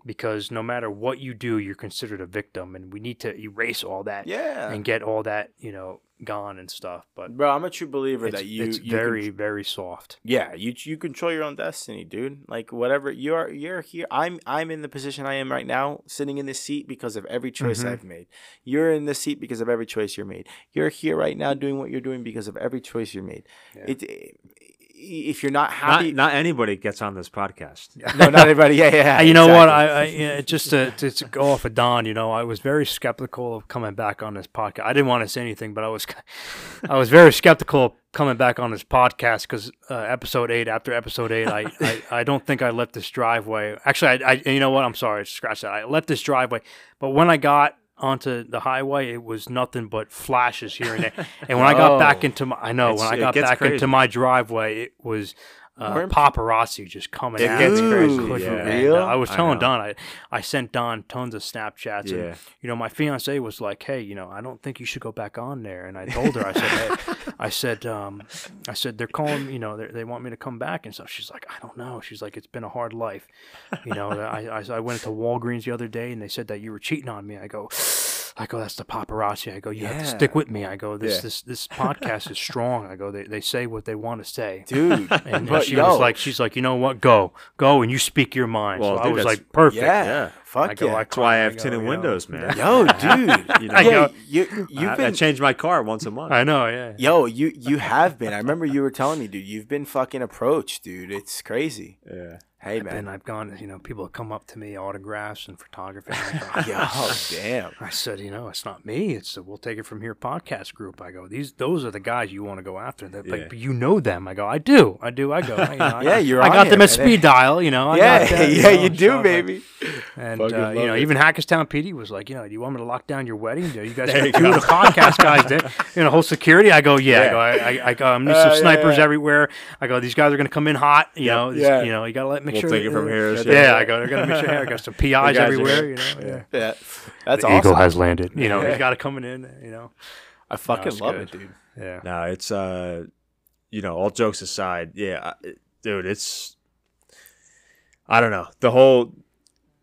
because no matter what you do, you're considered a victim, and we need to erase all that Yeah. and get all that you know gone and stuff. But Bro, I'm a true believer that you it's you very con- very soft. yeah, you you control your own destiny, dude. Like whatever you're you're here. I'm I'm in the position I am right now, sitting in this seat because of every choice Mhm. I've made. You're in the seat because of every choice you're made. You're here right now doing what you're doing because of every choice you're made. Yeah. It, if you're not Not, happy, not anybody gets on this podcast. no, not everybody. Yeah, yeah. You know what? exactly. I, I yeah, just to, to, to go off of Don, you know, I was very skeptical of coming back on this podcast. I didn't want to say anything, but I was, I was very skeptical of coming back on this podcast because uh, episode eight, after episode eight, I, I, I don't think I left this driveway. Actually, I, I, you know what? I'm sorry, scratch that. I left this driveway, but when I got onto the highway, it was nothing but flashes here and there. And when I got back Oh. into my, I know when I got back crazy. into my driveway, it was. Uh, More imp- paparazzi just coming It at gets me. crazy, yeah. me. And, uh, I was telling know. Don, I, I sent Don tons of Snapchats. Yeah. And, you know, my fiance was like, hey, you know, I don't think you should go back on there. And I told her, I said, hey, I said, um, I said, they're calling, you know, they're- they want me to come back and stuff. She's like, I don't know. She's like, it's been a hard life. You know, I, I, I went to Walgreens the other day and they said that you were cheating on me. I go, I go, that's the paparazzi. I go, you have to stick with me. I go, this, Yeah. this, this podcast is strong. I go, they, they say what they want to say. dude. And she yo, was like, she's like, you know what? Go, go, and you speak your mind. Well, so I was like, perfect. yeah, Yeah. Fuck I go, yeah. I That's why I I have go, tinted you know, windows, man. Yo, dude. You know, yeah, go- you you've I, I change my car once a month. I know, yeah. Yo, you you have been. I remember you were telling me, dude. You've been fucking approached, dude. It's crazy. Yeah. Hey, man, And. I've gone, you know, people have come up to me, autographs and photography. and I go, Yo, damn. I said, you know, it's not me. It's the We'll Take It From Here podcast group. I go, these, those are the guys you want to go after. They're Yeah. like, you know them. I go, I do, I do. I go, you know, I, Yeah, you're I on got them here, at man. speed dial. You know, I yeah, got that, yeah, know, you do, so, like, baby. And Fucking uh, you know, it. even Hackettstown PD was like, you know, do you want me to lock down your wedding? Do you guys There got you two the podcast guys there? You know, whole security. I go, yeah. I go, I, I, I go, I'm need Uh, some yeah, snipers yeah. everywhere. I go, these guys are gonna come in hot. You know, this- yeah. you know, you gotta let make We'll sure. take it from here, Yeah, so- I go, they're gonna make sure. I got some PIs guys are everywhere. You know, yeah. Yeah, that's The awesome. Eagle has landed. You know, Yeah. he's got it coming in. You know, I fucking love it, dude. yeah. No, it's uh, you know, all jokes aside, yeah, dude, it's I don't know the whole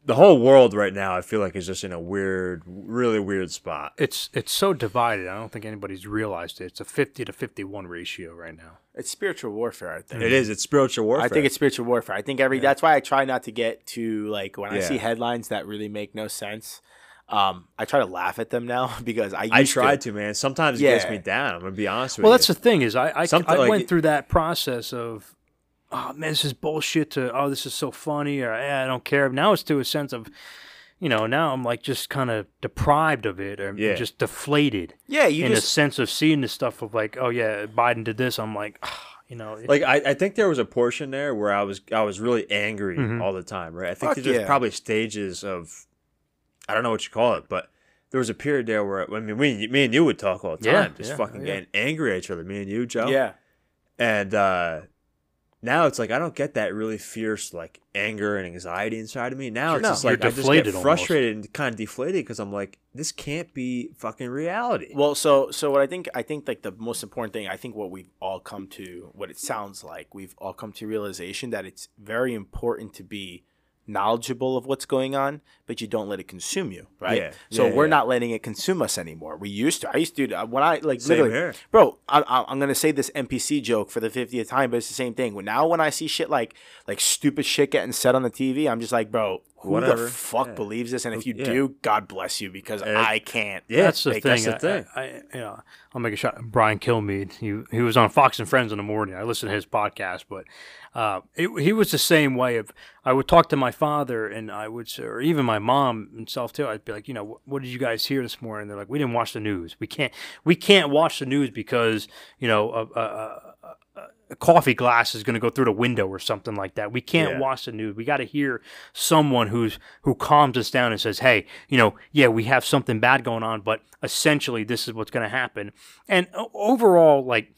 the whole world right now, I feel like is just in a weird, really weird spot. It's it's so divided. I don't think anybody's realized it. It's a fifty to fifty one ratio right now. It's spiritual warfare. I think It is. It's spiritual warfare. I think it's spiritual warfare. I think every that's why I try not to get to like when I Yeah. see headlines that really make no sense. Um, I try to laugh at them now because I used I try to. to, man. Sometimes it gets Yeah. me down. I'm gonna be honest with you. Well, you. that's the thing is I I, Something I like went it- through that process of oh man this is bullshit to oh this is so funny or eh, I don't care. Now it's to a sense of you know now I'm like just kind of deprived of it or Yeah. just deflated Yeah, you in just a sense of seeing this stuff of like oh yeah Biden did this. I'm like you know it- like I, I think there was a portion there where I was I was really angry Mhm. all the time, right? I think Fuck there's yeah. probably stages of I don't know what you call it, but there was a period there where I mean we me and you would talk all the Yeah, time, just yeah, fucking yeah. getting angry at each other, me and you, Joe. yeah. And uh now it's like I don't get that really fierce like anger and anxiety inside of me. Now it's No. just like I just get almost. frustrated and kind of deflated because I'm like, this can't be fucking reality. Well, so so what I think I think like the most important thing I think what we've all come to what it sounds like we've all come to realization that it's very important to be knowledgeable of what's going on, but you don't let it consume you, right? Yeah. So Yeah, we're yeah. not letting it consume us anymore. We used to. I used to uh, when I like Same literally, here. bro. I, I, I'm gonna say this NPC joke for the 50th time, but it's the same thing. When now when I see shit like like stupid shit getting said on the TV, I'm just like, bro, who Whatever. the fuck Yeah. believes this? And if you Yeah. do, God bless you because And- I can't. Yeah, that's the thing. that's the I- thing. I, I, you know, I'll make a shot. Brian Kilmeade. He he was on Fox and Friends in the morning. I listened to his podcast, but uh, it, he was the same way. Of I would talk to my father, and I would, say, or even my mom himself too. I'd be like, you know, what, what did you guys hear this morning? They're like, we didn't watch the news. We can't we can't watch the news because you know a, a, a, a- coffee glass is going to go through the window or something like that. We can't Yeah. watch the news. We got to hear someone who's who calms us down and says, "Hey, you know, yeah, we have something bad going on, but essentially this is what's going to happen." And overall, like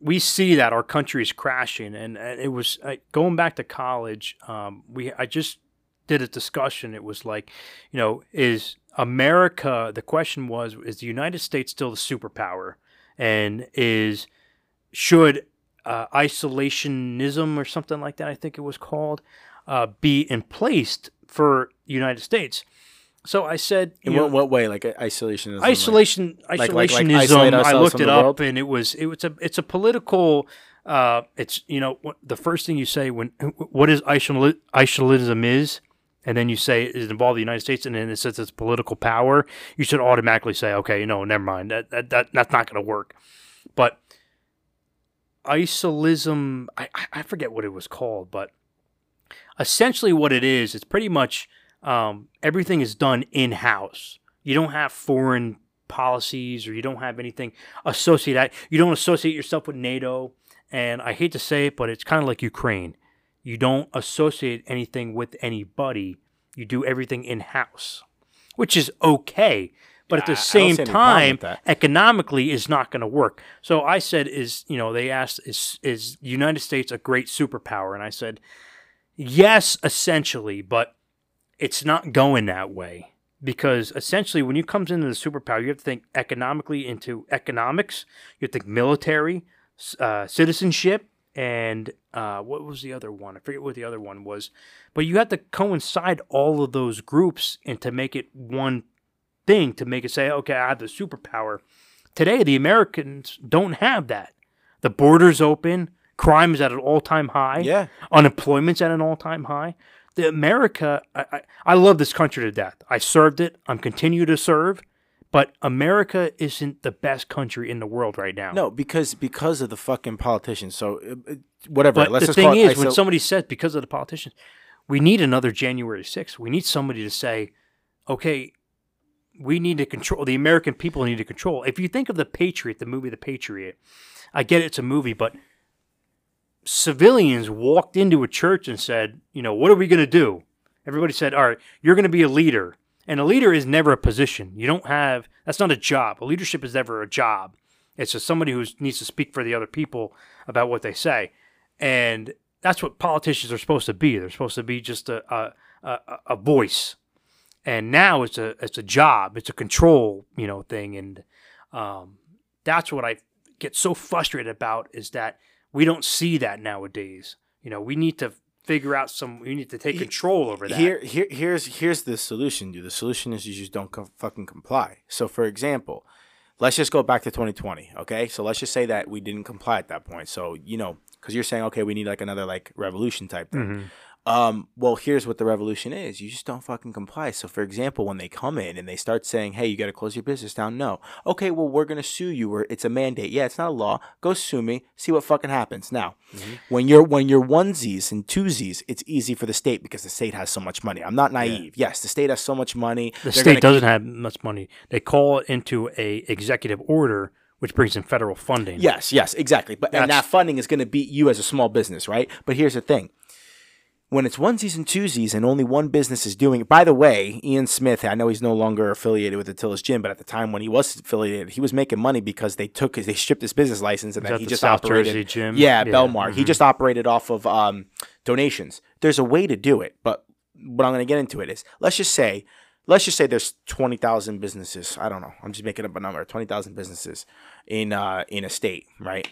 we see that our country is crashing, and, and it was uh, going back to college. Um, we I just did a discussion. It was like, you know, is America? The question was, is the United States still the superpower, and is should uh, isolationism or something like that, I think it was called, uh, be in place for United States. So I said, In know, what, what way? Like isolationism? like- isolation like- like isolationism. I looked it up, world? and it was it was a it's a political. Uh, it's you know what, the first thing you say when what is isol- isolationism is, and then you say it involved the United States, and then it says it's political power. You should automatically say, okay, no, never mind. That that, that that's not going to work. But isolism, I- I forget what it was called, but essentially what it is, it's pretty much um, everything is done in house. You don't have foreign policies or you don't have anything associated. You don't associate yourself with NATO. And I hate to say it, but it's kind of like Ukraine. You don't associate anything with anybody. You do everything in house, which is okay. But at the same see any problem time, economically is not going to work. So I said, is you know, they asked, is is United States a great superpower? And I said, yes, essentially, but it's not going that way. Because essentially when you comes into the superpower you have to think economically into economics. You have to think military uh, citizenship and uh, what was the other one? I forget what the other one was. But you have to coincide all of those groups and to make it one thing to make it say okay i have the superpower. Today the americans don't have that. The borders open. Crime is at an all-time high. Yeah. unemployment's at an all-time high america I, I, I love this country to death. I served it. I'm continue to serve. But america isn't the best country in the world right now. No, because because of the fucking politicians. So uh, uh, whatever. but let's the just call thing is when somebody says because of the politicians we need another january 6th we need somebody to say okay we need to control the american people need to control. If you think of the patriot the movie the patriot i get it's a movie but civilians walked into a church and said, you know, what are we going to do? Everybody said, all right, you're going to be a leader. And a leader is never a position. You don't have, that's not a job. A leadership is never a job. It's just somebody who needs to speak for the other people about what they say. And that's what politicians are supposed to be. They're supposed to be just a, a, a, voice. And now it's a, it's a job. It's a control, you know, thing. And um, that's what I get so frustrated about is that we don't see that nowadays. You know, we need to figure out some. We need to take control over that. Here, here, here's here's the solution, dude. The solution is you just don't co- fucking comply. So, for example, let's just go back to 2020. Okay, so let's just say that we didn't comply at that point. So, you know, because you're saying, okay, we need like another like revolution type thing. Mm-hmm. Um, well, here's what the revolution is. You just don't fucking comply. So, for example, when they come in and they start saying, "Hey, you got to close your business down," no, okay, well, we're gonna sue you, or it's a mandate. Yeah, it's not a law. Go sue me. See what fucking happens. Now, Mm-hmm. when you're when you're onesies and twosies, it's easy for the state because the state has so much money. I'm not naive. Yes, the state has so much money. the state doesn't have much money. They call it into a executive order, which brings in federal funding. Yes, yes, exactly. But and that funding is going to beat you as a small business, right? But here's the thing. When it's onesies and twosies and only one business is doing it, by the way, Ian Smith, I know he's no longer affiliated with Atilis Gym, but at the time when he was affiliated, he was making money because they took his, they stripped his business license and then that he just South operated. Jersey gym? Yeah, Yeah, mm-hmm. Bellmawr. He just operated off of um, donations. There's a way to do it, but what I'm going to get into it is let's just say, let's just say there's 20,000 businesses. I don't know. I'm just making up a number. 20,000 businesses in uh, in a state, right?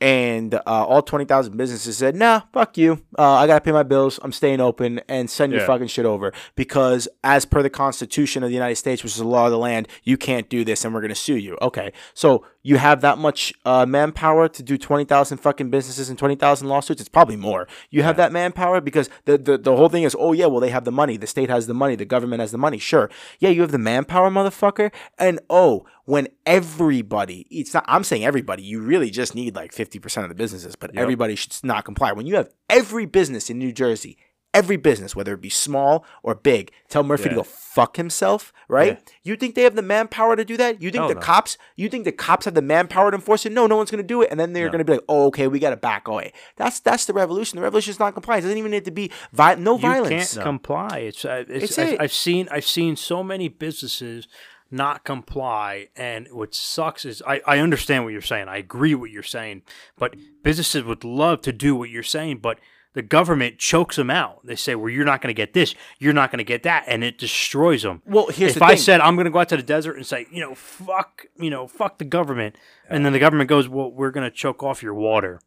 And uh, all 20,000 businesses said, nah, fuck you. Uh, I got to pay my bills. I'm staying open and send your fucking shit over. Because, as per the Constitution of the United States, which is the law of the land, you can't do this and we're going to sue you. Okay. So, you have that much uh, manpower to do 20,000 fucking businesses and 20,000 lawsuits? It's probably more. You have that manpower because the, the, the whole thing is, oh, yeah, well, they have the money. The state has the money. The government has the money. Sure. Yeah, you have the manpower, motherfucker. And, oh, when everybody, it's not, I'm saying everybody, you really just need like 50% of the businesses, but everybody should not comply. When you have every business in New Jersey, every business, whether it be small or big, tell Murphy to go fuck himself, right? You think they have the manpower to do that? You think Hell the no. cops, you think the cops have the manpower to enforce it? No, no one's going to do it. And then they're No. going to be like, oh, okay, we got to back away. That's that's the revolution. The revolution is not compliance. It doesn't even need to be vi- no violence. you violence. can't comply. It's, uh, it's, It's I've, it. I've seen I've seen so many businesses not comply, and what sucks is I, I understand what you're saying. I agree with what you're saying, but businesses would love to do what you're saying, but the government chokes them out. They say, "Well, you're not going to get this, you're not going to get that," and it destroys them. Well, here's if I thing. said I'm going to go out to the desert and say, you know, fuck, you know, fuck the government, and then the government goes, "Well, we're going to choke off your water."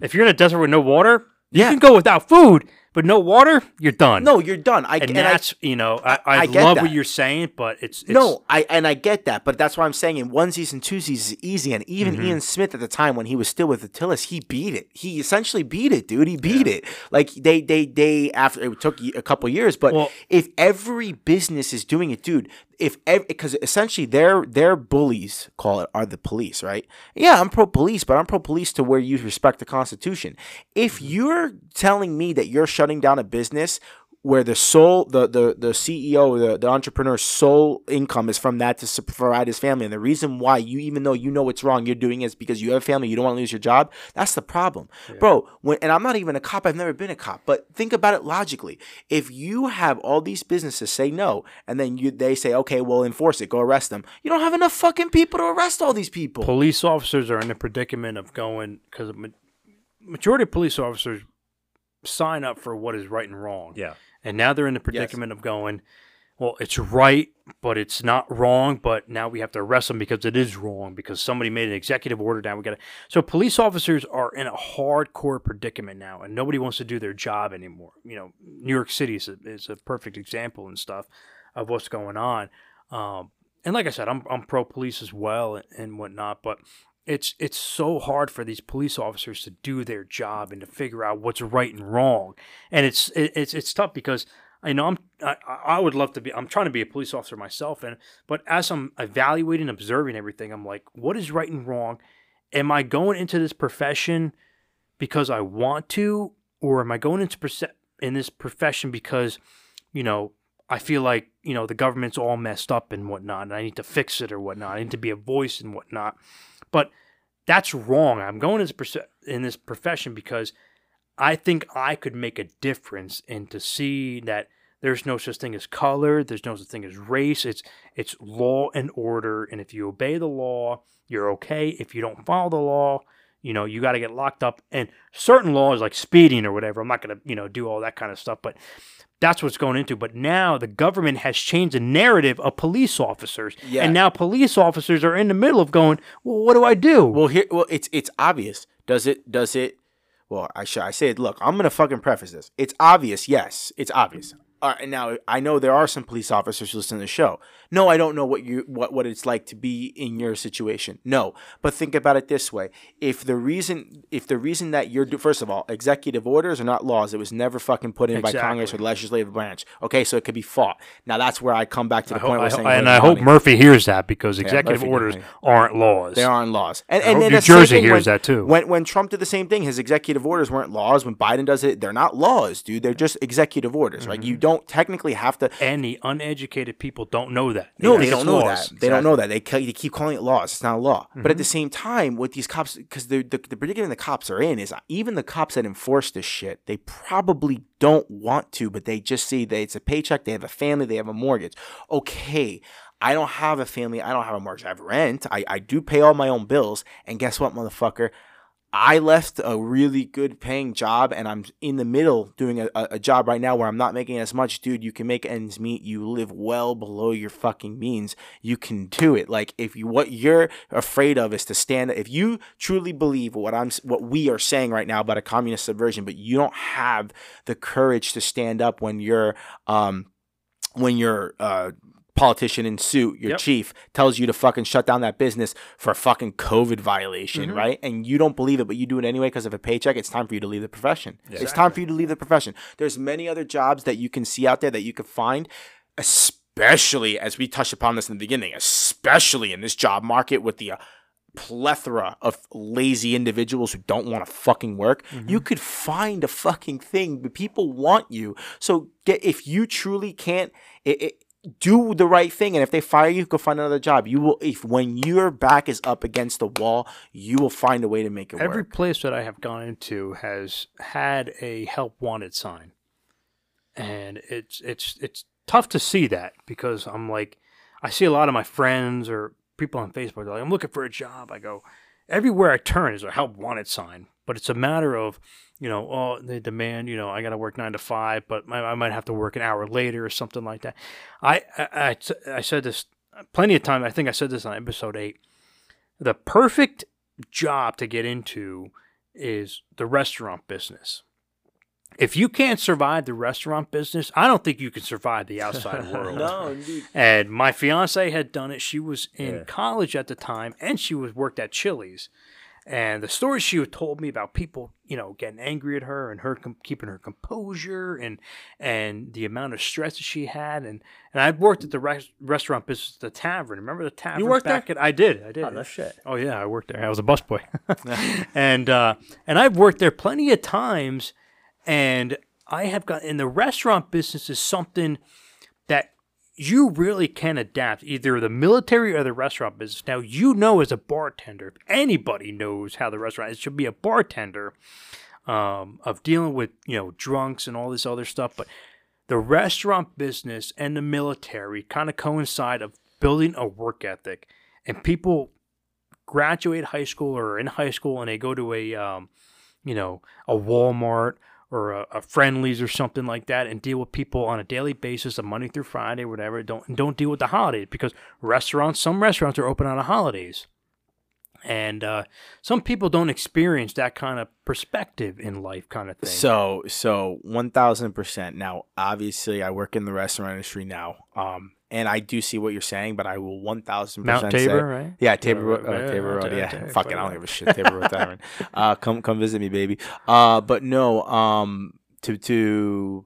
If you're in a desert with no water, you Yeah. can go without food, but no water, you're done. no, you're done. I and and I- that's you know, I, I, I love that. what you're saying, but it's, it's no, I and I get that, but that's why I'm saying in onesies and twosies is easy. And even Mm-hmm. Ian Smith at the time when he was still with Atilis, he beat it. He essentially beat it, dude. He beat it. Like they, they, they. After it took a couple years, but Well- if every business is doing it, dude, if because essentially their their bullies call it are the police, right? Yeah, I'm pro police, but I'm pro police to where you respect the Constitution. If Mm-hmm. you're telling me that you're shutting down a business where the sole the the the CEO the, the entrepreneur's sole income is from that to provide his family. And the reason why you even though you know it's wrong you're doing it is because you have a family you don't want to lose your job that's the problem. Bro when and I'm not even a cop I've never been a cop but think about it logically. If you have all these businesses say no and then you they say okay well enforce it go arrest them you don't have enough fucking people to arrest all these people. Police officers are in the predicament of going because majority of police officers sign up for what is right and wrong. Yeah. And now they're in the predicament of going, well, it's right, but it's not wrong. But now we have to arrest them because it is wrong because somebody made an executive order. Now we got to. So police officers are in a hardcore predicament now, and nobody wants to do their job anymore. You know, New York City is a, is a perfect example and stuff of what's going on. Um, and like I said, I'm I'm pro police as well and, and whatnot, but it's it's so hard for these police officers to do their job and to figure out what's right and wrong, and it's it, it's it's tough because I know I'm I, I would love to be I'm trying to be a police officer myself, and but as I'm evaluating, observing everything, I'm like, what is right and wrong? Am I going into this profession because I want to, or am I going into perce- in this profession because you know I feel like you know the government's all messed up and whatnot, and I need to fix it or whatnot. I need to be a voice and whatnot. But that's wrong. I'm going in this profession because I think I could make a difference and to see that there's no such thing as color, there's no such thing as race. It's it's law and order, and if you obey the law, you're okay. If you don't follow the law, you know you got to get locked up. And certain laws like speeding or whatever, I'm not gonna you know do all that kind of stuff, but that's what's going into. But now the government has changed the narrative of police officers, Yeah. and now police officers are in the middle of going, well, what do I do? Well, here, well, it's it's obvious. Does it? Does it? well, I should I say it. Look, I'm gonna fucking preface this. It's obvious, yes, it's obvious. Uh, now I know there are some police officers listening to the show. No, I don't know what you what what it's like to be in your situation. No, but think about it this way: if the reason if the reason that you're do- first of all, executive orders are not laws. It was never fucking put in by Congress or the legislative branch. Okay, so it could be fought. Now that's where I come back to the I point hope, where I saying, ho- and "Hey, I hope Murphy hears that because executive Murphy orders aren't laws. They aren't laws. And, and then New that's the same Jersey hears when, that too. When when Trump did the same thing, his executive orders weren't laws. When Biden does it, they're not laws, dude. They're just executive orders. Right? Mm-hmm. You don't technically have to. and the uneducated people don't know that. No, they don't know laws. that. They don't know that. They, they keep calling it laws. It's not a law. But at Mm-hmm. the same time, with these cops, because the, the the predicament the cops are in is even the cops that enforce this shit, they probably don't want to, but they just see that it's a paycheck. They have a family. They have a mortgage. Okay. I don't have a family. I don't have a mortgage. I have rent. I, I do pay all my own bills. And guess what, motherfucker? I left a really good paying job and I'm in the middle doing a, a job right now where I'm not making as much. Dude, you can make ends meet. You live well below your fucking means. You can do it. Like if you what you're afraid of is to stand if you truly believe what I'm what we are saying right now about a communist subversion, but you don't have the courage to stand up when you're um when you're uh politician in suit, your Yep. chief, tells you to fucking shut down that business for a fucking COVID violation, Mm-hmm. right? And you don't believe it, but you do it anyway because of a paycheck. It's time for you to leave the profession. It's time for you to leave the profession. There's many other jobs that you can see out there that you can find, especially as we touched upon this in the beginning, especially in this job market with the uh, plethora of lazy individuals who don't want to fucking work. You could find a fucking thing, but people want you. So get if you truly can't. It, it, do the right thing and if they fire you go find another job you will if when your back is up against the wall you will find a way to make it work. Every work place that I have gone into has had a help wanted sign, and it's it's it's tough to see that because I'm like, I see a lot of my friends or people on Facebook. They're like, I'm looking for a job. I go, everywhere I turn is a help wanted sign, but it's a matter of, you know, oh, they demand, you know, I got to work nine to five, but I, I might have to work an hour later or something like that. I, I I I said this plenty of time. I think I said this on episode eight. The perfect job to get into is the restaurant business. If you can't survive the restaurant business, I don't think you can survive the outside world. No, dude And my fiance had done it. She was in Yeah. college at the time, and she was worked at Chili's. And the stories she had told me about people, you know, getting angry at her and her com- keeping her composure and and the amount of stress that she had. And and I've worked at the res- restaurant business, the tavern. Remember the tavern? You worked back At, I did. I did. Oh, no shit. Oh yeah, I worked there. I was a busboy, and uh, and I've worked there plenty of times, and I have got in the restaurant business is something that you really can adapt either the military or the restaurant business. Now you know as a bartender, if anybody knows how the restaurant it should be a bartender um, of dealing with you know drunks and all this other stuff, but the restaurant business and the military kind of coincide of building a work ethic, and people graduate high school or in high school and they go to a um, you know a Walmart or a, a Friendly's or something like that and deal with people on a daily basis, a Monday through Friday, whatever. Don't don't deal with the holidays because restaurants, some restaurants are open on the holidays. And uh, some people don't experience that kind of perspective in life, kind of thing. So so one thousand percent. Now, obviously, I work in the restaurant industry now, um, and I do see what you're saying, but I will one thousand Mount percent Tabor, say, right? yeah, Tabor, Road, uh, yeah, Tabor Road, yeah. Ta- Fucking, I don't give a shit. Tabor Road Tavern. Uh, come come visit me, baby. Uh, but no, um, to to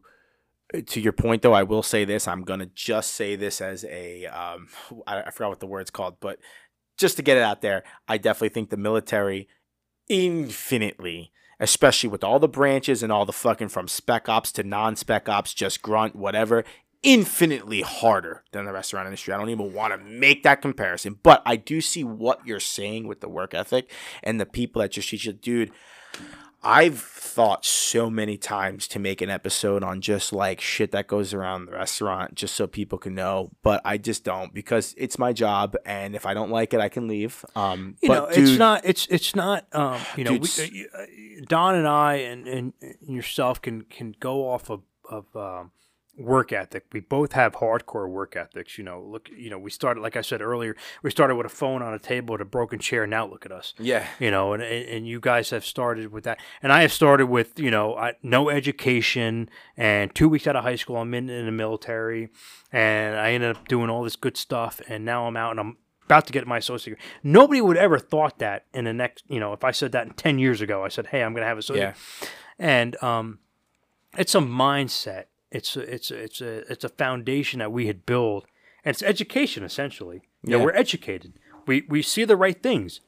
to your point though, I will say this. I'm gonna just say this as a um, I, I forgot what the word's called, but just to get it out there, I definitely think the military infinitely, especially with all the branches and all the fucking from spec ops to non spec ops, just grunt, whatever, infinitely harder than the restaurant industry. I don't even want to make that comparison, but I do see what you're saying with the work ethic and the people that just teach you, dude. I've thought so many times to make an episode on just like shit that goes around the restaurant just so people can know, but I just don't because it's my job and if I don't like it I can leave. Um you but know, dude, it's not. It's it's not. Um, you know, Dude, we, uh, uh, Don and I and, and and yourself can can go off of of um, work ethic. We both have hardcore work ethics. You know, look, you know, we started like I said earlier. We started with a phone on a table with a broken chair. Now look at us. Yeah. You know, and and you guys have started with that, and I have started with you know I, no education, and two weeks out of high school, I'm in in the military, and I ended up doing all this good stuff, and now I'm out and I'm about to get my associate. degree. Nobody would ever thought that in the next, you know, if I said that ten years ago, I said, hey, I'm going to have a associate, Yeah. and um, it's a mindset. It's a, it's a, it's a it's a foundation that we had built, and it's education essentially. You know, we're educated. We we see the right things.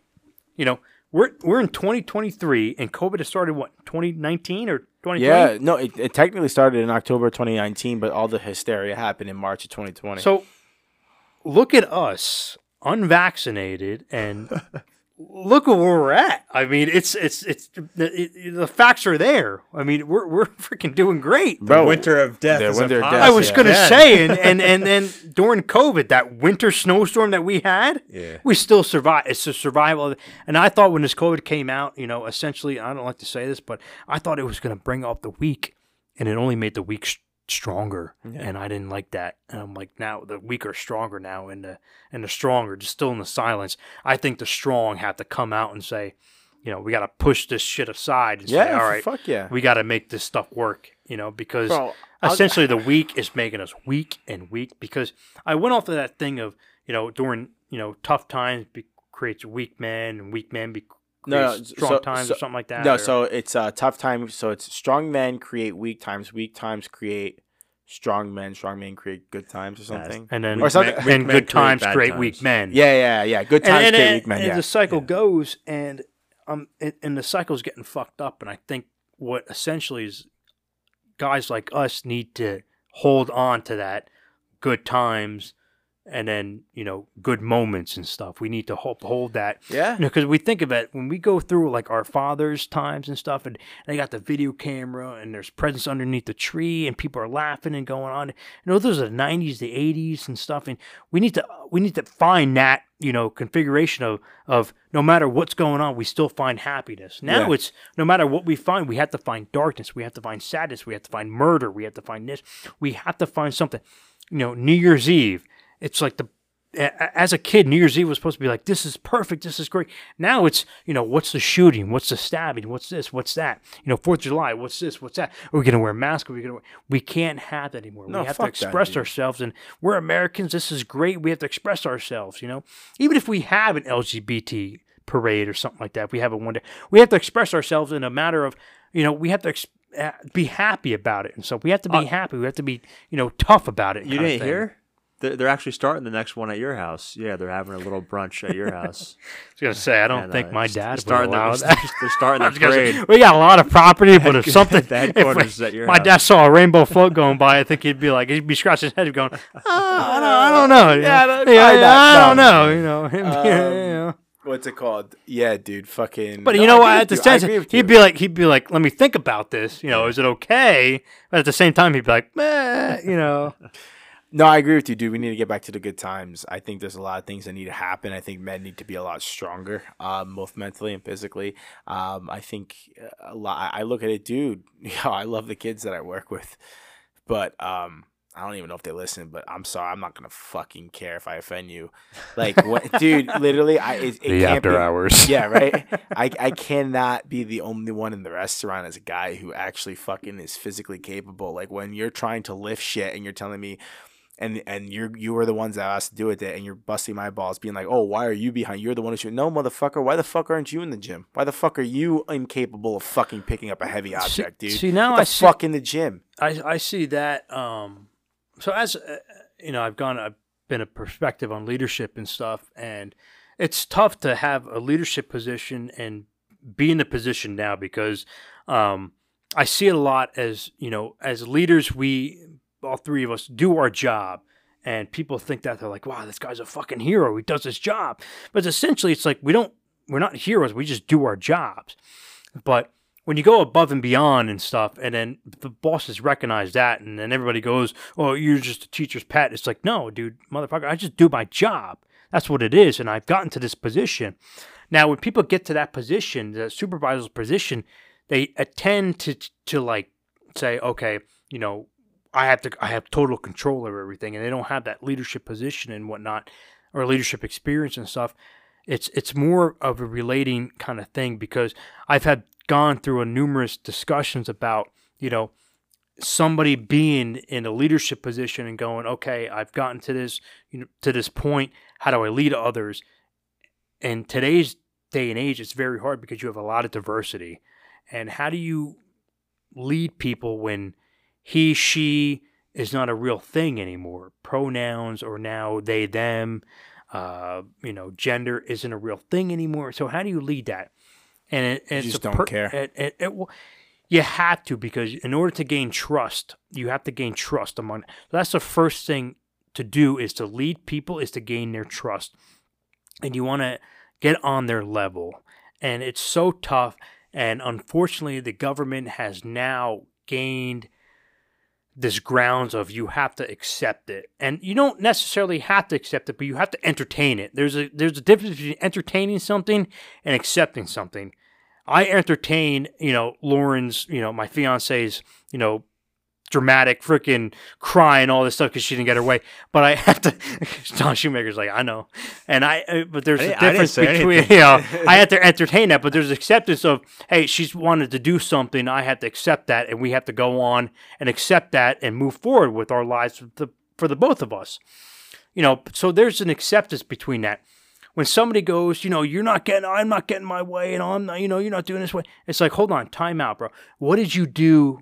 You know, we're we're in 2023, and COVID has started what 2019 or 2020. Yeah, no, it, it technically started in October 2019, but all the hysteria happened in March of 2020. So look at us, unvaccinated, and look at where we're at. I mean, it's it's it's it, it- the facts are there. I mean, we're we're freaking doing great. Bro, winter of death. the is winter of death, I was yeah. gonna Yeah. say, and, and and then during COVID, that winter snowstorm that we had, Yeah. we still survived. It's a survival, and I thought when this COVID came out, you know, essentially, I don't like to say this, but I thought it was gonna bring up the weak, and it only made the weak stronger, and I didn't like that. And I'm like, now the weak are stronger now, and the and the strong are just still in the silence. I think the strong have to come out and say, you know, we got to push this shit aside and yeah, say, all right, fuck yeah. we got to make this stuff work, you know, because Bro, essentially the weak is making us weak and weak. Because I went off of that thing of, you know, during, you know, tough times be, creates weak men and weak men be, No, creates no, strong so- times so- or something like that. No, or- so it's uh, tough times. So it's strong men create weak times. Weak times create strong men. Strong men create good times or something. and then or something- and weak men good create times bad create times. weak men. Yeah, yeah, yeah. Good times and, create and, weak men. and Yeah. the cycle goes, and um, and, and the cycle's getting fucked up. And I think what essentially is guys like us need to hold on to that good times, and then you know good moments and stuff. We need to hold hold that. yeah. You know, because we think of it when we go through like our father's times and stuff, and they got the video camera and there's presents underneath the tree, and people are laughing and going on. You know, those are the '90s, the '80s, and stuff. And we need to we need to find that you know configuration of of no matter what's going on, we still find happiness. Now Yeah. it's no matter what we find, we have to find darkness, we have to find sadness, we have to find murder, we have to find this, we have to find something. You know, New Year's Eve, it's like the a- a- as a kid, New Year's Eve was supposed to be like, this is perfect, this is great. Now it's, you know, what's the shooting? What's the stabbing? What's this? What's that? You know, Fourth of July, what's this? What's that? Are we going to wear masks? Are we going to wear... We can't have that anymore. No, we have to fuck that, express ourselves, and we're Americans. This is great. We have to express ourselves, you know? Even if we have an LGBT parade or something like that, if we have it one day, we have to express ourselves in a matter of, you know, we have to ex- uh, be happy about it. And so we have to be happy. We have to be, you know, tough about it. You didn't hear? They're, they're actually starting the next one at your house. Yeah, they're having a little brunch at your house. I was gonna say I don't And, think uh, my dad would allow the, that. They're starting the was gonna say, we got a lot of property, but if something, the if, headquarters at your my house. dad saw a rainbow float going by, I think he'd be like, he'd be scratching his head, going, oh, I, don't, I don't know, you Yeah, know? that's yeah, fine, yeah, I don't no. know, you know, him, yeah, Um, you know. What's it called? Yeah, dude. Fucking. But No, you know what? At the with you. I sense, agree with he'd you. be like, he'd be like, let me think about this. You know, is it okay? But at the same time, he'd be like, meh, you know. No, I agree with you, dude. We need to get back to the good times. I think there's a lot of things that need to happen. I think men need to be a lot stronger, um, both mentally and physically. Um, I think a lot. I look at it, dude. You know, I love the kids that I work with, but um, I don't even know if they listen. But I'm sorry, I'm not gonna fucking care if I offend you. Like, what, dude? Literally, I it, it can't be, hours. yeah, right. I I cannot be the only one in the restaurant as a guy who actually fucking is physically capable. Like when you're trying to lift shit and you're telling me, and and you're you were the ones that asked to do it, and you're busting my balls, being like, oh, why are you behind? You're the one who should. No, motherfucker. Why the fuck aren't you in the gym? Why the fuck are you incapable of fucking picking up a heavy object, dude? see, now I see- fuck in the gym. I I see that. Um, so as uh, you know, I've gone, I've been a perspective on leadership and stuff, and it's tough to have a leadership position and be in the position now because um, I see it a lot as you know, as leaders, we all three of us do our job. And people think that they're like, wow, this guy's a fucking hero. He does his job. But essentially, it's like we don't, we're not heroes. We just do our jobs. But when you go above and beyond and stuff, and then the bosses recognize that, and then everybody goes, "Oh, you're just a teacher's pet." It's like, no, dude, motherfucker, I just do my job. That's what it is, and I've gotten to this position. Now, when people get to that position, the supervisor's position, they attend to to like say, okay, you know, I have to I have total control over everything, and they don't have that leadership position and whatnot, or leadership experience and stuff. It's it's more of a relating kind of thing because I've had gone through a numerous discussions about you know somebody being in a leadership position and going, okay, I've gotten to this you know to this point. How do I lead others? In today's day and age, it's very hard because you have a lot of diversity. And how do you lead people when he, she is not a real thing anymore? Pronouns or now they, them, uh, you know, gender isn't a real thing anymore. So how do you lead that? And, it, You it's just don't care. It, it, it, you have to because in order to gain trust, you have to gain trust among. That's the first thing to do is to lead people is to gain their trust, and you want to get on their level. And it's so tough. And unfortunately, the government has now gained this grounds of you have to accept it, and you don't necessarily have to accept it, but you have to entertain it. There's a there's a difference between entertaining something and accepting something. I entertain, you know, Lauren's, you know, my fiance's, you know, dramatic freaking crying all this stuff because she didn't get her way. But I have to. John Shoemaker's like, I know, and I. uh, But there's I a didn't- I didn't difference between, you know, I had to entertain that, but there's acceptance of, hey, she's wanted to do something. I have to accept that, and we have to go on and accept that and move forward with our lives for the, for the both of us. You know, so there's an acceptance between that when somebody goes, you know, you're not getting, I'm not getting my way, and I'm not, you know, you're not doing this way. It's like, hold on, time out, bro. What did you do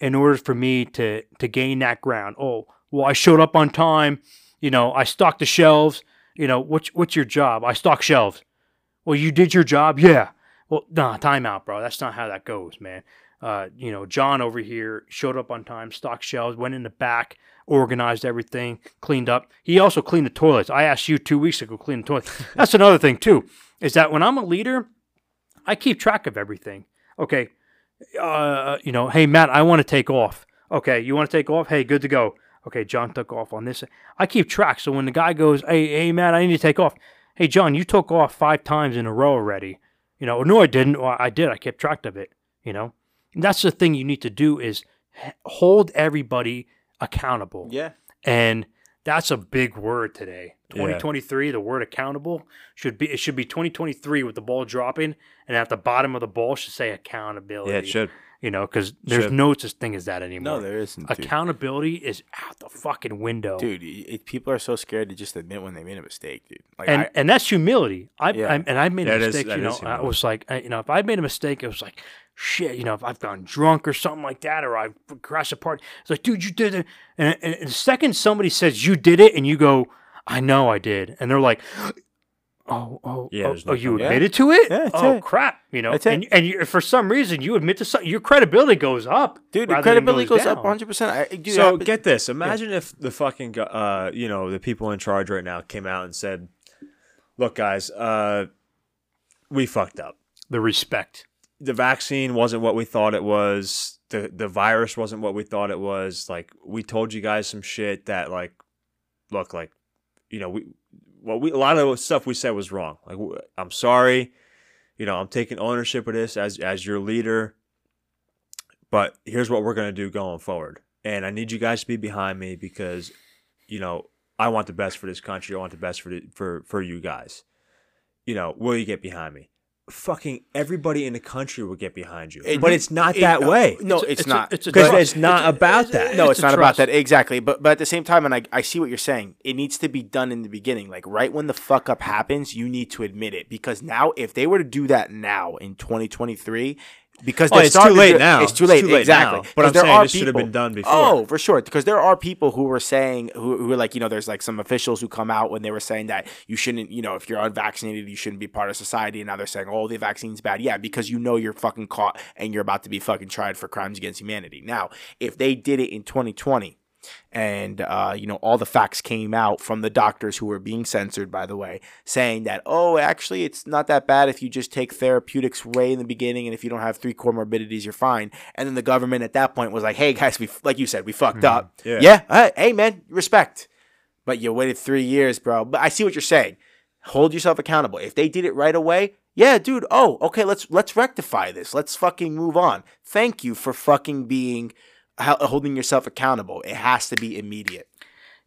in order for me to to gain that ground? Oh, well, I showed up on time. You know, I stocked the shelves. You know, what's what's your job? I stock shelves. Well, you did your job, yeah. Well, nah, time out, bro. That's not how that goes, man. Uh, you know, John over here showed up on time, stocked shelves, went in the back, organized everything, cleaned up. He also cleaned the toilets. I asked you two weeks ago clean the toilets. That's another thing too, is that when I'm a leader, I keep track of everything. Okay, uh, you know, hey Matt, I want to take off. Okay, you want to take off? Hey, good to go. Okay, John took off on this. I keep track. So when the guy goes, hey, hey Matt, I need to take off. Hey John, you took off five times in a row already. You know, no, I didn't. Well, I did. I kept track of it. You know, and that's the thing you need to do is hold everybody accountable. Yeah. And that's a big word today. Yeah. 2023, the word accountable should be it should be 2023 with the ball dropping and at the bottom of the ball should say accountability. Yeah, it should. You know, cuz there's Should. no such thing as that anymore. No, there isn't. Dude. Accountability is out the fucking window. Dude, it, people are so scared to just admit when they made a mistake, dude. Like, and I, and that's humility. I, Yeah. I and I made a That is- mistake. that you know, I was like, I, you know, if I made a mistake, it was like, shit. You know, if I've gone drunk or something like that, or I've crashed a party, it's like, dude, you did it. And, and, and the second somebody says you did it, and you go, I know I did, and they're like. Oh, oh, Yeah, oh, no oh, you coming back. admitted to it? Yeah, that's oh, it. crap! You know, That's it. and and you, for some reason you admit to something, your credibility goes up, dude, the rather than credibility goes, up 100. percent I dude, so I- get this. Imagine if the fucking uh, you know, the people in charge right now came out and said, "Look, guys, uh, we fucked up. The respect. The vaccine wasn't what we thought it was. The the virus wasn't what we thought it was. Like we told you guys some shit that like, look, like, you know, we well, we a lot of stuff we said was wrong. Like, I'm sorry. You know, I'm taking ownership of this as as your leader. But here's what we're gonna do going forward. And I need you guys to be behind me because, you know, I want the best for this country. I want the best for the, for for you guys. You know, will you get behind me? Fucking everybody in the country will get behind you. It- but it's not it- that way. No, It's it's, it's not. it's Because trust. it's not It's about it's a- that. No, It's it's, not trust. about that exactly. But but at the same time, and I, I see what you're saying. It needs to be done in the beginning, like right when the fuck up happens. You need to admit it because now, if they were to do that now in 2023, because Oh, it's too starting to late now. It's too It's late, too late exactly. now. But I'm there saying are this should have been done before. Oh, for sure. Because there are people who were saying who, who were like, you know, there's like some officials who come out when they were saying that you shouldn't, you know, if you're unvaccinated, you shouldn't be part of society. And now they're saying, oh, the vaccine's bad. Yeah, because you know you're fucking caught and you're about to be fucking tried for crimes against humanity. Now, if they did it in 2020 and uh, you know all the facts came out from the doctors who were being censored by the way saying that oh actually it's not that bad if you just take therapeutics way in the beginning and if you don't have three comorbidities you're fine. And then the government at that point was like hey guys we like you said we fucked up. Yeah. yeah uh, hey man respect. But you waited three years bro. But i see what you're saying. Hold yourself accountable. If they did it right away yeah dude oh okay let's let's rectify this. Let's fucking move on. Thank you for fucking being holding yourself accountable. It has to be immediate.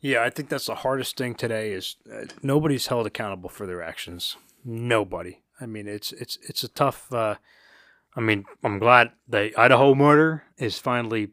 Yeah, I think that's the hardest thing today is uh, nobody's held accountable for their actions. Nobody. I mean, it's it's it's a tough. Uh, I mean, I'm glad the Idaho murder is finally,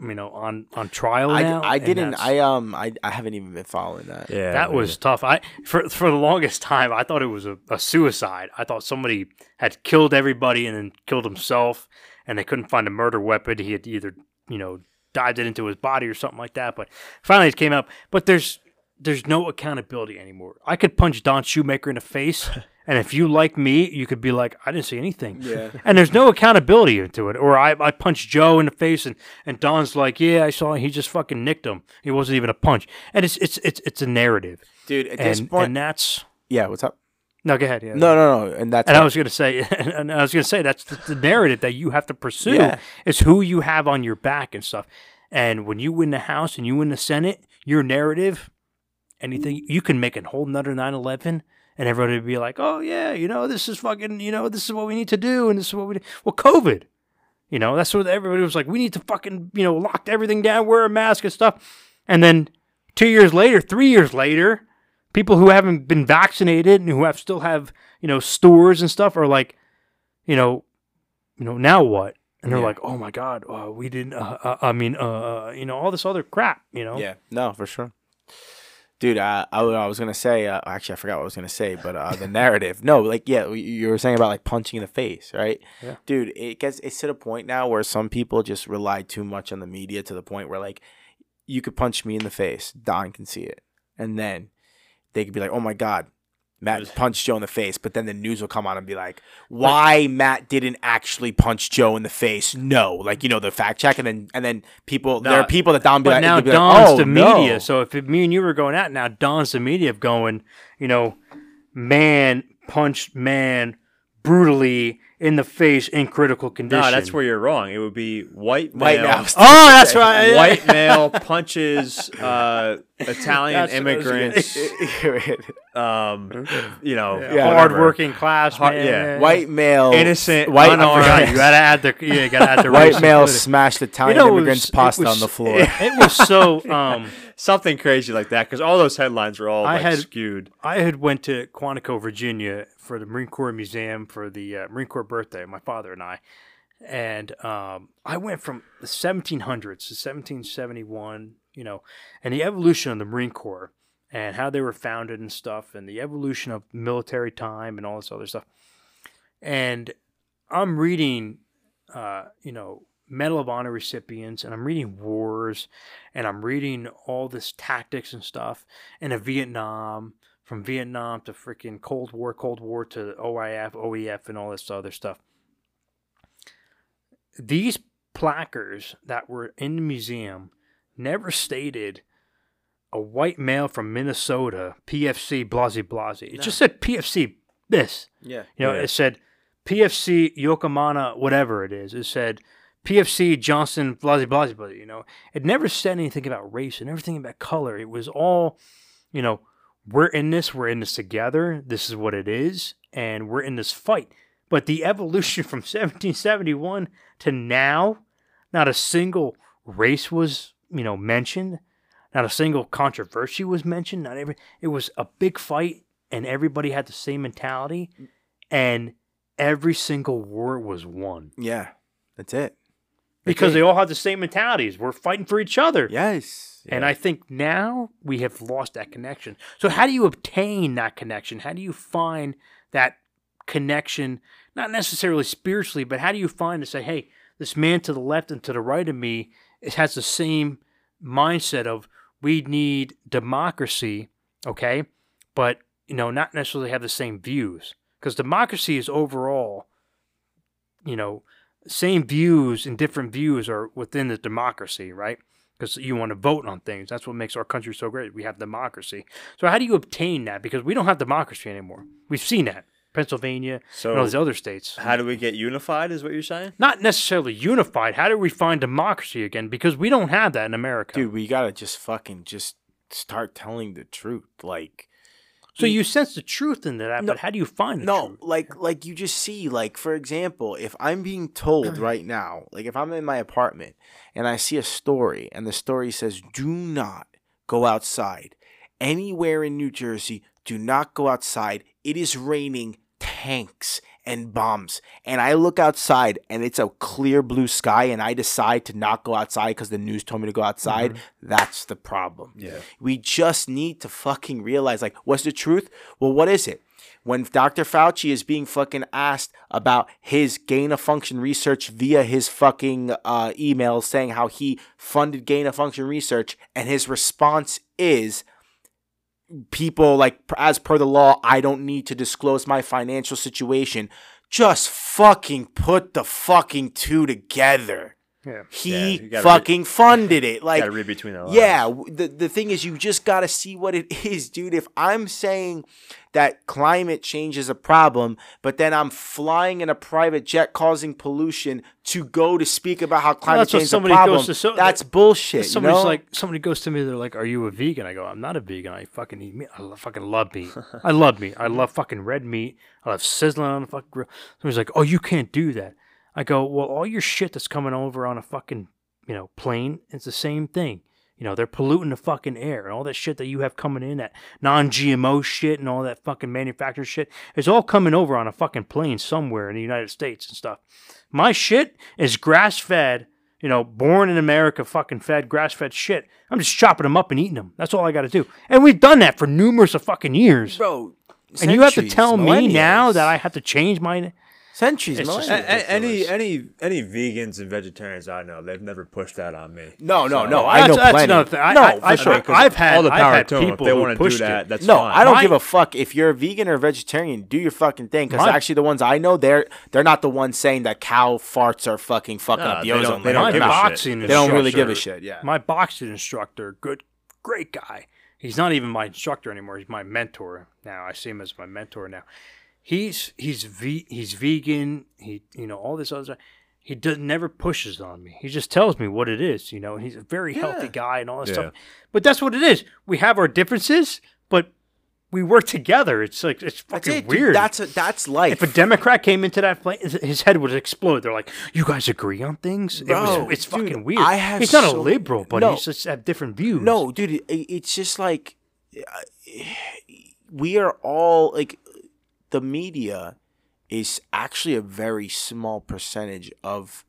you know, on on trial I, now. I didn't. I um. I, I haven't even been following that. Yeah, that was tough. I for for the longest time I thought it was a, a suicide. I thought somebody had killed everybody and then killed himself, and they couldn't find a murder weapon. He had either you know dived it into his body or something like that. But finally, it came out. But there's there's no accountability anymore. I could punch Don Shoemaker in the face, and if you like me, you could be like, I didn't see anything. Yeah. And there's no accountability into it. Or I, I punch Joe in the face, and, and Don's like, yeah, I saw he just fucking nicked him. He wasn't even a punch. And it's it's it's it's a narrative Dude, at this and, point, and that's yeah. What's up? No. Go ahead. Yeah. No, no, no. And that's And I was gonna say, and I was gonna say that's the, the narrative that you have to pursue. Yeah. It's who you have on your back and stuff. And when you win the House and you win the Senate, your narrative, anything you can make a whole another 9/11, and everybody would be like, "Oh yeah, you know this is fucking, you know this is what we need to do, and this is what we do." Well, COVID, you know that's what everybody was like. We need to fucking, you know, lock everything down, wear a mask and stuff. And then two years later, three years later, people who haven't been vaccinated and who have still have you know stores and stuff are like, you know, you know now what? And they're Yeah. like, oh my god, uh, we didn't. Uh, uh, I mean, uh, uh, you know, all this other crap. You know. Yeah, no, for sure. Dude, uh, I, I was gonna say. Uh, actually, I forgot what I was gonna say, but uh, the narrative. No, like yeah, you- you were saying about like punching in the face, right? Yeah. Dude, it gets it's to the point now where some people just rely too much on the media to the point where like you could punch me in the face, Don can see it, and then they could be like, "Oh my god, Matt punched Joe in the face," but then the news will come on and be like, "Why Matt didn't actually punch Joe in the face?" No, like you know the fact check, and then and then people there are people that Don be like, now be like, Don's "Oh, the no." media. So if it, me and you were going out now, Don's the media of going, you know, man punched man brutally in the face in critical condition. No, that's where you're wrong. It would be white male. White male. Oh, that's right. White male punches uh, Italian That's what I was gonna immigrants. Um, you know, Yeah. hard whatever. working class Hard- man. yeah. white male, Innocent, white unarmed. God, you gotta add the yeah, you gotta add the race white male included. smashed Italian You know, immigrants was- pasta was- on the floor. It was so. Um, something crazy like that because all those headlines were all I like had- skewed. I had went to Quantico, Virginia, for the Marine Corps Museum for the uh, Marine Corps birthday. My father and I, and um, I went from the 1700s to 1771. You know, and the evolution of the Marine Corps and how they were founded and stuff, and the evolution of military time and all this other stuff. And I'm reading, uh, you know, Medal of Honor recipients, and I'm reading wars, and I'm reading all this tactics and stuff, and a Vietnam, from Vietnam to freaking Cold War, Cold War to OIF, OEF, and all this other stuff. These placards that were in the museum never stated a white male from Minnesota, PFC, blase blase. It just said PFC, this. Yeah. You know, Yeah. it said PFC Yokomana, whatever it is. It said PFC Johnson, blase, blase, blase. You know, it never said anything about race and everything about color. It was all, you know, we're in this, we're in this together. This is what it is, and we're in this fight. But the evolution from 1771 to now, not a single race was, you know, mentioned. Not a single controversy was mentioned. Not every. It was a big fight, and everybody had the same mentality, and every single war was won Yeah. That's it. Because they all had the same mentalities. We're fighting for each other. Yes. And I think now we have lost that connection. So how do you obtain that connection? How do you find that connection, not necessarily spiritually, but how do you find to say, hey, this man to the left and to the right of me it has the same mindset of we need democracy, okay? But, you know, not necessarily have the same views. Because democracy is overall, you know, same views and different views are within the democracy, right? Because you want to vote on things. That's what makes our country so great. We have democracy. So how do you obtain that? Because we don't have democracy anymore. We've seen that. Pennsylvania So and all these other states. how do we get unified? Is what you're saying? Not necessarily unified. How do we find democracy again? Because we don't have that in America. Dude, we gotta just fucking just start telling the truth. Like, So you sense the truth in that, but how do you find the no truth? like like you just see like for example if i'm being told right now like if i'm in my apartment and i see a story and the story says do not go outside anywhere in new jersey do not go outside it is raining tanks and bombs. And i look outside and it's a clear blue sky and i decide to not go outside because the news told me to go outside. That's the problem. Yeah. we just need to fucking realize like what's the truth? Well what is it? When Dr. Fauci is being fucking asked about his gain of function research via his fucking uh, email saying how he funded gain of function research, and his response is people like as per the law, I don't need to disclose my financial situation. Just fucking put the fucking two together. Yeah. Yeah, He you gotta fucking funded it. Like Gotta read between the lines. yeah, the the thing is, you just gotta see what it is, dude. If I'm saying that climate change is a problem, but then I'm flying in a private jet causing pollution to go to speak about how climate what change is a problem, goes to so- that's bullshit. You Somebody's know? like, somebody goes to me, they're like, "Are you a vegan?" I go, "I'm not a vegan. I fucking eat meat. I lo- fucking love meat. I love meat. I love fucking red meat. I love sizzling on the fucking grill." Somebody's like, "Oh, you can't do that." I go, "Well, all your shit that's coming over on a fucking you know plane, it's the same thing. You know, they're polluting the fucking air and all that shit that you have coming in, that non-GMO shit and all that fucking manufactured shit. It's all coming over on a fucking plane somewhere in the United States and stuff. My shit is grass-fed." you know, born in America, fucking fed, grass fed shit. I'm just chopping them up and eating them. That's all I got to do. And we've done that for numerous of fucking years. bro. and you have to tell me now that I have to change my. Centuries, It's just- A- any any any vegans and vegetarians I know, they've never pushed that on me. No, no, So- no. I That's- know that's plenty. another thing. I- no, I- for I've- sure. I- I've had- all the I've power had to them. If people they want to do that, it. that's no, fine. I don't My- give a fuck if you're a vegan or a vegetarian. Do your fucking thing because actually the ones I know, they're they're not the ones saying that cow farts are fucking fucking No, up the they don't- ozone they layer. don't my give a shit. boxing They don't really give a shit. Yeah. My boxing instructor, good, great guy. He's not even my instructor anymore. He's my mentor now. I see him as my mentor now. He's he's ve- he's vegan. He you know all this other. stuff. He does never pushes on me. He just tells me what it is. You know, and he's a very healthy guy and all that Yeah. stuff. But that's what it is. We have our differences, but we work together. It's like it's That's fucking it, dude. weird. That's a, that's life. if a Democrat came into that plane, his- head would explode. They're like, "You guys agree on things?" it was, it's dude, fucking weird. I have he's not a liberal, but No. he's just have different views. No, dude, it, it's just like uh, we are all like the media is actually a very small percentage of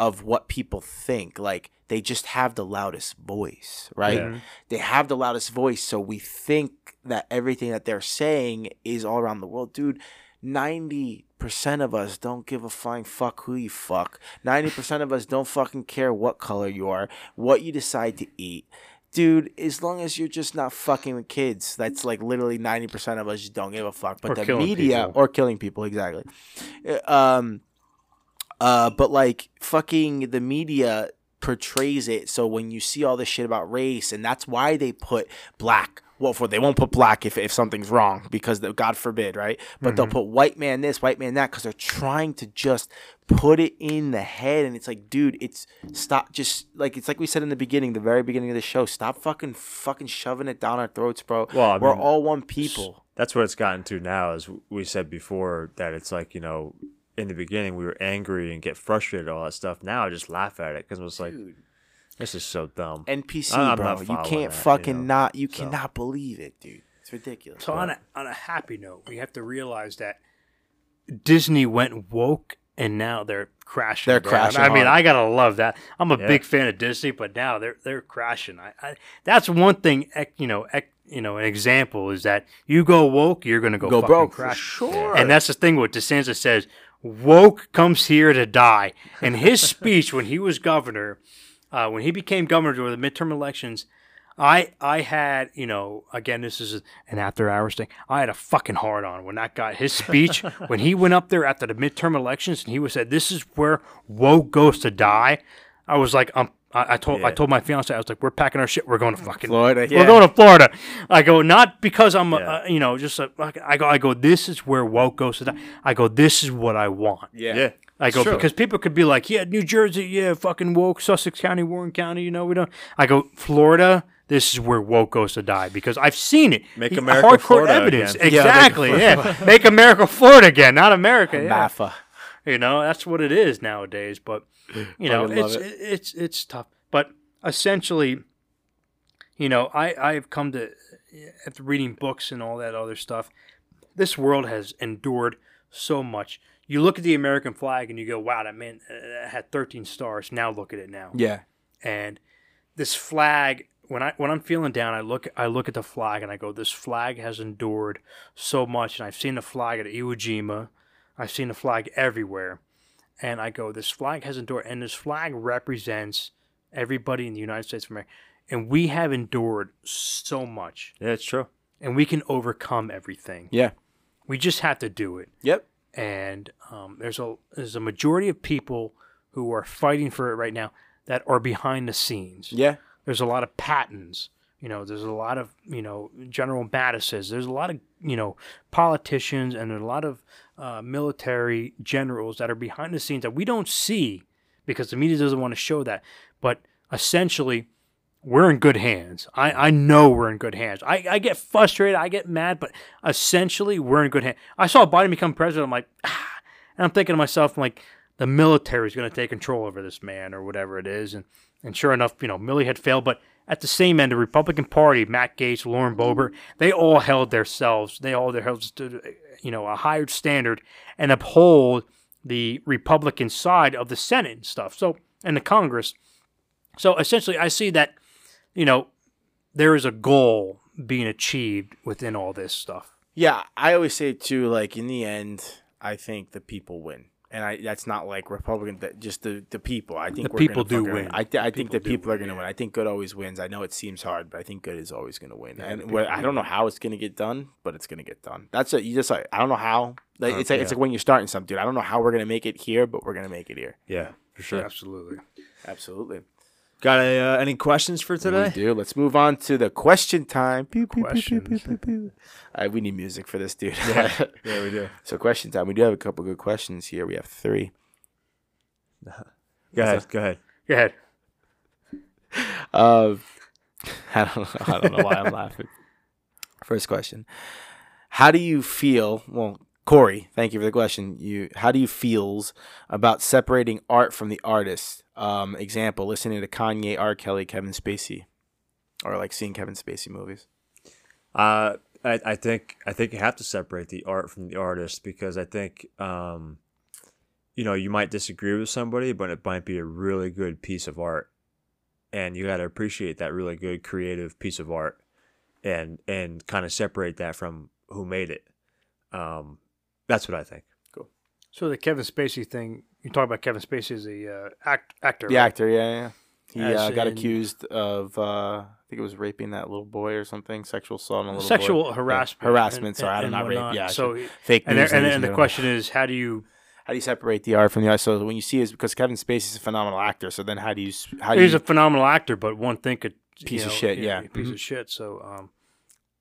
of what people think. Like they just have the loudest voice, right? Yeah. They have the loudest voice, so we think that everything that they're saying is all around the world, dude. Ninety percent of us don't give a flying fuck who you fuck. Ninety percent of us don't fucking care what color you are, what you decide to eat. Dude, as long as you're just not fucking with kids, that's like literally ninety percent of us just don't give a fuck. But Or the media people. or killing people, exactly. Uh, Um, uh, but like fucking the media portrays it so when you see all this shit about race, and that's why they put black. Well, for they won't put black if, if something's wrong because the, God forbid, right? But they'll mm-hmm. put white man this, white man that because they're trying to just put it in the head, and it's like, dude, it's stop. Just like it's like we said in the beginning, the very beginning of the show, stop fucking fucking shoving it down our throats, bro. Well, I We're all one people. That's what it's gotten to now. As we said before, that it's like you know, in the beginning we were angry and get frustrated all that stuff. Now I just laugh at it because it's like this is so dumb. NPC, I'm bro. not You can't that, you fucking know, not. You so. cannot believe it, dude. It's ridiculous. So bro. on a on a happy note, we have to realize that Disney went woke, and now they're crashing. They're down. crashing I mean, hard. I gotta love that. I'm a Yeah. big fan of Disney, but now they're they're crashing. I, I that's one thing. You know, you know, an example is that you go woke, you're gonna go, go fucking broke for crash. sure. And that's the thing what DeSantis says. Woke comes here to die. In his speech when he was governor, uh, when he became governor during the midterm elections, I I had you know again this is an after hours thing. I had a fucking hard on when that guy his speech when he went up there after the midterm elections and he was said this is where woke goes to die. I was like um. I I told I told my fiance I was like we're packing our shit we're going to fucking Florida, yeah. we're going to Florida. I go not because I'm Yeah. uh, you know just a, I go I go this is where woke goes to die. I go this is what I want. yeah. I go because people could be like, yeah, New Jersey, yeah, fucking woke, Sussex County, Warren County, you know, we don't. I go Florida. This is where woke goes to die because I've seen it. Make America hardcore Florida evidence. again. Yeah, make Exactly. Yeah, make America Florida again, not America. Yeah. You know, that's what it is nowadays. But you know, it's it. it's it's tough. But essentially, you know, I I've come to after reading books and all that other stuff. This world has endured so much. You look at the American flag and you go, "Wow, that man uh, had 13 stars." Now look at it now. Yeah. And this flag, when I when I'm feeling down, I look I look at the flag and I go, "This flag has endured so much." And I've seen the flag at Iwo Jima. I've seen the flag everywhere. And I go, this flag has endured. And this flag represents everybody in the United States of America. And we have endured so much. Yeah, it's true. And we can overcome everything. Yeah. We just have to do it. Yep. And um, there's a there's a majority of people who are fighting for it right now that are behind the scenes Yeah. there's a lot of Pattons you know there's a lot of you know general mattises there's a lot of you know politicians and there's a lot of uh, military generals that are behind the scenes that we don't see because the media doesn't want to show that but essentially we're in good hands i, I know we're in good hands I, I get frustrated i get mad but essentially we're in good hands i saw biden become president i'm like ah, and i'm thinking to myself I'm like the military is going to take control over this man or whatever it is and and sure enough, you know, Milley had failed. But at the same end, the Republican Party, Matt Gaetz, Lauren Boebert, they all held themselves, they all held to, you know, a higher standard and uphold the Republican side of the Senate and stuff. So, and the Congress. So essentially, I see that, you know, there is a goal being achieved within all this stuff. Yeah, I always say too. Like in the end, I think the people win, and I that's not like Republican. That just the the people. I think The we're people do fucking- win. I th- I think People the people are gonna win. I think good always wins. I know it seems hard, but I think good is always gonna win. the and I don't know how it's gonna get done, but it's gonna get done. That's it. You just like I don't know how. Like, it's like it's like when you're starting something, dude. I don't know how we're gonna make it here, but we're gonna make it here. Yeah, for sure. Absolutely. Absolutely. Got uh, any questions for today? We do. Let's move on to the question time. Pew, pew, pew, pew, pew, Questions. pew, pew. All right, we need music for this, dude. Yeah, yeah, we do. So question time. We do have a couple good questions here. We have three. Go ahead. Go ahead. Go ahead. Uh, I don't know. I don't know why I'm laughing. First question: How do you feel? Well, Corey, thank you for the question. You, how do you feels about separating art from the artist? Um, example: listening to Kanye, R. Kelly, Kevin Spacey, or like seeing Kevin Spacey movies. Uh, I, I think I think you have to separate the art from the artist because I think um, you know you might disagree with somebody, but it might be a really good piece of art, and you got to appreciate that really good creative piece of art, and and kind of separate that from who made it. Um, that's what I think. Cool. So the Kevin Spacey thing, you talk about Kevin Spacey as a uh, act, actor. The right? actor, yeah, yeah. He uh, got in- accused of, uh, I think it was raping that little boy or something, sexual assault on a little boy. sexual Yeah, harassment. harassment. and- sorry, I and don't not rape. Yeah, So, fake and, news. there, and, news and the question is, how do you? how do you separate the art from the art? So when you see is because Kevin Spacey's a phenomenal actor. So then how do you s- how do He's you a phenomenal actor, but one thing could you Piece of shit, yeah, yeah. piece Mhm. of shit. So, um,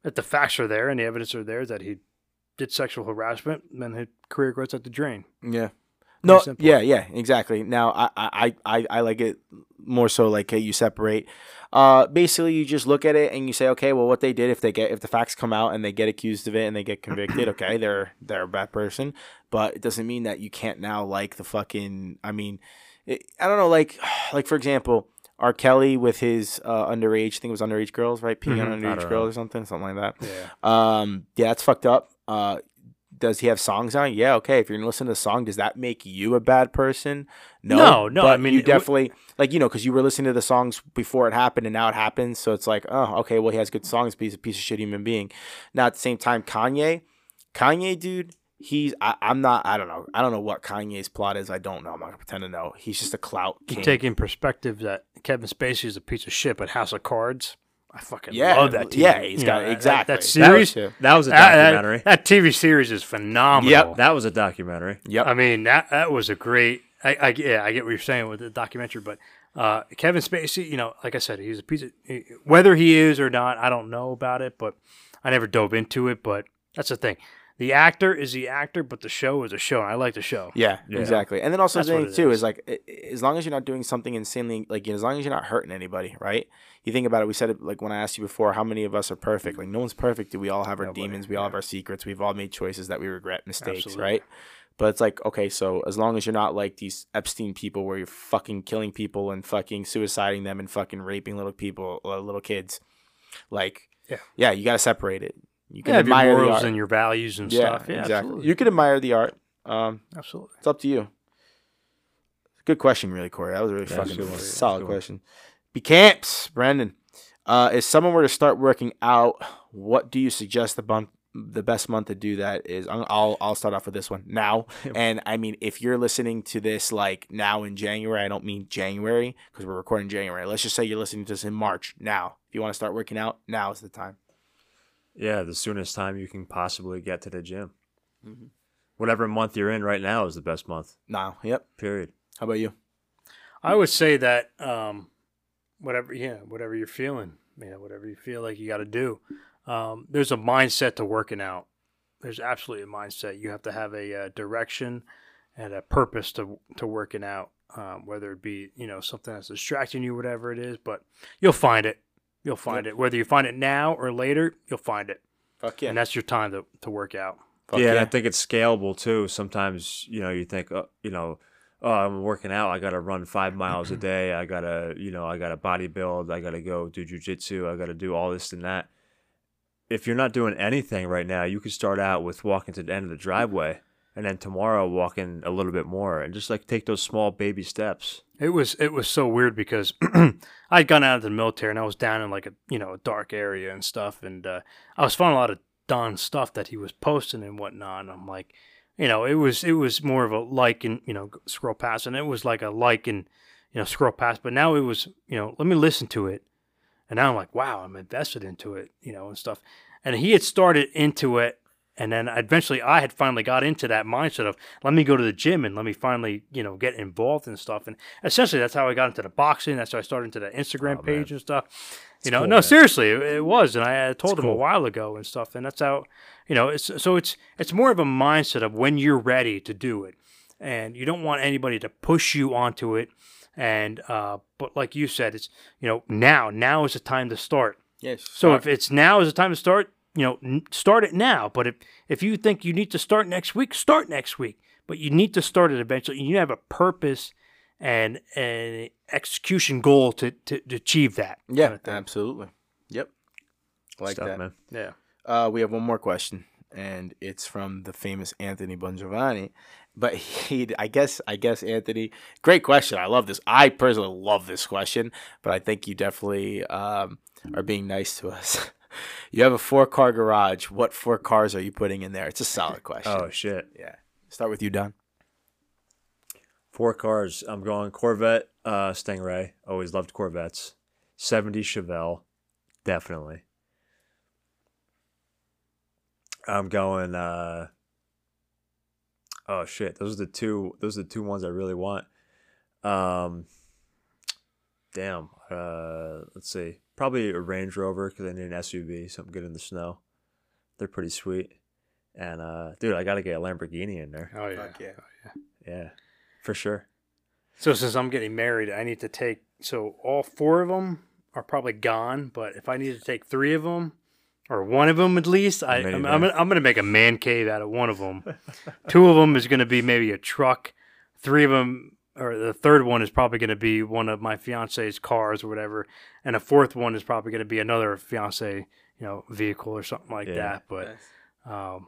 if the facts are there and the evidence are there that he did sexual harassment, then his career goes out the drain. yeah. No, yeah, yeah, exactly. Now, I, I, I, I like it more so like hey, you separate. Uh, basically, you just look at it and you say, okay, well, what they did, if they get, if the facts come out and they get accused of it and they get convicted, okay, they're they're a bad person, but it doesn't mean that you can't now like the fucking. I mean, it, I don't know, like, like for example, R. Kelly with his uh, underage, I think it was underage girls, right? Peeing Mhm. on underage girls or something, something like that. Yeah. Um, yeah, that's fucked up. Uh, does he have songs on? Yeah, okay. If you're gonna listen to a song, does that make you a bad person? No, No, no, But I mean, you it w- definitely like you know because you were listening to the songs before it happened, and now it happens. So it's like, oh, okay. Well, he has good songs, but he's a piece of shit human being. Now at the same time, Kanye, Kanye, dude. He's I, I'm not I don't know I don't know what Kanye's plot is I don't know I'm not gonna pretend to know he's just a clout You king take in perspective that Kevin Spacey is a piece of shit, but House of Cards, I fucking yeah love that TV. yeah he's You got know, exactly that, series. That was- That was a that- that- documentary. That, TV series is phenomenal. Yep. that was a documentary. yep I mean, that that was a great. I, I yeah, I get what you're saying with the documentary, but uh, Kevin Spacey, you know, like I said, he's a piece of he- whether he is or not, I don't know about it, but I never dove into it. But that's the thing. the actor is the actor, but the show is a show. And I like the show. Yeah, Yeah. exactly. And then also That's the thing too is. is like i- i- as long as you're not doing something insanely like as long as you're not hurting anybody, right? You think about it. We said it like when I asked you before, how many of us are perfect? Like no one's perfect. Do we all have our Nobody, demons? We all have our secrets. We've all made choices that we regret, mistakes, Absolutely. right? But it's like okay, so as long as you're not like these Epstein people where you're fucking killing people and fucking suiciding them and fucking raping little people, uh, little kids, like Yeah. yeah, you gotta separate it. You can Yeah, have your admire the morals art. and your values and yeah, stuff. Yeah, exactly. absolutely. You can admire the art. Um, absolutely. it's up to you. Good question, really, Corey. That was a really Yeah, fucking good one. That's a solid good one. question. Be camps, Brandon. Uh, if someone were to start working out, what do you suggest the month, the best month to do that is? I'll I'll, I'll start off with this one now. and I mean, if you're listening to this like now in January, I don't mean January because we're recording January. Let's just say you're listening to this in March. Now, if you want to start working out, now is the time. Yeah, the soonest time you can possibly get to the gym. Mhm. Whatever month you're in right now is the best month. Now, yep. Period. How about you? I would say that um, whatever, yeah, whatever you're feeling, you know, whatever you feel like you got to do. Um, there's a mindset to working out. There's absolutely a mindset. You have to have a uh, direction and a purpose to to working out. Um, whether it be you know something that's distracting you, whatever it is, but you'll find it. You'll find it. Whether you find it now or later, you'll find it, Fuck yeah. and that's your time to to work out. Fuck yeah, and I think it's scalable too. Sometimes you know you think, uh, you know, oh, I'm working out. I got to run five miles a mm-hmm. day. I gotta, you know, I gotta body build. I gotta go do jujitsu. I gotta do all this and that. If you're not doing anything right now, you could start out with walking to the end of the mm-hmm. driveway, and then tomorrow walking a little bit more, and just like take those small baby steps. It was it was so weird because I'd gone out of the military and I was down in like a you know a dark area and stuff, and uh, I was finding a lot of Don's stuff that he was posting and whatnot. And I'm like, you know, it was it was more of a like and you know scroll past, and it was like a like and you know scroll past. But now it was you know let me listen to it, and now I'm like, wow, I'm invested into it, you know, and stuff. And he had started into it and then eventually I had finally got into that mindset of let me go to the gym and let me finally, you know, get involved and stuff. And essentially that's how I got into the boxing. That's how I started into the Instagram Oh, page man. and stuff. It's You know, cool, no, man. seriously, it, it was. And I, I told him a while ago and stuff. And that's how, you know, it's so it's it's more of a mindset of when you're ready to do it. And you don't want anybody to push you onto it. And uh, but like you said, it's you know now now is the time to start. yes. So if it's now is the time to start, you know, n- start it now. But if if you think you need to start next week, start next week. But you need to start it eventually. You have a purpose and an execution goal to, to, to achieve that. yeah, kind of absolutely. Yep. Like Stuff, that. man. Yeah. Uh, we have one more question, and it's from the famous Anthony Bongiovanni. But he, I guess, I guess Anthony, great question. I love this. I personally love this question, but I think you definitely um, are being nice to us. you have a four car garage. What four cars are you putting in there? It's a solid question. Oh shit. yeah. Start with you, Don. Four cars. I'm going Corvette, uh, Stingray. Always loved Corvettes. 70 Chevelle, definitely. I'm going. Uh, oh shit! Those are the two. Those are the two ones I really want. Um, damn. Uh, let's see. Probably a Range Rover because I need an SUV, something good in the snow. They're pretty sweet. And uh, dude, I gotta get a Lamborghini in there. Oh yeah. Fuck yeah. Yeah, for sure. So since I'm getting married, I need to take so all four of them are probably gone. But if I need to take three of them or one of them at least, I, I'm, I'm, gonna- I'm going to make a man cave out of one of them. Two of them is going to be maybe a truck. Three of them, or the third one is probably going to be one of my fiance's cars or whatever, and a fourth one is probably going to be another fiance, you know, vehicle or something like Yeah. that. But um,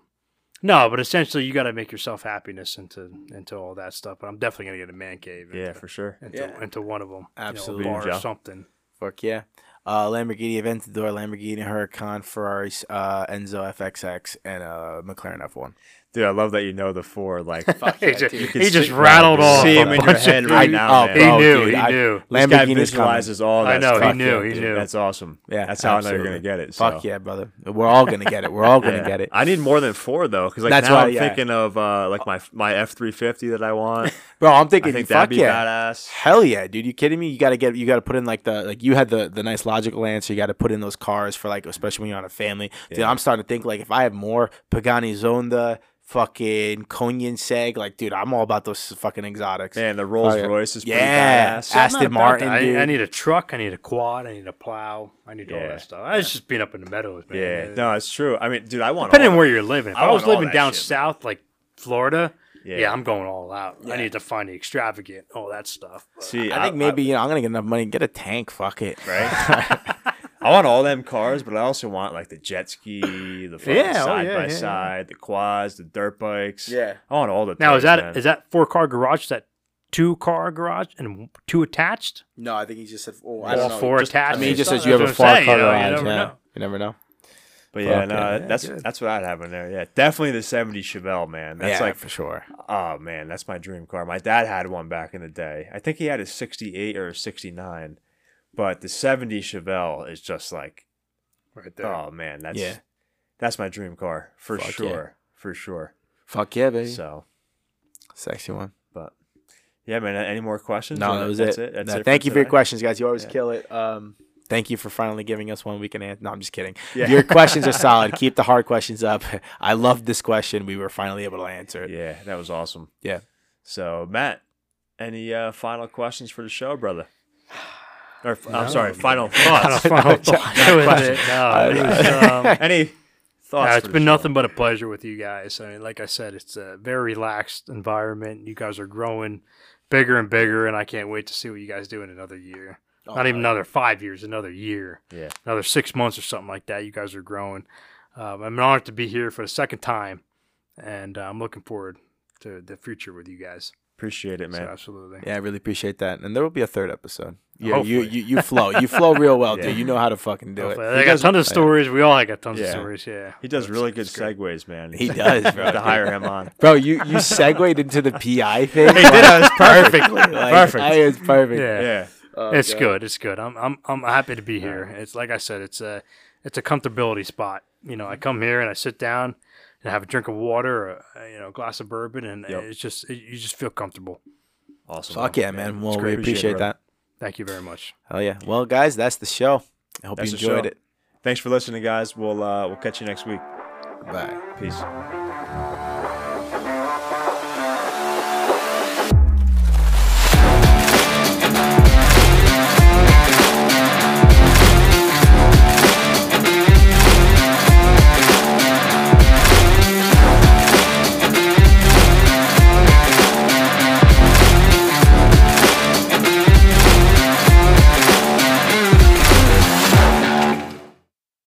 no, but essentially you got to make yourself happiness into into all that stuff. But I'm definitely going to get a man cave. Yeah, for sure. into, Yeah. into one of them. Absolutely. You know, a bar or something. Fuck yeah. Uh, Lamborghini Aventador, Lamborghini Huracan, Ferrari, uh, Enzo FXX, and uh, McLaren F1. Dude, I love that you know the four. Like, he just, he just rattled off. see a him in your bunch of head right now, Oh, man. He knew. dude, he I- knew. this guy Lamborghini's coming. visualizes all I that know, he stuff. knew, he dude. knew. That's awesome. Yeah, that's how I know you're gonna get it. Fuck yeah, brother. We're all gonna get it. We're all gonna Yeah. get it. I need more than four though, because like That's now why, I'm yeah. thinking of uh, like my my F three fifty that I want. Bro, I'm I thinking, think fuck that'd be yeah. badass. Hell yeah, dude! You kidding me? You gotta get, you gotta put in like the, like you had the the nice logical answer. You gotta put in those cars for like, especially when you're on a family. Dude, I'm starting to think like if I have more Pagani Zonda, fucking Koenigsegg, like, dude, I'm all about those fucking exotics. Man, the Rolls Oh, yeah. Royce is pretty Yeah. badass. I'm Aston Martin, that. dude. I, I need a truck. I need a quad. I need a plow. I need all that stuff. I was just being up in the meadows, man. Yeah, no, it's true. I mean, dude, I want Depending on where you're living. If I I, was living down shit, south, like Florida, Yeah. yeah. I'm going all out. Yeah. I need to find the extravagant, all that stuff. But See, I think maybe you know I'm gonna get enough money, get a tank. Fuck it. right? I want all them cars, but I also want like the jet ski, the fucking Yeah, oh, side yeah, by yeah, yeah. side, the quads, the dirt bikes. Yeah. I want all the. now toys, is that man. is that four car garage? Is that two car garage and two attached? No, I think he just said. Oh, I all don't know. four Just- attached. I mean, he just stuff? says you have a That's what I'm four saying, car you know, garage. You never yeah. know. You never know. But yeah, Fuck no, yeah, that's good. that's what I'd have in there. Yeah, definitely the '70 Chevelle, man. That's yeah, like, for sure. oh man, that's my dream car. My dad had one back in the day. I think he had a '68 or a '69, but the '70 Chevelle is just like, Right there. oh man, that's Yeah. that's my dream car for Fuck yeah. sure, for sure. Fuck yeah, baby. So, Sexy one. but yeah, man. Any more questions? No, that was that's it. That's No, it thank you for your questions, guys. You always Yeah. kill it. Um, thank you for finally giving us one we can answer. No, I'm just kidding. Yeah. Your questions are solid. Keep the hard questions up. I loved this question. We were finally able to answer it. Yeah, that was awesome. Yeah. So, Matt, any uh, final questions for the show, brother? Or, No, I'm sorry, final Final- thoughts. final thought. That was it. No, um, any thoughts? Yeah, for it's the been nothing but a pleasure with you guys. I mean, like I said, it's a very relaxed environment. You guys are growing bigger and bigger, and I can't wait to see what you guys do in another year. Oh, Not even another five years, another year, Yeah. another six months or something like that. You guys are growing. Um, I'm honored to be here for the second time, and uh, I'm looking forward to the future with you guys. Appreciate it, So, man. absolutely. Yeah, I really appreciate that. And there will be a third episode. Yeah, you, you you flow. You flow real well, Yeah. dude. You know how to fucking do Hopefully. it. I He got does- tons of stories. We all got tons Yeah. of stories. Yeah. He does It's- really good great. segues, man. He does, bro. have to hire him on. Bro, you you segued into the PI thing. He did. That was perfectly. Like, Perfect. I- It's perfect. Yeah. Yeah. Oh, it's God. good. It's good. I'm I'm I'm happy to be here. It's like I said. It's a it's a comfortability spot. You know, I come here and I sit down and have a drink of water, or, uh, you know, a glass of bourbon, and Yep. it's just it, you just feel comfortable. Awesome. Fuck yeah, man. Well, It's we great. appreciate that. Thank you very much. Hell yeah. Well, guys, that's the show. I hope That's you enjoyed it. Thanks for listening, guys. We'll uh, we'll catch you next week. Bye. Peace.